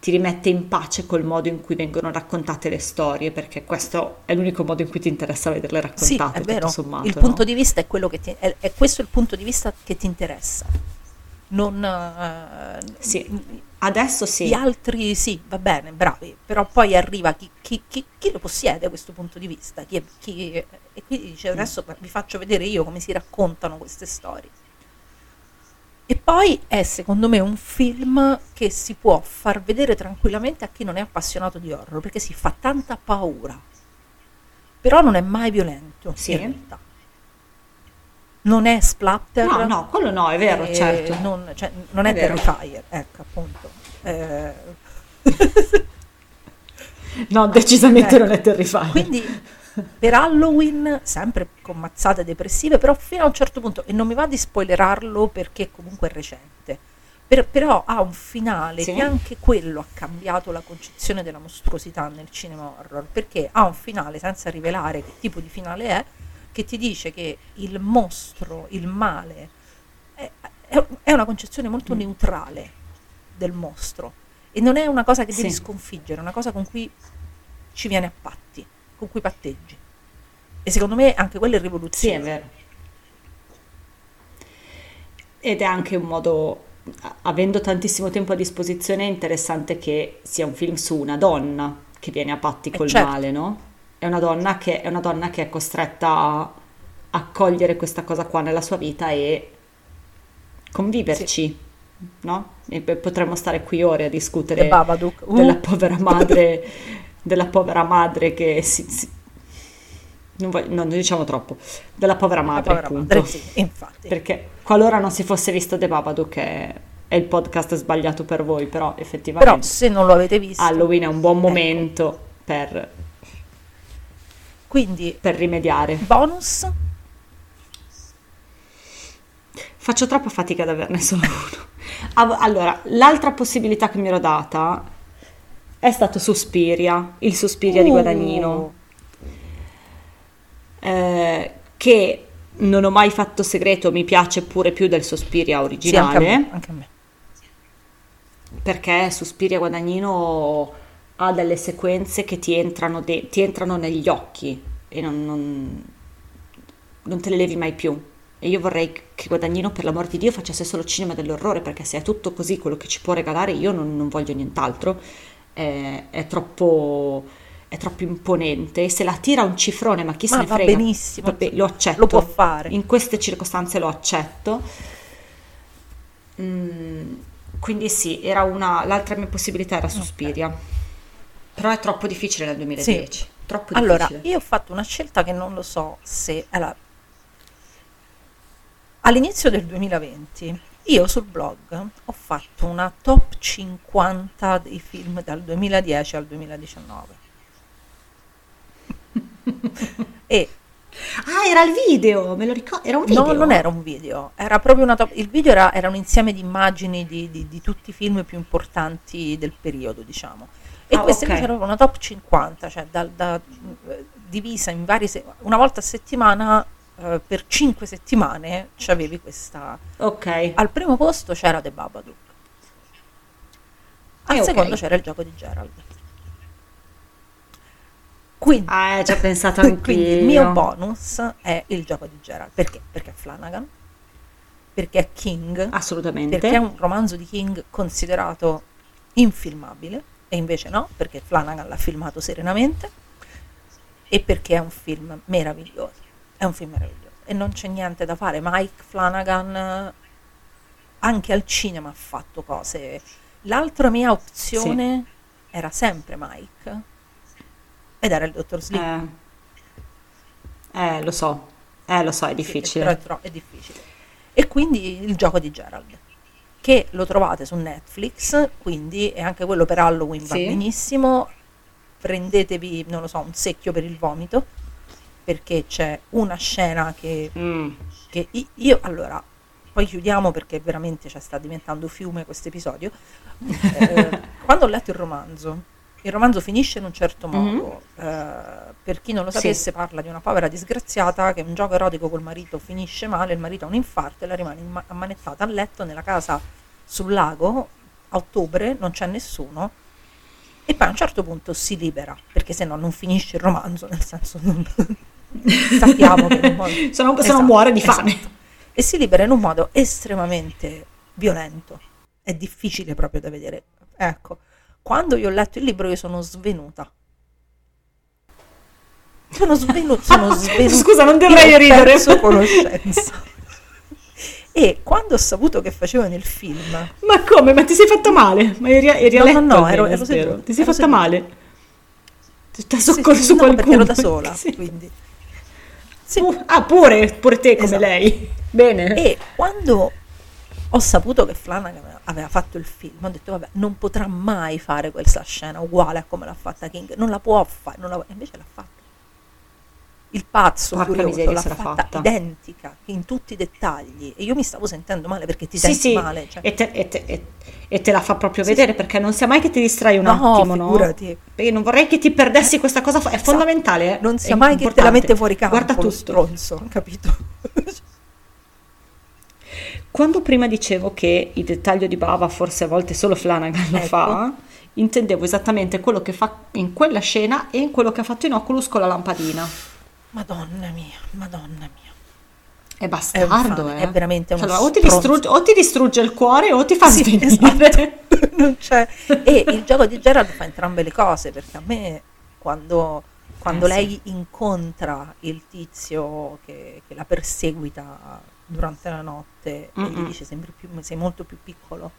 ti rimette in pace col modo in cui vengono raccontate le storie, perché questo è l'unico modo in cui ti interessa vederle Sì, raccontate, è vero. sommato, il no? punto di vista è quello che ti... È, è questo il punto di vista che ti interessa. Non... eh, Sì. Adesso sì. Gli altri sì, va bene, bravi, però poi arriva chi, chi- chi- chi lo possiede questo punto di vista chi è- chi- e quindi dice adesso vi faccio vedere io come si raccontano queste storie. E poi è secondo me un film che si può far vedere tranquillamente a chi non è appassionato di horror, perché si fa tanta paura, però non è mai violento. Sì. in realtà. Non è splatter. No, no, quello no, è vero, eh, certo. Non, cioè, non è, È. Terrifier, ecco appunto. Eh, No, decisamente Eh, non è terrifying. Quindi per Halloween, sempre con mazzate depressive, però fino a un certo punto, e non mi va di spoilerarlo perché comunque è recente, per- però ha un finale Sì. che anche quello ha cambiato la concezione della mostruosità nel cinema horror, perché ha un finale senza rivelare che tipo di finale è, che ti dice che il mostro, il male, è, è- una concezione molto Mm. neutrale del mostro e non è una cosa che devi Sì. sconfiggere, è una cosa con cui ci viene a patti, con cui patteggi. E secondo me anche quella è Sì, è rivoluzione. vero. Ed è anche un modo, avendo tantissimo tempo a disposizione, è interessante che sia un film su una donna che viene a patti Eh, col certo. male, no? È una donna che è, una donna che è costretta a accogliere questa cosa qua nella sua vita e conviverci, no? E potremmo stare qui ore a discutere. Uh. della povera madre, della povera madre che si... si- non, voglio- no, non diciamo troppo, della povera madre, povera appunto. madre, sì, infatti. Perché qualora non si fosse visto The Babadook è, è il podcast sbagliato per voi, però effettivamente Però se non lo avete visto, Halloween è un buon ecco. momento per, quindi per rimediare. bonus Faccio troppa fatica ad averne solo uno. Allora, l'altra possibilità che mi ero data è stato Suspiria, il Suspiria di Uh. Guadagnino, eh, che non ho mai fatto segreto, mi piace pure più del Suspiria Sì, originale. anche a me, anche a me. perché Suspiria Guadagnino ha delle sequenze che ti entrano, de- ti entrano negli occhi e non, non- non te le levi mai più. E io vorrei che Guadagnino, per l'amor di Dio, facesse solo cinema dell'orrore, perché se è tutto così quello che ci può regalare, io non, non voglio nient'altro. È, è troppo, è troppo imponente. E se la tira un cifrone, ma chi se Ma ne va frega? benissimo, Vabbè, lo accetto. lo può fare. In queste circostanze lo accetto. Mm, quindi sì, era una, l'altra mia possibilità era Suspiria. Però è troppo difficile nel 2010. Troppo Allora, difficile. io ho fatto una scelta che non lo so se... allora, all'inizio del 2020 io sul blog ho fatto una top 50 dei film dal 2010 al 2019. e Ah, era il video, me lo ricordo. Era un video. no, non era un video, era proprio una top... Il video era, era un insieme di immagini di, di- di tutti i film più importanti del periodo, diciamo. E Ah, questa ok. invece era proprio una top 50, cioè dal- da- eh, divisa in vari... se- una volta a settimana, eh, per 5 settimane, c'avevi questa... Ok. Al primo posto c'era The Babadook. Al Eh, secondo c'era il gioco di Gerald. Quindi, Ah, ci ho pensato anch'io. quindi il mio bonus è il gioco di Gerald. Perché? Perché è Flanagan, perché è King, Assolutamente. perché è un romanzo di King considerato infilmabile, e invece no, perché Flanagan l'ha filmato serenamente, e perché è un film meraviglioso. È un film meraviglioso. E non c'è niente da fare. Mike Flanagan eh, anche al cinema ha fatto cose. L'altra mia opzione era sempre Mike, ed era il dottor Sleep. Eh. Eh, lo so. Eh, lo so, è Sì, difficile. però è, tro- è difficile. E quindi il gioco di Gerald, che lo trovate su Netflix, quindi è anche quello per Halloween va Sì. benissimo. Prendetevi, non lo so, un secchio per il vomito, perché c'è una scena che, Mm. che io, allora, poi chiudiamo perché veramente cioè, sta diventando fiume questo episodio. Eh, quando ho letto il romanzo, il romanzo finisce in un certo modo. eh, per chi non lo Sì. sapesse, parla di una povera disgraziata che un gioco erotico col marito finisce male, il marito ha un infarto e la rimane imma- ammanettata a letto nella casa sul lago a ottobre, non c'è nessuno. E poi a un certo punto si libera, perché se no non finisce il romanzo, nel senso non sappiamo che un modo- Se no- se no Esatto, muore di fame. esatto. E si libera in un modo estremamente violento. È difficile proprio da vedere. Ecco, quando io ho letto il libro io sono svenuta. Sono svenuta, sono svenuta. Scusa, non dovrei Io ho ridere. perso conoscenza. E quando ho saputo che facevano il film, Ma come? Ma ti sei fatta male? Ma eri, eri No, no, letto no, ero- ero seduta, Ti sei fatta seduta. male? Ti Sì, soccorso sì, su no, qualcuno? perché ero da sola, Sì. quindi. Sì. Uh, ah, pure, pure te come Esatto. lei. Bene. E quando ho saputo che Flanagan aveva fatto il film, ho detto vabbè, non potrà mai fare questa scena uguale a come l'ha fatta King, non la può fare, non la- invece l'ha fatta. Il pazzo Porca furioso miseria, l'ha fatta, fatta. identica, in tutti i dettagli. E io mi stavo sentendo male perché ti Sì, senti sì, male. cioè. e, te, e te- e- e te la fa proprio Sì, vedere perché non sia mai che ti distrai un No, attimo, no? figurati. Perché non vorrei che ti perdessi questa cosa, è Esatto. fondamentale. eh. Non sia mai che te la importante. mette fuori campo Guarda lo tutto. stronzo, capito? Quando prima dicevo che il dettaglio di Bava forse a volte solo Flanagan lo Ecco. fa, intendevo esattamente quello che fa in quella scena e in quello che ha fatto in Oculus con la lampadina. Madonna mia, madonna mia. È bastardo, infame, eh. è veramente Cioè, o, ti distrugge, o ti distrugge il cuore o ti fa Sì, svenire. esatto. Non c'è. E il gioco di Gerald fa entrambe le cose, perché a me quando, quando Eh, sì. lei incontra il tizio che, che la perseguita durante la notte e gli Mm-mm. dice sempre più, sei molto più piccolo.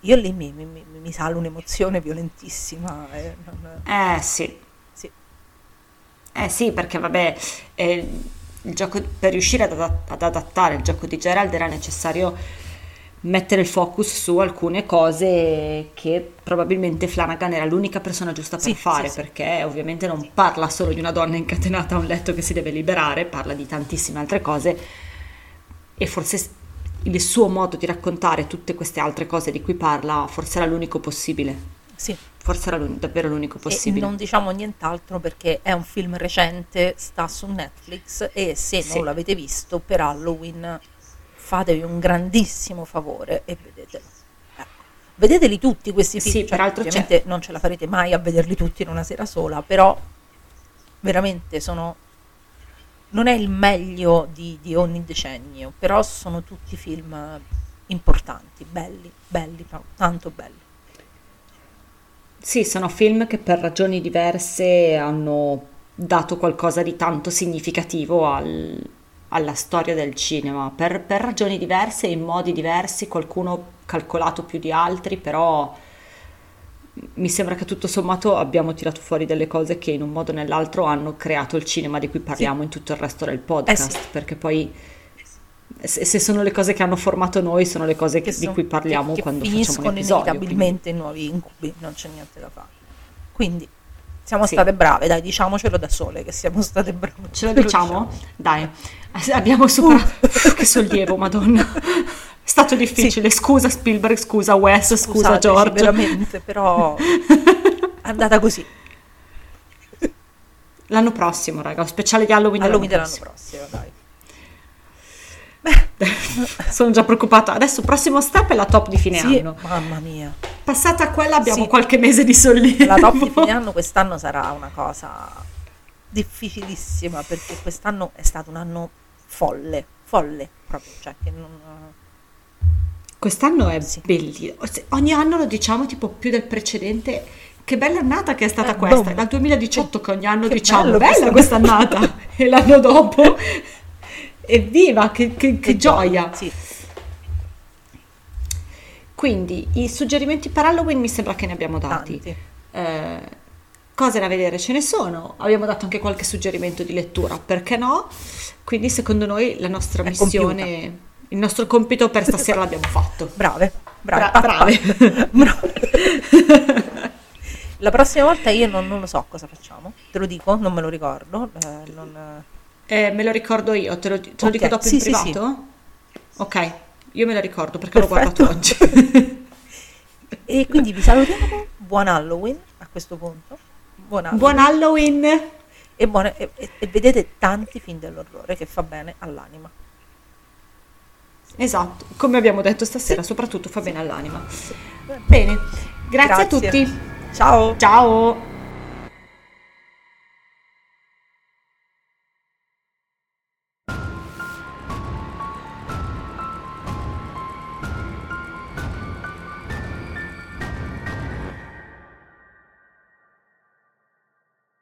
Io lì mi, mi, mi, mi sale un'emozione violentissima. eh, non- Eh sì. Eh sì, perché vabbè, eh, il gioco, per riuscire ad, adat- ad adattare il gioco di Gerald era necessario mettere il focus su alcune cose che probabilmente Flanagan era l'unica persona giusta per Sì, fare, sì, sì. perché ovviamente non parla solo di una donna incatenata a un letto che si deve liberare, parla di tantissime altre cose e forse il suo modo di raccontare tutte queste altre cose di cui parla forse era l'unico possibile, Sì, forse era l'un- davvero l'unico e possibile. non diciamo nient'altro perché è un film recente, sta su Netflix e se Sì. non l'avete visto per Halloween fatevi un grandissimo favore e vedetelo. Ecco. Vedeteli tutti questi film, Sì, cioè, peraltro c'è- ovviamente non ce la farete mai a vederli tutti in una sera sola, però veramente sono... Non è il meglio di, di ogni decennio, però sono tutti film importanti, belli, belli, ta- tanto belli. Sì, sono film che per ragioni diverse hanno dato qualcosa di tanto significativo al- alla storia del cinema, per, per ragioni diverse, in modi diversi, qualcuno calcolato più di altri, però mi sembra che tutto sommato abbiamo tirato fuori delle cose che in un modo o nell'altro hanno creato il cinema di cui parliamo in tutto il resto del podcast, Eh sì. perché poi se, se sono le cose che hanno formato noi, sono le cose che- di son- cui parliamo che, che quando facciamo un episodio. quindi- inevitabilmente in nuovi incubi, non c'è niente da fare. Quindi siamo Sì. state brave, dai, diciamocelo da sole che siamo state brave. Ce lo diciamo? Dai, abbiamo superato. che sollievo, madonna. È stato difficile. Scusa Spielberg, scusa Wes, scusa George. veramente, però è andata così. L'anno prossimo, raga, speciale di Halloween, Halloween dell'anno dell'anno prossimo, dai. Sono già preoccupata. Adesso il prossimo step è la top di fine Sì, anno. mamma mia. Passata quella abbiamo Sì. qualche mese di sollievo. La top di fine anno quest'anno sarà una cosa difficilissima perché quest'anno è stato un anno folle, folle proprio, cioè che non... Quest'anno è Sì. bellissimo. Ogni anno lo diciamo tipo più del precedente. Che bella annata che è stata Eh, questa. È dal 2018 che ogni anno diciamo bello bella questa- quest'annata. e l'anno dopo. Evviva, che, che- che gioia. Sì, Quindi i suggerimenti per Halloween mi sembra che ne abbiamo dati. Eh, cose da vedere ce ne sono. Abbiamo dato anche qualche suggerimento di lettura, perché no? Quindi secondo noi la nostra È missione, il nostro compito per stasera l'abbiamo fatto. Brave, brave, Bra- brave. Brave. La prossima volta io non, non lo so cosa facciamo, te lo dico, non me lo ricordo. eh, non- Eh, me lo ricordo io, te lo, te lo Ok, dico dopo sì, in sì, sì. privato? Ok, io me lo ricordo perché l'ho Perfetto. guardato oggi. E quindi vi salutiamo, buon Halloween a questo punto. Buon Halloween. Buon Halloween! e, buone- e- e- vedete tanti film dell'orrore che fa bene all'anima. Esatto, come abbiamo detto stasera, soprattutto fa bene all'anima. Bene, grazie, a Grazie. tutti. Ciao! Ciao!